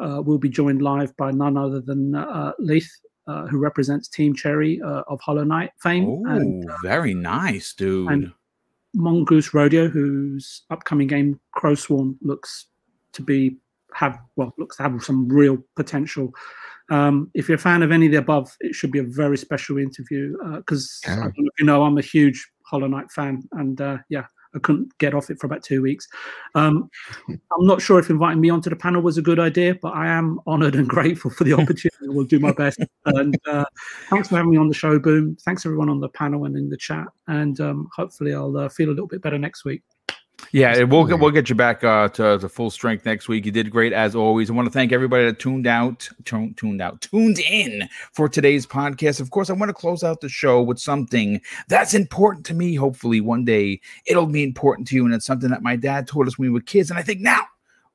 uh, will be joined live by none other than uh, Leith, uh, who represents Team Cherry uh, of Hollow Knight fame, Oh, and very nice, dude. and- Mongoose Rodeo, whose upcoming game Crowsworn looks to be have well looks to have some real potential. Um, if you're a fan of any of the above, it should be a very special interview because I Yeah. don't know if you know I'm a huge Hollow Knight fan, and uh, yeah, I couldn't get off it for about two weeks. Um, I'm not sure if inviting me onto the panel was a good idea, but I am honoured and grateful for the opportunity. We'll do my best. And uh, thanks for having me on the show, Boom. Thanks everyone on the panel and in the chat. And um, hopefully I'll uh, feel a little bit better next week. Yeah, we'll get we'll get you back uh, to, to full strength next week. You did great as always. I want to thank everybody that tuned out, tuned, tuned out, tuned in for today's podcast. Of course, I want to close out the show with something that's important to me. Hopefully, one day it'll be important to you, and it's something that my dad told us when we were kids, and I think now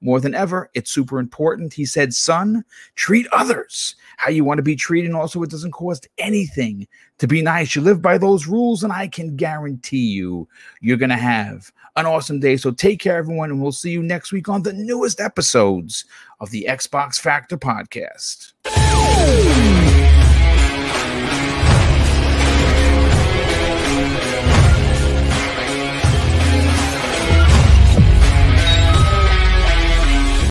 more than ever, it's super important. He said, "Son, treat others how you want to be treated, and also it doesn't cost anything to be nice. You live by those rules, and I can guarantee you, you're gonna have." an awesome day. So take care, everyone, and we'll see you next week on the newest episodes of the Xbox Factor Podcast.